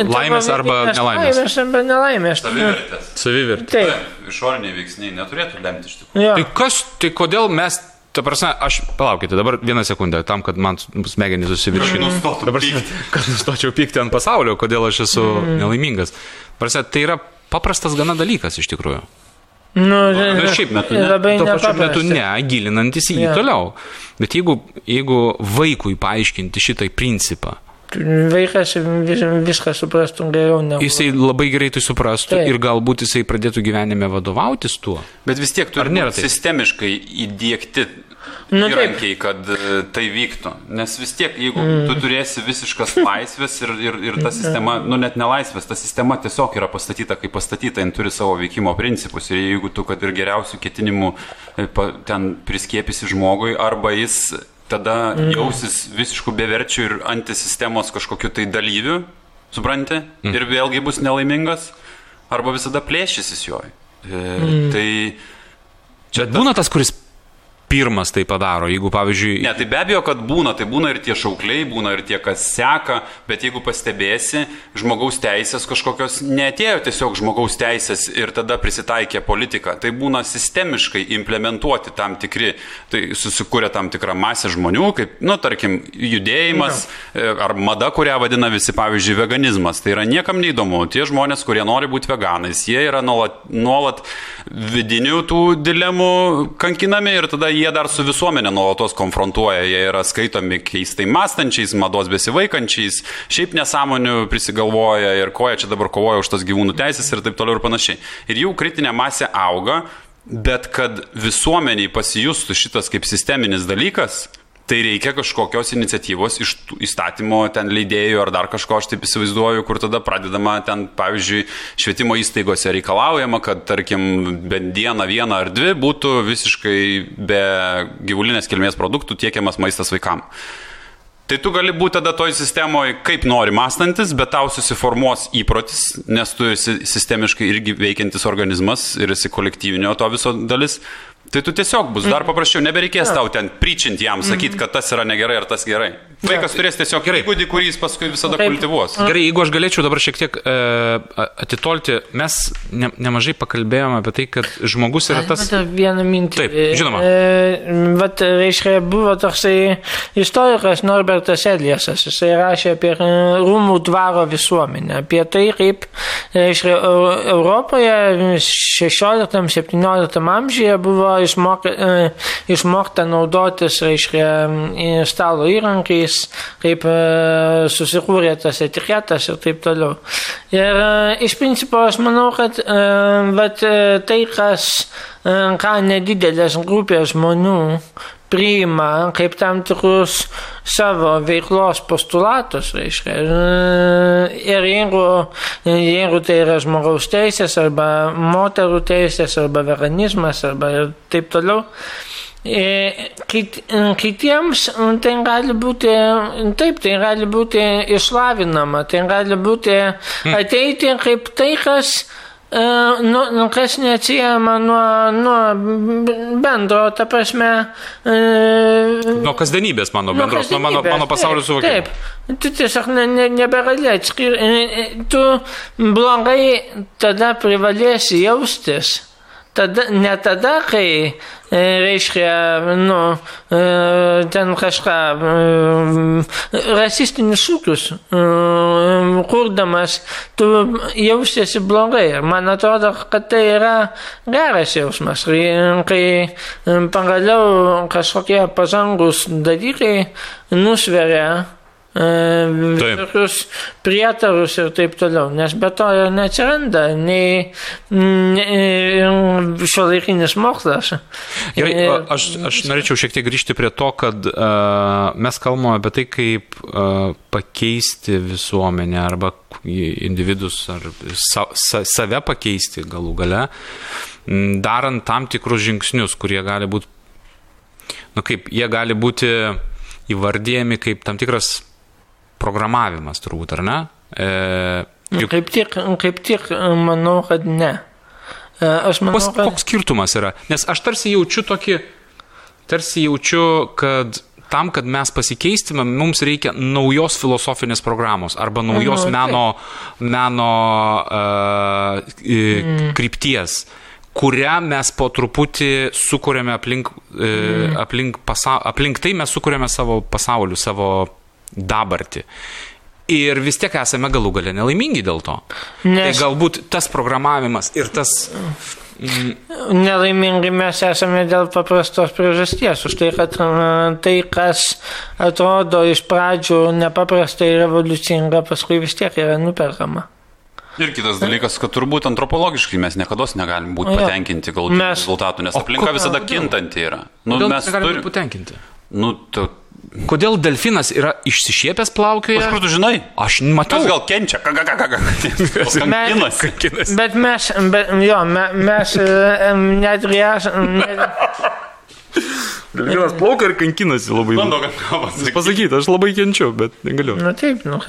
laimės Tavo arba vidinės nelaimės? Laimės arba nelaimės. Savivertės. Savivertė. Taip. Išoriniai veiksniai neturėtų lemti iš tikrųjų. Jo. Tai kas, tai kodėl mes, ta prasme, aš, palaukite, dabar vieną sekundę, tam, kad man smegenys pykti. kad nustočiau pykti ant pasaulio, kodėl aš esu Mm. nelaimingas. Prasme, tai yra paprastas gana dalykas iš tikrųjų. Nu, Bet šiaip metu, ne, labai tuo pačiu metu ne, gilinantis į jį Jo. toliau. Bet jeigu, jeigu vaikui paaiškinti šitą principą, Vaikas vis, viską suprastų geriau negu. jisai labai greitai suprastų Taip. ir galbūt jisai pradėtų gyvenime vadovautis tuo. Bet vis tiek turi būti sistemiškai įdėkti Nu, taip. įrankiai, kad e, tai vyktų. Nes vis tiek, jeigu mm. tu turėsi visiškas laisvės ir, ir, ir ta sistema, nu net nelaisvės, ta sistema tiesiog yra pastatyta kaip pastatyta, jin turi savo veikimo principus. Ir jeigu tu, kad ir geriausių ketinimų e, ten priskiepysi žmogui, arba jis tada jausis visiškų beverčių ir antisistemos kažkokiu tai dalyviu, supranti, ir vėlgi bus nelaimingas, arba visada plėšysis joj. E, Tai Čia būna tas, kuris pirmas tai padaro, jeigu pavyzdžiui... Ne, tai be abejo, kad būna, tai būna ir tie šaukliai, būna ir tie, kas seka, bet jeigu pastebėsi, žmogaus teisės kažkokios netėjo tiesiog žmogaus teisės ir tada prisitaikė politika, tai būna sistemiškai implementuoti tam tikri, tai susikūrė tam tikrą masę žmonių, kaip, nu, tarkim, judėjimas e, ar mada, kurią vadina visi, pavyzdžiui, veganizmas. Tai yra niekam neįdomu. Tie žmonės, kurie nori būti veganais, jie yra nuolat, nuolat vidinių tų dilemų kankinami ir tada jie dar su visuomenė nuolatos konfrontuoja, jie yra skaitomi keistai mąstančiais, mados besivaikančiais, šiaip nesąmonių prisigalvoja ir ko jie čia dabar kovoja už tas gyvūnų teisės ir taip toliau ir panašiai. Ir jų kritinė masė auga, bet kad visuomeniai pasijustų šitas kaip sisteminis dalykas, Tai reikia kažkokios iniciatyvos iš įstatymo ten leidėjų ar dar kažko, aš taip įsivaizduoju, kur tada pradedama ten, pavyzdžiui, švietimo įstaigose reikalaujama, kad, tarkim, bent dieną, vieną ar dvi būtų visiškai be gyvulinės kilmės produktų tiekiamas maistas vaikam. Tai tu gali būti tada toj sistemoje kaip nori mąstantis, bet tau susiformuos įprotis, nes tu esi sistemiškai irgi veikiantis organizmas ir esi kolektyvinio to viso dalis. Tai tu tiesiog bus dar paprasčiau, nebereikės tau ten pričinti jam, sakyti, kad tas yra negerai ar tas gerai. Vaikas turės tiesiog Gerai. įgūdį, kurį jis paskui visada Taip. kultivuos. Gerai, jeigu aš galėčiau dabar šiek tiek e, atitolti, mes ne, nemažai pakalbėjome apie tai, kad žmogus yra tas... Dar vieną mintį. Taip, žinoma. E, vat, reiškia, buvo toksai istorikas Norbertas Eliasas. Jisai rašė apie e, rūmų dvaro visuomenę. Apie tai, kaip, reiškia, Eu- Europoje 16-17 amžiuje buvo išmoka, e, išmokta naudotis, reiškia, į stalo įrankiais, kaip e, susikūrė tas etiketas ir taip toliau. Ir e, iš principo aš manau, kad e, vat, e, tai, kas, e, ką nedidelės grupės žmonių priima kaip tam tikrus savo veiklos postulatus, reiškia. E, Ir jeigu, jeigu tai yra žmogaus teisės arba moterų teisės arba veganizmas arba taip toliau, E, kit, kitiems tai gali būti, taip, tai gali būti išlavinama, tai gali būti ateiti kaip tai, kas, e, nu, nu, kas neatsijama nuo, nuo bendro, ta prasme. e, Nuo kasdienybės mano bendros, nuo mano, mano pasaulio suvokimo. Taip, tu tiesiog ne, ne, nebegali atskirti, tu blogai tada privalėsi jaustis. Tada, ne tada, kai, e, reiškia, nu, e, ten kažką, e, rasistinius šūkius kurdamas, tu jausiesi blogai. Ir man atrodo, kad tai yra geras jausmas, kai, pagaliau kažkokie pažangus dalykai nusveria visokius prietarus ir taip toliau, nes be to ir neatsiranda nei šio laikinis mokslas. Gerai, aš, aš norėčiau šiek tiek grįžti prie to, kad uh, mes kalbame apie tai, kaip uh, pakeisti visuomenę arba individus ar sa, sa, save pakeisti galų gale, darant tam tikrus žingsnius, kurie gali būti, nu kaip, jie gali būti įvardėjami kaip tam tikras programavimas, turbūt, ar ne? E, juk Kaip tik, kaip tik manau, kad ne. E, Aš manau, Koks, kad... koks skirtumas yra? Nes aš tarsi jaučiu tokį, tarsi jaučiu, kad tam, kad mes pasikeistume, mums reikia naujos filosofinės programos arba naujos Mhm, meno, meno uh, mm. krypties kurią mes po truputį sukūrėme aplink, mm. aplink, pasa, aplink tai mes sukūrėme savo pasauliu, savo dabartį. Ir vis tiek esame galų galę nelaimingi dėl to. Nes... Tai Nes- galbūt tas programavimas ir tas Nelaimingi mes esame dėl paprastos priežasties. Už tai, kad tai, kas atrodo iš pradžių nepaprastai revoliucinga, paskui vis tiek yra nuperkama. Ir kitas dalykas, kad turbūt antropologiškai mes niekada negalim būti Jo. patenkinti galutiniu Mes- rezultatu, nes aplinka visada kintanti yra. Nu, Kodėl mes mes galime turim. būti patenkinti? Nu, tu, Kodėl delfinas yra išsišiepęs plaukioje? iš kur tu žinai? Aš matau. Kas gal kenčia? Ką, ką, ką, ką, ką? Mes- Kankinasi. Bet mes, bet, jo, me, mes e, em, netgi esame. Delfinas plaukia ir kankinasi labai. Bando, kad ką pasakyti. Pasakyti, aš labai kenčiu, bet negaliu. Na taip, nu,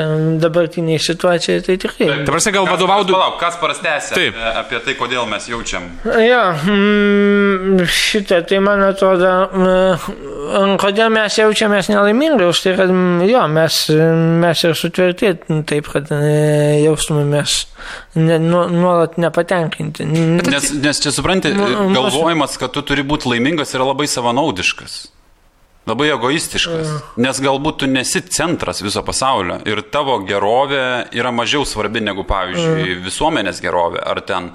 dabartiniai situacijai tai tikrai. Ta prasme, gal vadovaudu. Palauk, kas prastęsia Taip. apie, tai, kodėl mes jaučiam. Jo, mm, šitą, tai man atrodo, kodėl mes jaučiamės nelaimingai, už tai, kad jo, mes, mes ir sutvirtėt taip, kad jaustumėmės ne, nu, nuolat nepatenkinti. Nes, nes čia supranti, galvojimas, kad tu turi būti laimingas yra labai savanaudiškas. Labai egoistiškas. Nes galbūt tu nesi centras viso pasaulio ir tavo gerovė yra mažiau svarbi negu, pavyzdžiui, visuomenės gerovė. Ar ten,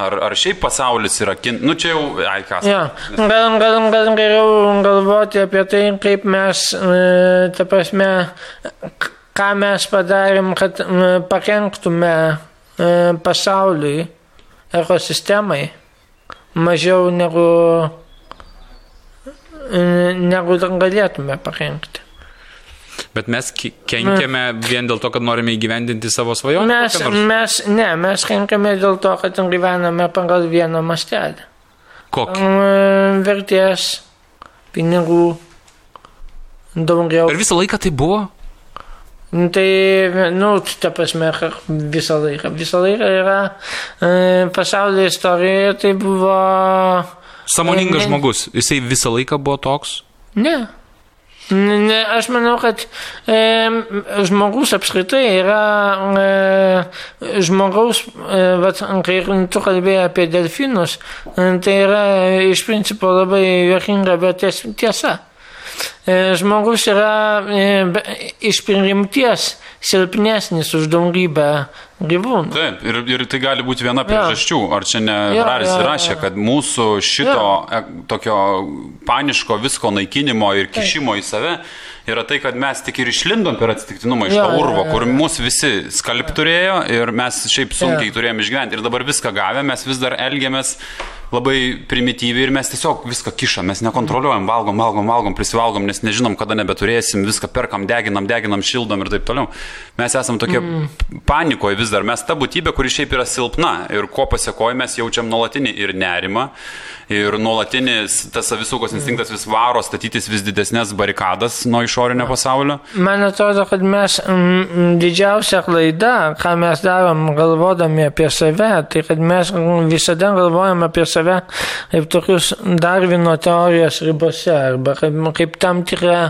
ar, ar šiaip pasaulis yra kin... Nu čia jau, ai kas. Jo, gal, gal, gal geriau galvoti apie tai, kaip mes, e, ta prasme, ką mes padarėm, kad pakenktume e, pasauliui, ekosistemai, mažiau negu, negu galėtume pakenkti. Bet mes ki- kenkiame vien dėl to, kad norime įgyvendinti savo svajonę. Mes, mes, ne, mes kenkame dėl to, kad gyvename pagal vieną mastelį. Kokį? E, Vertės, pinigų, daugiau. Per visą laiką tai buvo? Nu, Tai, nu, ta prasme, visą laiką. Visą laiką yra e, pasaulio istorijoje, tai buvo... Samoningas Ne- žmogus. Jisai visą laiką buvo toks. Ne. Ne, aš manau, kad e, žmogus apskritai yra e, žmogaus, e, vat, kai tu kalbėjai apie delfinus, e, tai yra iš principo labai juokinga, bet ties- tiesa. E, žmogus yra e, be- iš prigimties silpnesnis už daugybę gyvūnų. Taip, ir, ir tai gali būti viena priežasčių. Ar čia ne Jo, Hararis jo, jo. rašė, kad mūsų šito e, tokio paniško visko naikinimo ir kišimo į save yra tai, kad mes tik ir išlindom per atsitiktinumą iš Jo, to urvo, jo, kur mus visi skalp turėjo ir mes šiaip sunkiai Jo. turėjome išgyventi. Ir dabar viską gavę, mes vis dar elgiamės labai primityviai ir mes tiesiog viską kišam, mes nekontroliuojam, valgom, valgom, valgom, prisivalgom, nes nežinom, kada nebeturėsim, viską perkam, deginam, deginam, šildom ir taip toliau. Mes esam tokie mm. panikoje vis dar, mes ta būtybė, kuri šiaip yra silpna ir ko pasiekoje mes jaučiam nuolatinį ir nerimą. Ir nuolatinis tas savisaugos instinktas vis varo statytis vis didesnės barikadas nuo išorinio pasaulio. Man atrodo, kad mes mm, didžiausia klaida, ką mes darom galvodami apie save, tai kad mes visada galvojam apie save kaip tokius Darvino teorijos ribose, arba kaip, kaip tam tikrą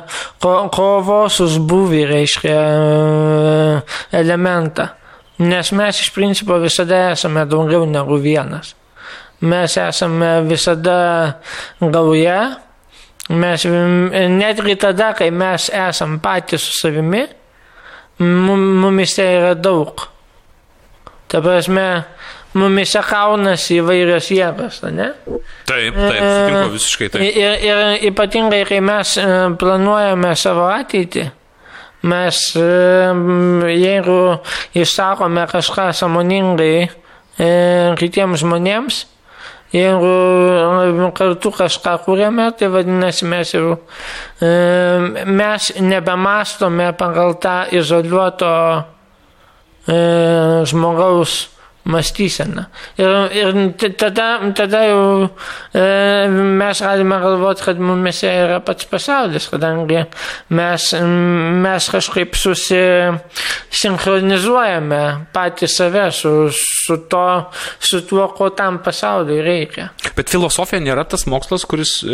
ko, kovos užbuvį, reiškia, e, elementą. Nes mes iš principo visada esame daugiau negu vienas. Mes esame visada gauja, Mes netgi tada, kai mes esam patys su savimi, mum- mumise yra daug. Ta prasme, mumise kaunasi įvairios jėgos, ne? Taip, taip, sutinku visiškai taip. Ir, ir ypatingai, kai mes e, planuojame savo ateitį, mes, e, jeigu išsakome kažką samoningai e, kitiems žmonėms, jeigu e, kartu kažką kūrėme, tai vadinasi mes jau mes nebemastome pagal tą izoliuoto žmogaus mąstyseną. Ir, ir tada, tada jau e, mes galime galvoti, kad mumise yra pats pasaulis, kadangi mes, mes kažkaip susinchronizuojame patį save su, su, to, su tuo, ko tam pasauliui reikia. Bet filosofija nėra tas mokslas, kuris e, e,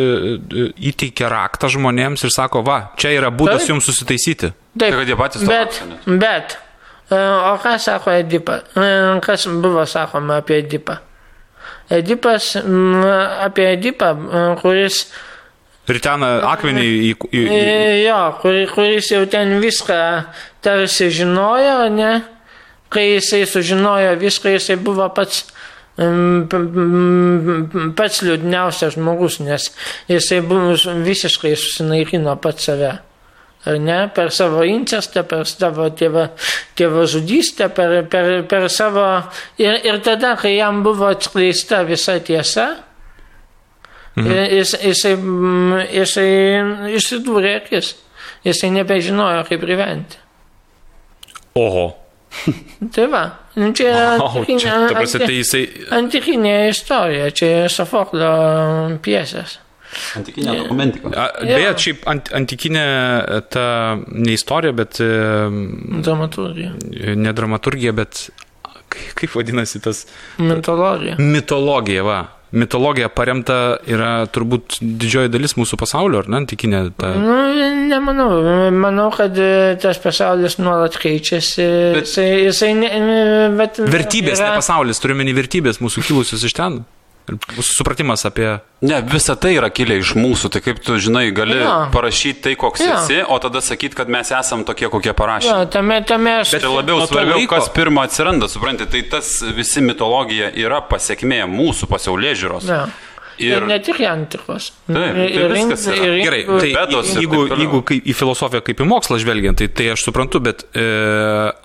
įteikia raktą žmonėms ir sako, va, čia yra būdas Taip. jums susitaisyti. Taip, tai, kad jie patys to bet, bet o ką sako Edipa? E, kas buvo sakoma apie Edipą? Edipas, apie Edipą, e, kuris Ritena akmenį į... į, į... Jo, kur, kuris jau ten viską tarsi žinojo, ne? Kai jisai sužinojo viską, jisai buvo pats, pats liūdniausias žmogus, nes jisai buvo visiškai susinaikino pats save ar ne, per savo incestą, per savo tėvą, tėvo žudystę, per, per, per savo... Ir, ir tada, kai jam buvo atskleista visa tiesa, mhm. jis, jisai, jisai išsidūrė akis, jisai nebežinojo, kaip gyventi. Oho. Tai va, nu, čia antikinė, oh, čia, prasme, tai jisai... antikinė istorija, čia Sofoklo piesės. Antikinė dokumentika. Beje, šiaip ant, antikinė ta ne istorija, bet... Dramaturgija. Ne dramaturgija, bet kaip vadinasi tas? Mitologija. Mitologija, va. Mitologija paremta yra turbūt didžioji dalis mūsų pasaulio, ar ne, antikinė? Ta... Nu, nemanau. Manau, kad e, tas pasaulis nuolat keičiasi. Bet... Jisai, jisai ne, bet vertybės, yra... ne pasaulis, turime vertybės mūsų kilusios iš ten. Supratimas apie... Ne, visa tai yra kilę iš mūsų, tai kaip tu žinai, gali ja. parašyti tai, koks ja. esi, o tada sakyti, kad mes esam tokie, kokie parašė. Ja, tame, tame aš... Bet tai labiau svarbiau, laiko... kas pirmą atsiranda, suprantate, tai tas visi mitologija yra pasiekmė mūsų pasaulyje žiūros. Ja. Ir, ir ne tik antikos. Taip, tai ir, viskas yra. Ir, Gerai, tai bedos, jeigu, jeigu kaip, į filosofiją kaip į mokslą žvelgiant, tai, tai aš suprantu, bet e,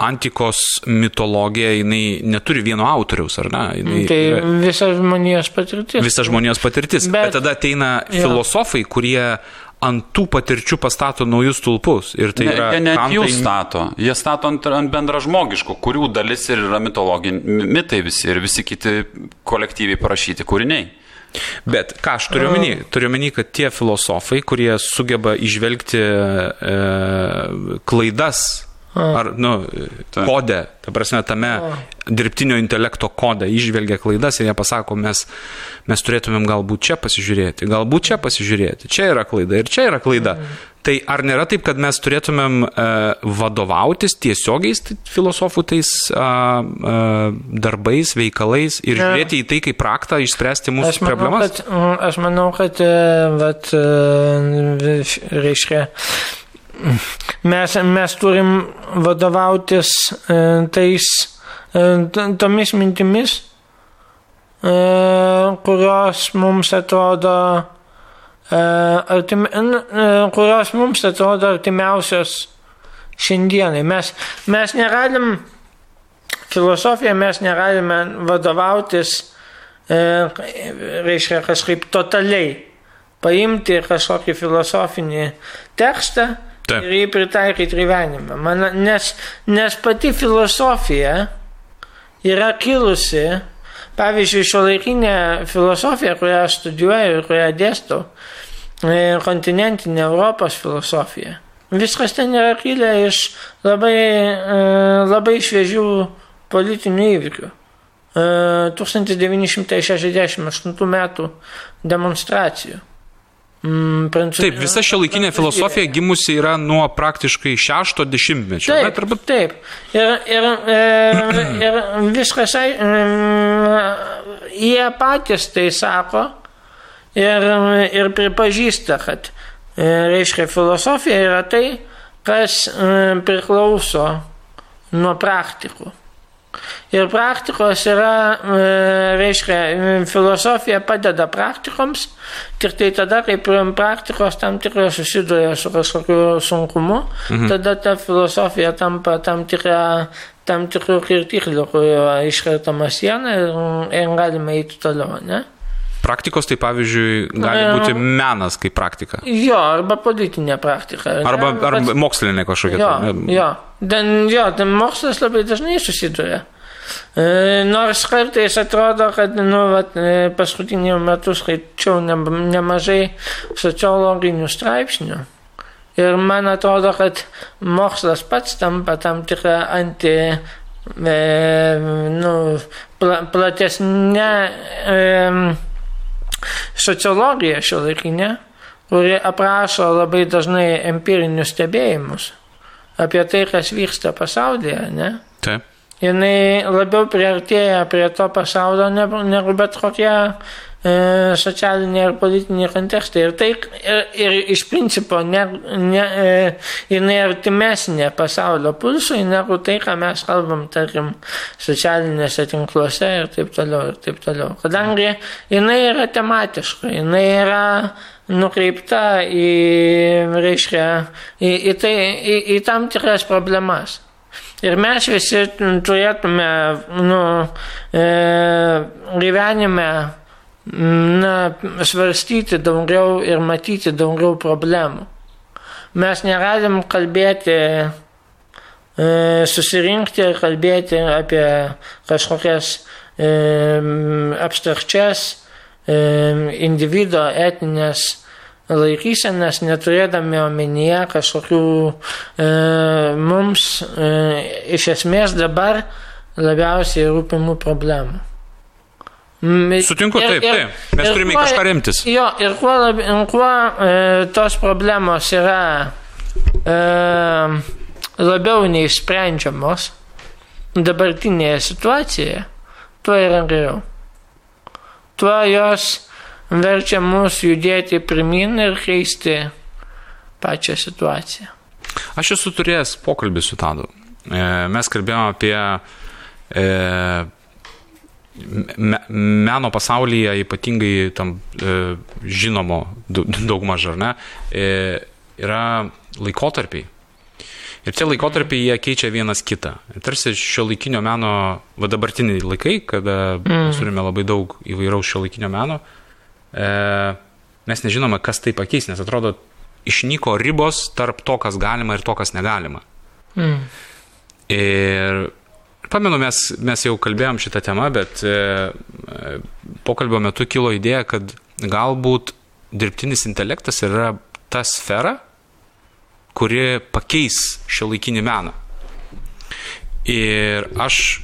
antikos mitologija, jinai neturi vieno autoriaus, ar ne? Jinai, tai yra, visa žmonijos patirtis. Visa žmonijos patirtis. Bet, bet tada ateina jo. filosofai, kurie ant tų patirčių pastato naujus tulpus. Ir tai ne, yra, jie net jų stato, jie stato ant, ant bendražmogiškų, kurių dalis ir yra mitologiniai mitai visi ir visi kiti kolektyviai parašyti kūriniai. Bet ką aš turiu omeny? Turiu omeny, kad tie filosofai, kurie sugeba išvelgti e, klaidas ar, nu, kodę, ta prasme, tame dirbtinio intelekto kodą išvelgia klaidas ir jie pasako, mes, mes turėtumėm galbūt čia pasižiūrėti, galbūt čia pasižiūrėti, čia yra klaida ir čia yra klaida. Mm. Tai ar nėra taip, kad mes turėtumėm e, vadovautis tiesiogiais filosofų tais a, a, darbais, veikalais ir ne. žiūrėti į tai kaip praktą išspręsti mūsų aš manau, problemas? Kad, aš manau, kad, e, vat, e, reiškia, mes, mes turim vadovautis e, tais, tomis mintimis, kurios mums atrodo artim, kurios mums atrodo artimiausios šiandienai. Mes, mes negalim, filosofiją mes negalime vadovautis, reiškia, kažkaip totaliai paimti kažkokį filosofinį tekstą Taip. ir jį pritaikyti gyvenime. Man, nes, nes pati filosofija yra kilusi, pavyzdžiui, šio laikinė filosofija, kurią studijuoju ir kurią dėstau, E, kontinentinė Europos filosofija. Viskas ten yra kilę iš labai, e, labai šviežių politinių įvykių. 1968 e, metų demonstracijų. Mm, Prancūzijos. Taip, visa šio laikinė filosofija gimusi yra nuo praktiškai šešto dešimtmečio. Taip, arba... taip. Ir, ir, ir, ir viskas, jie patys tai sako, ir, ir pripažįsta, kad, e, reiškia, filosofija yra tai, kas e, priklauso nuo praktikų. Ir praktikos yra, e, reiškia, filosofija padeda praktikoms, tik tai tada, kai praktikos tam tikrai susiduria su kažkokiu sunkumu, mhm. tada ta filosofija tampa tam tikra tam tikrų kirtiklių, kurio iškertama siena ir, ir galime eiti toliau, ne? Praktikos tai pavyzdžiui gali būti menas kaip praktika. Jo, arba politinė praktika. Arba, arba mokslinė kažkokia. Jo, tai, jo. Den, jo, ten mokslas labai dažnai susiduria. Nors kartais atrodo, kad nu, vat, paskutiniu metu skaičiau ne, nemažai sociologinių straipsnių. Ir man atrodo, kad mokslas pats tampa tam tikrą anti, e, nu, pla, platesnė e, sociologija šio laikinė, kuri aprašo labai dažnai empirinius stebėjimus apie tai, kas vyksta pasaulyje, ne? Taip. Jinai labiau priartėja prie to pasaulio negu bet kokia e, socialiniai ir politiniai kontekstai. Ir tai ir, ir iš principo ne, ne, e, jinai artimesnė pasaulio pulsui negu tai, ką mes kalbam, tarkim, socialinėse tinkluose ir taip toliau, ir taip toliau. Kadangi jinai yra tematiška, jinai yra nukreipta į, reiškia, į, į, tai, į, į tam tikras problemas. Ir mes visi turėtume nu, e, gyvenime na, svarstyti daugiau ir matyti daugiau problemų. Mes negalim kalbėti, e, susirinkti ir kalbėti apie kažkokias e, abstrakčias individuo etinės laikysenas, neturėdami omenyje kažkokių e, mums e, iš esmės dabar labiausiai rūpimų problemų. Sutinku, ir, taip, taip. Mes ir, turime kuo, kažką remtis. Jo, ir kuo, labi, kuo e, tos problemos yra e, labiau neišsprendžiamos dabartinėje situacijoje, tuo yra geriau. Tuo jos verčia mus judėti pirmin ir keisti pačią situaciją. Aš esu turėjęs pokalbį su Tadu. E, mes kalbėjome apie e, meno pasaulyje, ypatingai tam e, žinomo daug maž ar ne, yra laikotarpiai. Ir tie laikotarpiai jie keičia vienas kitą. Tarsi šio laikinio meno, va dabartiniai laikai, kada mm. turime labai daug įvairaus šio laikinio meno, e, mes nežinome, kas tai pakeis, nes atrodo, išnyko ribos tarp to, kas galima ir to, kas negalima. Mm. Ir pamenu, mes, mes jau kalbėjom šitą temą, bet e, pokalbio metu kilo idėja, kad galbūt dirbtinis intelektas yra ta sfera, kuri pakeis šio laikinį meną. Ir aš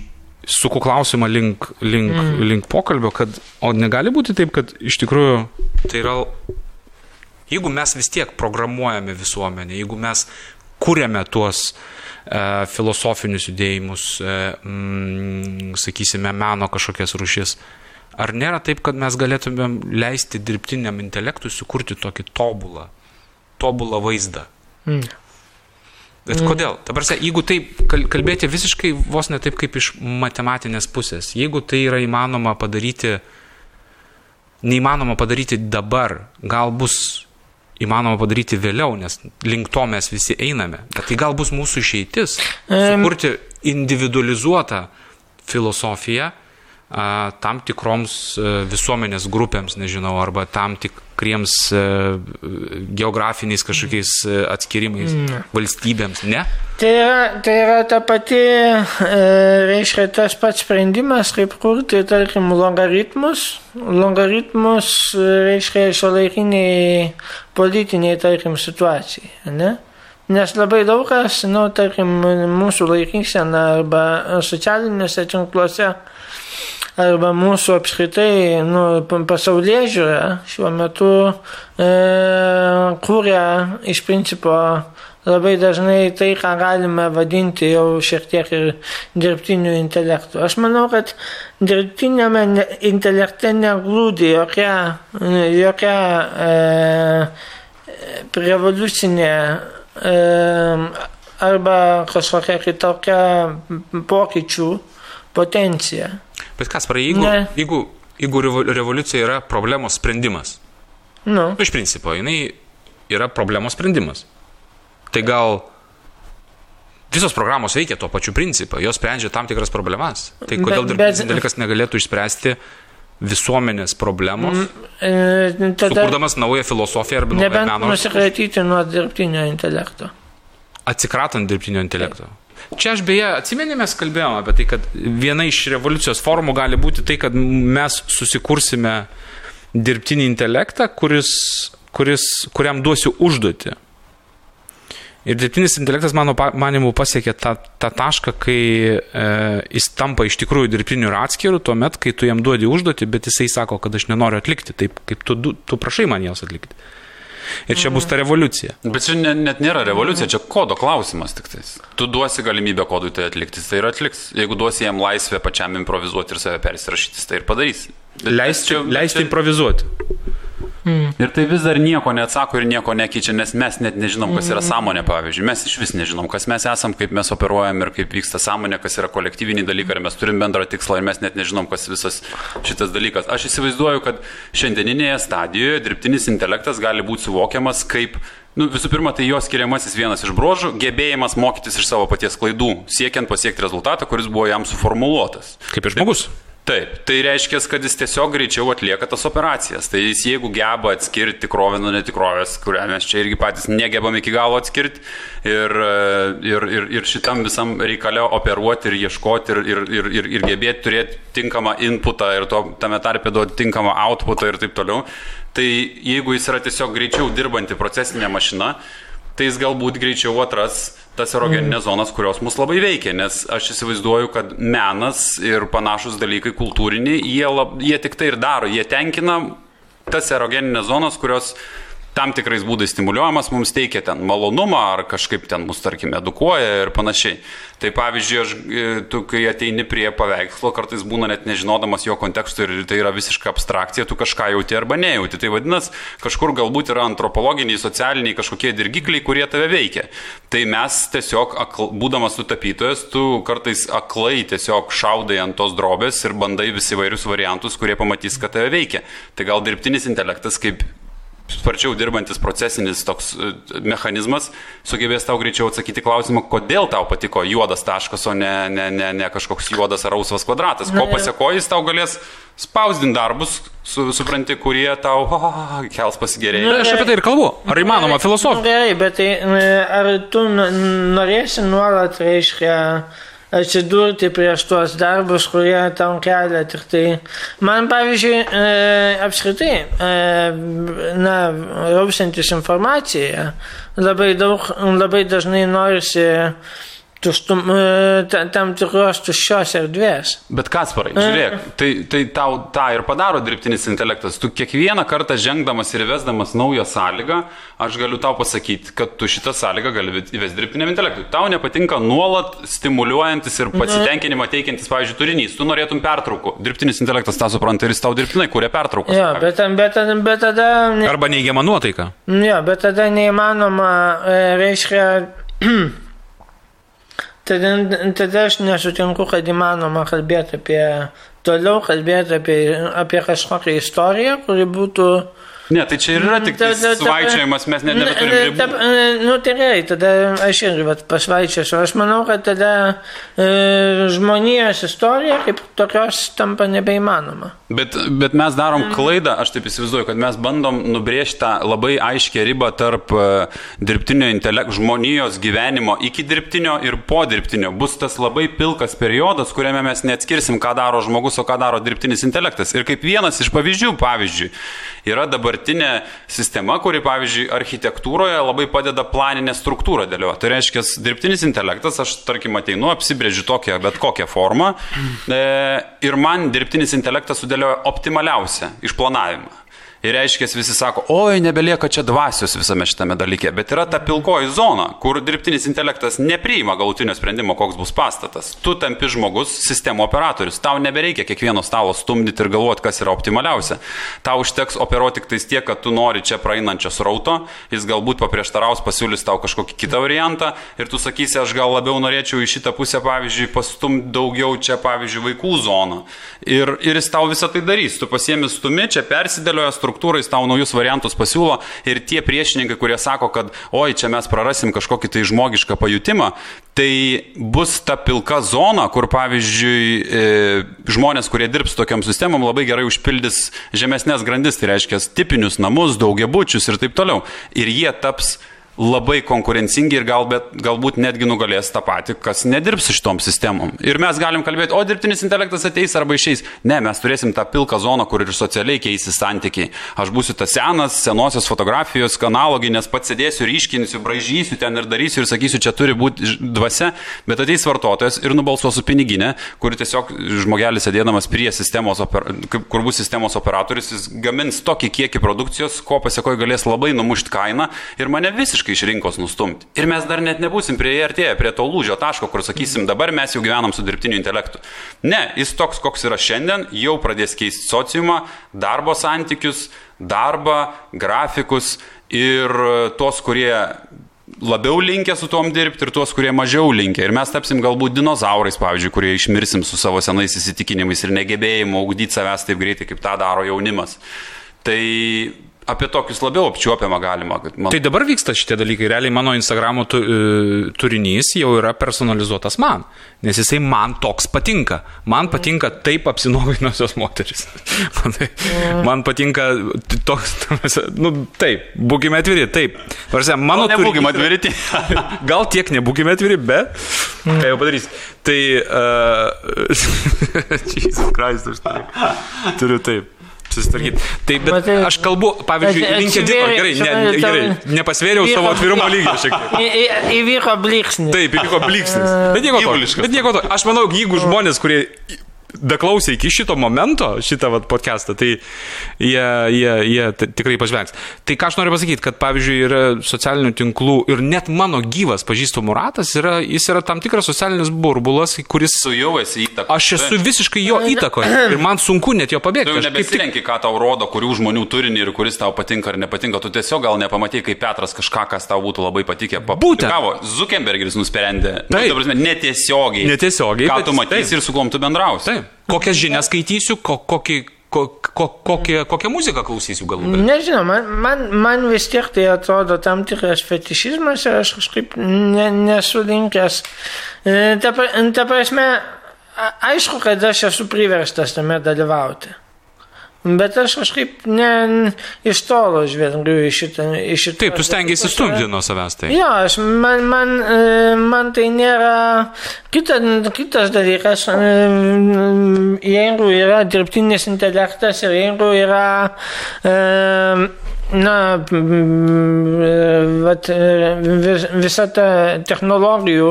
suku klausimą link, link, mm. link pokalbio, kad, o negali būti taip, kad iš tikrųjų tai yra, jeigu mes vis tiek programuojame visuomenę, jeigu mes kūrėme tuos e, filosofinius judėjimus, e, mm, sakysime, meno kažkokias rušis, ar nėra taip, kad mes galėtumėm leisti dirbtiniam intelektui sukurti tokį tobulą, tobulą vaizdą? Mm. Bet mm. kodėl? Ta prasme, jeigu taip kalbėti visiškai vos ne taip kaip iš matematinės pusės, jeigu tai yra įmanoma padaryti, neįmanoma padaryti dabar, gal bus įmanoma padaryti vėliau, nes link to mes visi einame. Bet tai gal bus mūsų išeitis sukurti individualizuotą filosofiją tam tikroms visuomenės grupėms, nežinau, arba tam tik tikriems e, geografiniais kažkokiais e, atskirimais ne. valstybėms, ne? Tai yra, tai yra ta pati, e, reiškia, tas pats sprendimas, kaip kurti, tarkim, logaritmus. Logaritmus, reiškia, šio laikiniai politiniai, tarkim, situacijai, ne? Nes labai daug kas, nu, tarkim, mūsų laikysena arba socialiniuose tinkluose arba mūsų apskritai nu, pasaulyje žiūrė šiuo metu e, kūrė iš principo labai dažnai tai, ką galime vadinti jau šiek tiek ir dirbtiniu intelektu. Aš manau, kad dirbtinėme intelekte neglūdi jokia, jokia e, revoliucinė e, arba kažkokia kitokia pokyčių potenciją. Bet kas, prarai, jeigu, Ne. jeigu, jeigu revo- revoliucija yra problemos sprendimas, Nu, nu, iš principo, jinai yra problemos sprendimas. Tai gal visos programos veikia tuo pačiu principu, jos sprendžia tam tikras problemas. Tai kodėl dirbtinis dalykas negalėtų išspręsti visuomenės problemos, e, tada sukurdamas naują filosofiją arba naują nebent meno nusikratyti nuo dirbtinio intelekto. atsikratant dirbtinio intelekto. Čia aš beje, atsimenėme, mes kalbėjome apie tai, kad viena iš revoliucijos formų gali būti tai, kad mes susikursime dirbtinį intelektą, kuris, kuris, kuriam duosiu užduotį. Ir dirbtinis intelektas, mano manimu, pasiekė tą, tą tašką, kai e, jis tampa iš tikrųjų dirbtiniu ir atskiru, tuomet, kai tu jam duodi užduotį, bet jisai sako, kad aš nenoriu atlikti, taip kaip tu, tu prašai man jos atlikti. Ir čia bus ta revoliucija. Bet čia ne, net nėra revoliucija, čia kodo klausimas tik tais. Tu duosi galimybę kodui tai atlikti, tai ir atliks. Jeigu duosi jam laisvę pačiam improvizuoti ir save persirašyti, tai ir padarys. Leisti, čia- leisti čia- improvizuoti. Ir tai vis dar nieko neatsako ir nieko nekeičia, nes mes net nežinom, kas yra sąmonė, pavyzdžiui. Mes iš vis nežinom, kas mes esam, kaip mes operuojam ir kaip vyksta sąmonė, kas yra kolektyviniai dalykai, ar mes turim bendrą tikslą ir mes net nežinom, kas visas šitas dalykas. Aš įsivaizduoju, kad šiandieninėje stadijoje dirbtinis intelektas gali būti suvokiamas kaip Nu, visų pirma, tai jo skiriamasis vienas iš brožų - gebėjimas mokytis iš savo paties klaidų, siekiant pasiekti rezultatą, kuris buvo jam suformuoluotas. Kaip ir žmogus. Taip, tai reiškia, kad jis tiesiog greičiau atlieka tas operacijas. Tai jis jeigu geba atskirti tikrovę nuo netikrovės, kurią mes čia irgi patys negebam iki galo atskirti ir, ir, ir, ir šitam visam reikale operuoti ir ieškoti ir, ir, ir, ir, ir gebėti turėti tinkamą inputą ir to, tame tarpe duoti tinkamą outputą ir taip toliau, tai jeigu jis yra tiesiog greičiau dirbanti procesinė mašina, tai jis galbūt greičiau atras tas erogeninės zonas, kurios mus labai veikia, nes aš įsivaizduoju, kad menas ir panašus dalykai kultūriniai, jie, lab, jie tik tai ir daro, jie tenkina tas erogeninės zonas, kurios tam tikrais būdais stimuliuojamas mums teikia ten malonumą ar kažkaip ten mus, tarkim, edukuoja ir panašiai. Tai pavyzdžiui, aš, e, tu kai ateini prie paveikslo, kartais būna net nežinodamas jo konteksto ir tai yra visiška abstrakcija, tu kažką jauti arba nejauti. Tai vadinasi, kažkur galbūt yra antropologiniai, socialiniai kažkokie dirgikliai, kurie tave veikia. Tai mes tiesiog, akl, būdamas tu tapytojas, tu kartais aklai tiesiog šaudai ant tos drobės ir bandai visi vairius variantus, kurie pamatys, kad tave veikia. Tai gal dirbtinis intelektas kaip sparčiau dirbantis procesinis toks e, mechanizmas sugebės tau greičiau atsakyti klausimą, kodėl tau patiko juodas taškas, o ne, ne, ne, ne kažkoks juodas ar rausvas kvadratas. Ko pasiekojas tau galės spausdinti darbus, su, supranti, kurie tau oh, kels pasigėrėjimą. Na, aš apie tai ir kalbu. Ar įmanoma Nu, filosofija? gerai, bet tai ar tu norėsi nuolat, reiškia, atsidurti prieš tuos darbus, kurie tam kelia tik tai. Man, pavyzdžiui, e, apskritai, e, na, rausantis informaciją, labai daug, labai dažnai norisi tuštum, e, ta- tam tikros tuščios erdvės. Bet Kasparai, žiūrėk, tai, tai tau tą ir padaro dirbtinis intelektas. Tu kiekvieną kartą žengdamas ir įvesdamas naują sąlygą, aš galiu tau pasakyti, kad tu šitą sąlygą gali įvesti dirbtiniam intelektui. Tau nepatinka nuolat stimuliuojantis ir pasitenkinimą teikiantis, pavyzdžiui, turinys. Tu norėtum pertraukų. Dirbtinis intelektas tą supranta ir jis tau dirbtinai kūrė pertraukas. Jo, bet, bet, bet tada... Arba neigiama nuotaika. Jo, bet tada neįmanoma, e, reiškia, tada, tada aš nesutinku, kad įmanoma kalbėti apie, toliau kalbėti apie, apie kažkokią istoriją, kuri būtų... Ne, tai čia ir yra tik Ta- tai ta- ta- svaičiavimas, mes net nebeturim Ta- ribų. e, Nu, tai gerai, tada aš irgi vat, pasvaičiasiu. Aš manau, kad tada e, žmonijos istorija kaip tokios tampa nebeįmanoma. Bet, bet mes darom klaidą, aš taip įsivaizduoju, kad mes bandom nubrėžti tą labai aiškę ribą tarp e, dirbtinio intelekto, žmonijos gyvenimo iki dirbtinio ir po dirbtinio. Bus tas labai pilkas periodas, kuriame mes neatskirsim, ką daro žmogus, o ką daro dirbtinis intelektas. Ir kaip vienas iš pavyzdžių, pavyzdžiui, yra dabartinė sistema, kuri, pavyzdžiui, architektūroje labai padeda planinę struktūrą dėlioti. Tai reiškia, dirbtinis intelektas, aš tarkim ateinu, apsibrėžiu tokią bet kokią formą e, ir man dirbtinis intelektas sudėlioja optimaliausią išplanavimą. Ir reiškia, visi sako, oi, nebelieka čia dvasios visame šitame dalyke, bet yra ta pilkoji zona, kur dirbtinis intelektas nepriima galutinio sprendimo, koks bus pastatas. Tu tampi žmogus, sistemo operatorius, tau nebereikia kiekvieno stalo stumdyti ir galvoti, kas yra optimaliausia. Tau užteks operuoti tik tais tiek, kad tu nori čia praeinančio srauto, jis galbūt paprieštaraus, pasiūlys tau kažkokį kitą variantą ir tu sakysi, aš gal labiau norėčiau į šitą pusę, pavyzdžiui, pastumti daugiau čia, pavyzdžiui, vaikų zoną. Ir, ir jis tau visą tai darys. Tu pasiemi stumi, čia persidėlioja struktūrą, jis tau naujus variantus pasiūlo ir tie priešininkai, kurie sako, kad oi, čia mes prarasim kažkokį tai žmogišką pajutimą, tai bus ta pilka zona, kur pavyzdžiui e, žmonės, kurie dirbs tokiam sistemam, labai gerai užpildys žemesnės grandis, tai reiškia tipinius namus, daugiabučius ir taip toliau. Ir jie taps labai konkurencingi ir gal, bet, galbūt netgi nugalės tą patį, kas nedirbs šitom sistemom. Ir mes galim kalbėti, o dirbtinis intelektas ateis arba išeis. Ne, mes turėsim tą pilką zoną, kur ir socialiai keisis santykiai. Aš būsiu tas senas, senosios fotografijos analogai, nes pats sėdėsiu, ryškinsiu, bražysiu ten ir darysiu ir sakysiu, čia turi būti dvasia, bet ateis vartotojas ir nubalsuosiu piniginę, kur tiesiog žmogelis sėdėdamas prie sistemos, oper... kur bus sistemos operatorius, jis gamins tokį kiekį produkcijos, ko pasiekoje galės labai numušti kainą ir mane visiškai visiškai iš rinkos nustumti. Ir mes dar net nebūsim prie artėję, prie to lūžio taško, kur sakysim, dabar mes jau gyvenam su dirbtiniu intelektu. Ne, jis toks, koks yra šiandien, jau pradės keisti sociumą, darbo santykius, darbą, grafikus ir tos, kurie labiau linkę su tom dirbti ir tuos, kurie mažiau linkę. Ir mes tapsim galbūt dinozaurais, pavyzdžiui, kurie išmirsim su savo senais įsitikinimais ir negebėjimu augdyti savęs taip greitai, kaip tą daro jaunimas. Tai apie tokius labiau apčiuopiamą galima. Man... Tai dabar vyksta šitie dalykai. Realiai mano Instagramo tu, e, turinys jau yra personalizuotas man, nes jisai man toks patinka. Man patinka taip apsinovinusios moteris. man, tai, man patinka toks, nu taip, būkime atviri, taip. Varsia, mano gal nebūkime atviri. gal tiek nebūkime atviri, bet ką jau padarys. Tai, uh, Jesus Christ, aš turiu, turiu taip susitvarkyti. Tai, bet Matai, aš kalbu, pavyzdžiui, LinkedIn, gerai, ne, gerai, nepasvėriau savo atvirumo lygį šiek tiek. Įvyko bliksnis. Taip, įvyko bliksnis. Bet nieko to. Bet nieko to. Aš manau, jeigu žmonės, kurie daklausė iki šito momento, šitą vat, podcastą, tai jie, jie, jie tikrai pažvengs. Tai ką aš noriu pasakyti, kad pavyzdžiui yra socialinių tinklų ir net mano gyvas pažįstamų ratas, yra, jis yra tam tikras socialinis burbulas, kuris... Tu jau esi įtakoje. Aš esu visiškai jo įtakoje ir man sunku net jo pabėgti. Tu nebesirenki, ką tau rodo, kurių žmonių turinį ir kuris tau patinka ar nepatinka. Tu tiesiog gal nepamatai, kaip Petras kažką, kas tau būtų labai patikę. Būtent. Zuckerbergis nusprendė. Nu, taip. Nu, prasme, netiesiogiai. Netiesiogiai. Ką tu matysi ir su kuom tu bendrausi. Taip kokias žinias skaitysiu, ko, kokį, ko, ko, kokią, kokią muziką klausysiu galbūt. Nežinau, man, man, man vis tiek tai atrodo tam tikras fetišizmas ir aš kažkaip ne, nesu linkęs. E, ta, ta prasme, aišku, kad aš esu priverstas tame dalyvauti. Bet aš kažkaip ne, iš tolo žvelgiu į šitą. Į šitą Taip, tu stengiasi stumti nuo savęs tai. Jo, aš, man, man, e, man tai nėra. Kita, kitas dalykas, e, jeigu yra dirbtinis intelektas ir jeigu yra. E, na, vat, vis, visa ta technologijų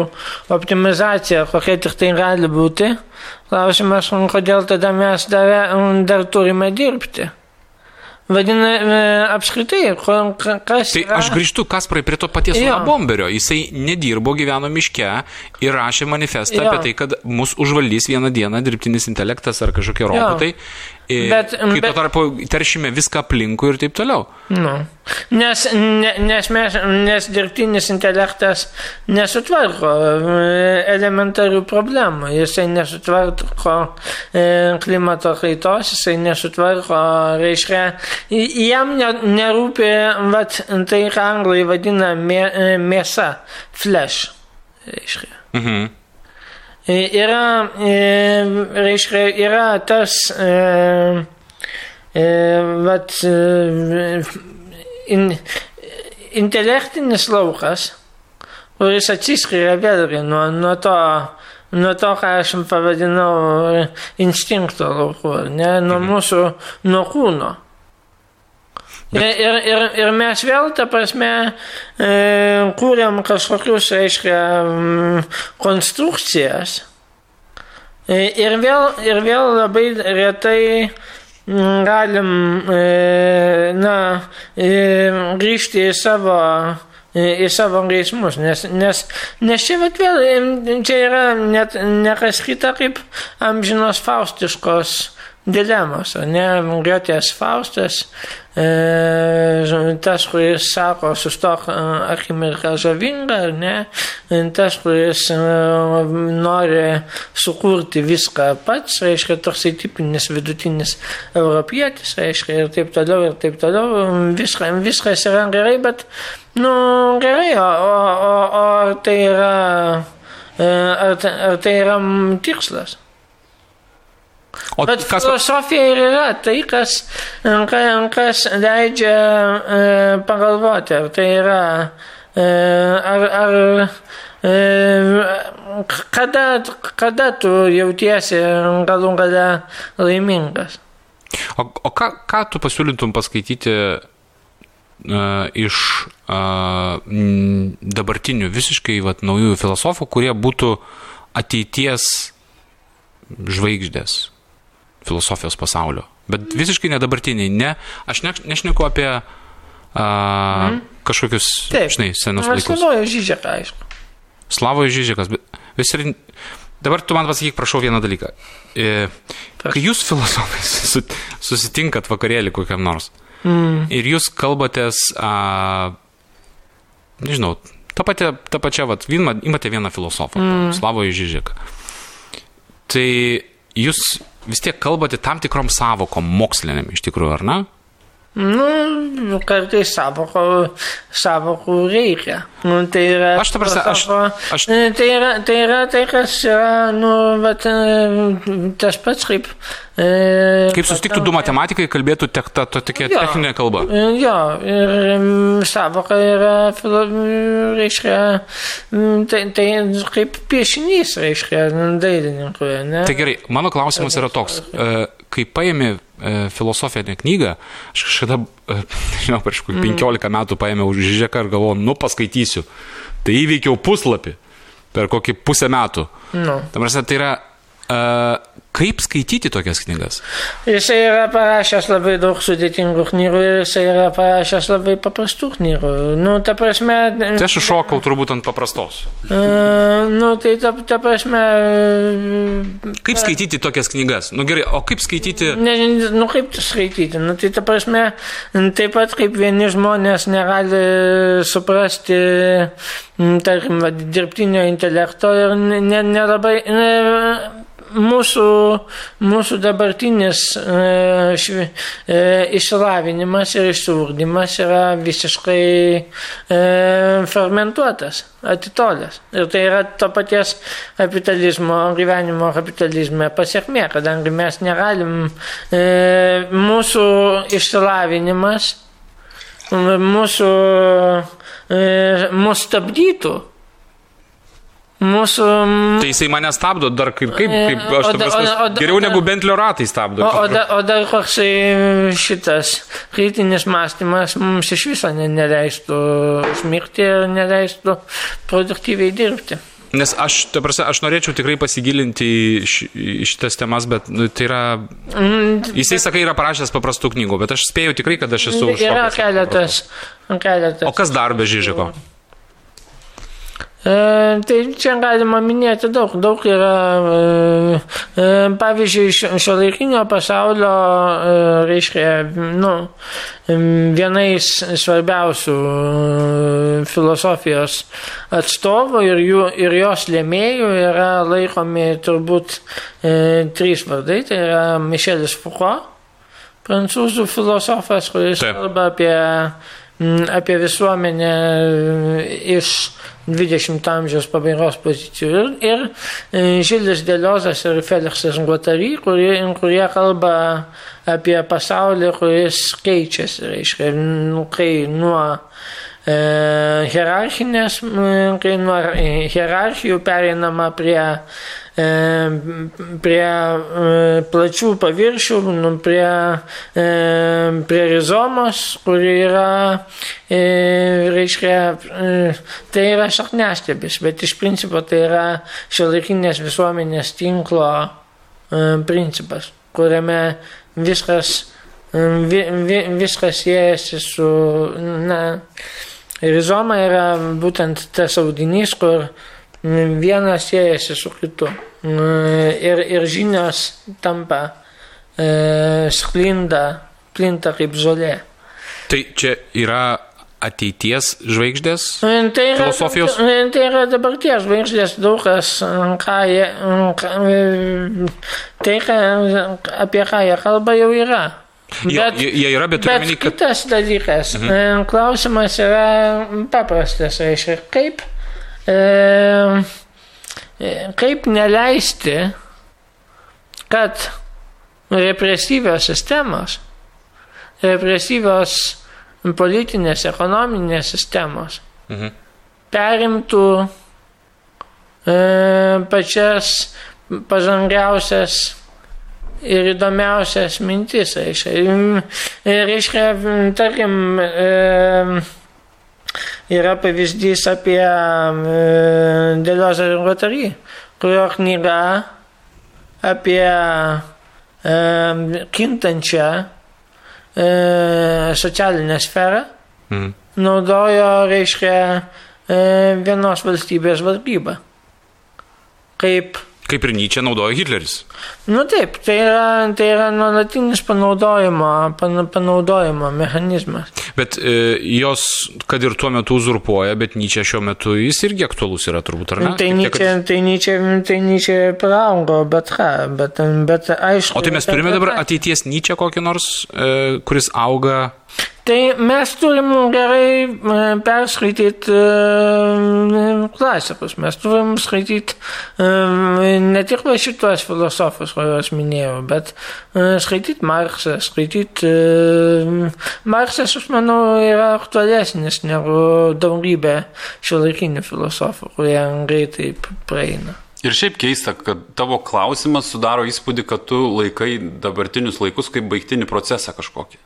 optimizacija, kokia tik tai gali būti, Klausimas, kodėl tada mes dar, dar turime dirbti. Vadina, e, apskritai, kas. Tai yra? aš grįžtu, Kasparai, prie to paties bomberio. Jisai nedirbo, gyveno miške ir rašė manifestą jo. apie tai, kad mus užvaldys vieną dieną dirbtinis intelektas ar kažkokie robotai. Jo. Bet, kai bet, tuo tarpu teršime viską aplinkui ir taip toliau. Nu. Nes, ne, nes, mes, nes dirbtinis intelektas nesutvarko e, elementarių problemų. Jisai nesutvarko e, klimato kaitos, jisai nesutvarko, reiškia, jam nerūpi, vat, tai ką anglai vadina mė, e, mėsa, flash. Reiškia. Mhm. Yra, reiškia, yra tas, vat, in, intelektinis laukas, kuris atsiskiria vėlgi nuo, nuo to, nuo to, ką aš pavadinau instinkto lauku, ne, nuo mhm. mūsų, nuo kūno. Ir, ir, ir mes vėl, ta prasme, e, kūrėm kažkokius, aiškia, konstrukcijas. E, ir vėl, ir vėl labai retai galim e, na, grįžti į savo į savo grėsmus, nes, nes, nes čia vat, vėl, čia yra net ne kas kita kaip amžinos faustiškos dilemos, ne, Griotės Faustas, e, tas, kuris sako, sustok akimirką žavingą, ne, tas, kuris e, nori sukurti viską pats, reiškia, toksai tipinis vidutinis europietis, reiškia, ir taip toliau, ir taip toliau, viską, viskas yra gerai, bet, nu, gerai, o, e, Bet kas, filosofija ir yra tai, kas, ka- kas leidžia e, pagalvoti, ar tai yra, e, ar, ar e, kada, kada tu jautiesi galų gale laimingas. o, o ką, ką tu pasiūlytum paskaityti uh, iš m, dabartinių visiškai vat, naujųjų filosofų, kurie būtų ateities žvaigždės filosofijos pasaulio. Bet visiškai ne dabartiniai. Ne, aš ne, nešneku apie uh, mm. kažkokius, Taip. žinai, senus Aš laikus. galvoju, žyžek, aišku. Slavoje Žižekas. bet Vis ir... Dabar tu man pasakyk, prašau, vieną dalyką. E, kai jūs filosofai su, susitinkat vakarėlį kokiam nors mm. ir jūs kalbatės, a, nežinau, ta, pati, ta pačia, vat, vien, imate vieną filosofą, mm. Slavoje Žižeką. Tai jūs vis tiek kalbate tam tikrom savokom moksliniam iš tikrųjų, ar ne? Nu, kartais savokų, savokų reikia. Nu, tai yra, Aš ta prasme, aš- aš- Tai, yra, tai yra tai, kas yra, nu, e, tas pats kaip... E, Kaip susitiktų du matematikai, kalbėtų tek, ta, ta tokia Jo. techninė kalba. E, Jo, ir savoka yra, reiškia, tai, tai kaip piešinys, reiškia, dailininkui, ne? Tai gerai, mano klausimas yra toks. e, Kai paėmė e, filosofinę knygą, aš kažkada, e, nežinau, prieš kokį 15 metų paėmiau Žižeką ir galvojau, nu paskaitysiu. Tai įveikiau puslapį per kokį pusę metų. Nu. Tam prasme, tai yra, e, kaip skaityti tokias knygas? Jisai yra parašęs labai daug sudėtingų knygų ir jisai yra parašęs labai paprastų knygų. Nu, ta prasme. Tai aš iššokau turbūt ant paprastos. e, nu, tai ta, ta prasme. e, Kaip skaityti tokias knygas? Nu gerai, o kaip skaityti... Ne, nu kaip skaityti, nu tai ta prasme, taip pat kaip vieni žmonės negali suprasti, tarkim, dirbtinio intelekto ir ne- ne- nelabai, ne, mūsų, mūsų dabartinis e, švi, e, išsilavinimas ir išsiurdimas yra visiškai e, fermentuotas, atitolęs. Ir tai yra to paties kapitalizmo, gyvenimo kapitalizme pasiekmė, kadangi mes negalim, e, mūsų išsilavinimas, mūsų, e, mūsų stabdytų. Mūsų Tai jisai mane stabdo dar kaip, kaip, kaip aš O ta da- prasme, o- o- geriau negu bentlio ratai stabdo. O, o, da, o dar koksai šitas kritinis mąstymas mums iš viso ne, neleistų užmigti ir neleistų produktyviai dirbti. Nes aš, ta prasme, aš norėčiau tikrai pasigilinti į, šitas temas, bet nu, tai yra... Jisai, sakai, yra parašęs paprastų knygų, bet aš spėjau tikrai, kad aš esu. Yra keletas. keletas. O kas dar be Žižeko? E, tai čia galima minėti daug, daug yra, e, e, pavyzdžiui, šio laikinio pasaulio, e, reiškia, nu, vienais svarbiausių e, filosofijos atstovų ir, jų, ir jos lėmėjų yra laikomi turbūt e, trys vardai, tai yra Mišelis Foucault, prancūzų filosofas, kuris Taip. kalba apie, apie visuomenę e, iš 20 amžiaus pabaigos pozicijų. Ir, ir e, Žilis Deliozas ir Felixas Guattari, kurie, kurie kalba apie pasaulį, kuris keičiasi, reiškia, nu, kai nuo e, hierarchinės, kai nuo hierarchijų pereinama prie prie plačių paviršių, prie, prie rizomos, kuri yra, reiškia, tai yra šaknestebis, bet iš principo tai yra šiuolaikinės visuomenės tinklo principas kuriame viskas, vi, vi, viskas siejasi su, na, rizoma yra būtent tas audinys, kur vienas siejasi su kitu. Ir, ir žinios tampa, e, sklinda, plinta kaip žolė. Tai čia yra ateities žvaigždės? Tai yra, Filosofijos? Tai yra dabarties žvaigždės, daug kas, ką jie, ką, tai, ką, apie ką jie kalba, jau yra. Jo, jie, jie yra, bet Bet omeny, kad... kitas dalykas, mhm. klausimas yra paprastas, reiškia, kaip, e, kaip neleisti, kad represyvios sistemos, represyvios politinės, ekonominės sistemos Mhm. perimtų e, pačias pažangiausias ir įdomiausias mintis. Reiškia, reiškia tarkim, e, yra pavyzdys apie e, Dėliozą ir Rotary, kurio knyga apie e, kintančią e, socialinę sferą Mhm. naudojo, reiškia, e, vienos valstybės valdybą. Kaip Kaip ir Nyčia naudojo Hitleris. Nu taip, tai yra, tai yra nuolatinis panaudojimo, pan, panaudojimo mechanizmas. Bet e, jos, kad ir tuo metu uzurpuoja, bet Nyčia šiuo metu jis irgi aktualus yra turbūt, ar ne? Tai nyčia, kad- tai nyčia, tai nyčia praaugo, bet ką, bet, bet aišku. O tai mes turime dabar ateities Nyčia kokį nors, e, kuris auga. Tai mes turim gerai e, perskaityti e, klasikus, mes turim skaityti e, ne tik va šitos filosofus, kuriuos minėjau, bet skaityti Marksą, skaityti... Marksas, aš manau, yra aktualesnis negu daugybė šiuolaikinių filosofų, kurie greitai praeina. Ir šiaip keista, kad tavo klausimas sudaro įspūdį, kad tu laikai dabartinius laikus kaip baigtinį procesą kažkokį.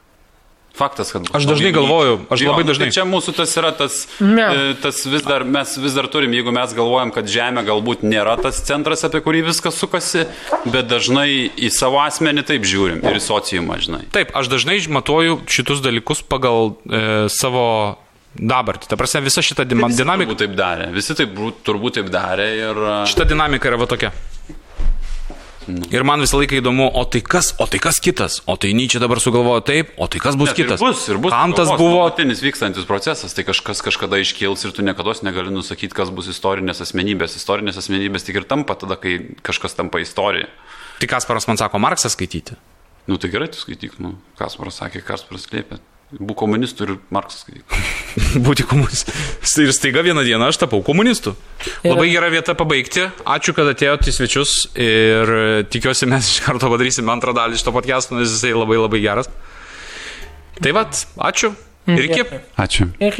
Faktas, kad... Aš dažnai galvoju, aš Jo, labai nu, dažnai. Tai čia mūsų tas yra tas, Ne. e, tas vis dar, mes vis dar turim, jeigu mes galvojam, kad Žemė galbūt nėra tas centras, apie kurį viskas sukasi, bet dažnai į savo asmenį taip žiūrim ir į sociumą, žinai. Taip, aš dažnai matuoju šitus dalykus pagal e, savo dabartį. Ta prasme, visa šita Visi dinamika, turbūt taip darė, visi taip, turbūt taip darė ir... e, šita dinamika yra va tokia. Ir man visą laiką įdomu, o tai kas, o tai kas kitas, o tai Nyčia dabar sugalvojo taip, o tai kas bus tai kitas. Ir bus, ir bus. Kantas galvos, buvo nuolatinis vykstantis procesas, tai kažkas kažkada iškils ir tu niekada negali nusakyti, kas bus istorinės asmenybės. Istorinės asmenybės tik ir tampa tada, kai kažkas tampa istorija. Tai Kasparas man sako, Marksą skaityti. Nu tai gerai, tu skaityk, nu, Kasparas sakė, Kasparas liepė. Būk komunistų ir Marksas. Būti komunistų. Ir staiga vieną dieną aš tapau komunistų. Ir- Labai gera vieta pabaigti. Ačiū, kad atėjote į svečius ir tikiuosi mes iš karto padarysime antrą dalį šito podcast'o, nes jisai labai labai geras. Tai vad, ačiū. Ir iki. Ačiū. Iki.